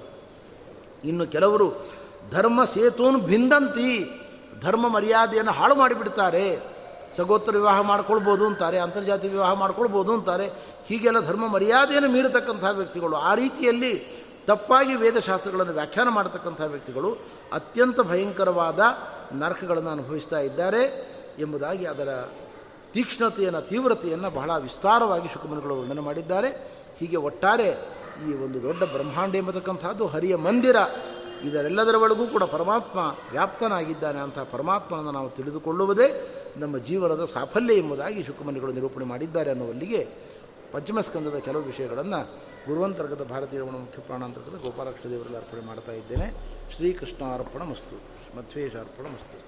ಇನ್ನು ಕೆಲವರು, ಧರ್ಮ ಸೇತುವನ್ನು ಭಿಂದಂತಿ ಧರ್ಮ ಮರ್ಯಾದೆಯನ್ನು ಹಾಳು ಮಾಡಿಬಿಡ್ತಾರೆ, ಸಗೋತ್ರ ವಿವಾಹ ಮಾಡ್ಕೊಳ್ಬೋದು ಅಂತಾರೆ, ಅಂತರ್ಜಾತಿ ವಿವಾಹ ಮಾಡ್ಕೊಳ್ಬೋದು ಅಂತಾರೆ, ಹೀಗೆಲ್ಲ ಧರ್ಮ ಮರ್ಯಾದೆಯನ್ನು ಮೀರತಕ್ಕಂಥ ವ್ಯಕ್ತಿಗಳು ಆ ರೀತಿಯಲ್ಲಿ ತಪ್ಪಾಗಿ ವೇದಶಾಸ್ತ್ರಗಳನ್ನು ವ್ಯಾಖ್ಯಾನ ಮಾಡತಕ್ಕಂಥ ವ್ಯಕ್ತಿಗಳು ಅತ್ಯಂತ ಭಯಂಕರವಾದ ನರಕಗಳನ್ನು ಅನುಭವಿಸ್ತಾ ಇದ್ದಾರೆ ಎಂಬುದಾಗಿ ಅದರ ತೀಕ್ಷ್ಣತೆಯನ್ನು, ತೀವ್ರತೆಯನ್ನು ಬಹಳ ವಿಸ್ತಾರವಾಗಿ ಶುಕಮನಿಗಳು ವರ್ಣನೆ ಮಾಡಿದ್ದಾರೆ. ಹೀಗೆ ಒಟ್ಟಾರೆ ಈ ಒಂದು ದೊಡ್ಡ ಬ್ರಹ್ಮಾಂಡ ಎಂಬತಕ್ಕಂಥದ್ದು ಹರಿಯ ಮಂದಿರ, ಇದರೆಲ್ಲದರ ಒಳಗೂ ಕೂಡ ಪರಮಾತ್ಮ ವ್ಯಾಪ್ತನಾಗಿದ್ದಾನೆ ಅಂತ ಪರಮಾತ್ಮನನ್ನು ನಾವು ತಿಳಿದುಕೊಳ್ಳುವುದೇ ನಮ್ಮ ಜೀವನದ ಸಾಫಲ್ಯ ಎಂಬುದಾಗಿ ಶುಕಮನಿಗಳು ನಿರೂಪಣೆ ಮಾಡಿದ್ದಾರೆ ಅನ್ನುವಲ್ಲಿಗೆ ಪಂಚಮಸ್ಕಂದದ ಕೆಲವು ವಿಷಯಗಳನ್ನು ಗುರುವಂತರ್ಗದ ಭಾರತೀಯ ರಮಣ ಮುಖ್ಯ ಪ್ರಾಣಾಂತರ್ಗತ ಗೋಪಾಲಕೃಷ್ಣ ದೇವರಲ್ಲಿ ಅರ್ಪಣೆ ಮಾಡ್ತಾ ಇದ್ದೇನೆ. ಶ್ರೀಕೃಷ್ಣ ಅರ್ಪಣ ಮಸ್ತು ಮಧ್ವೇಶ ಅರ್ಪಣ ಮಸ್ತು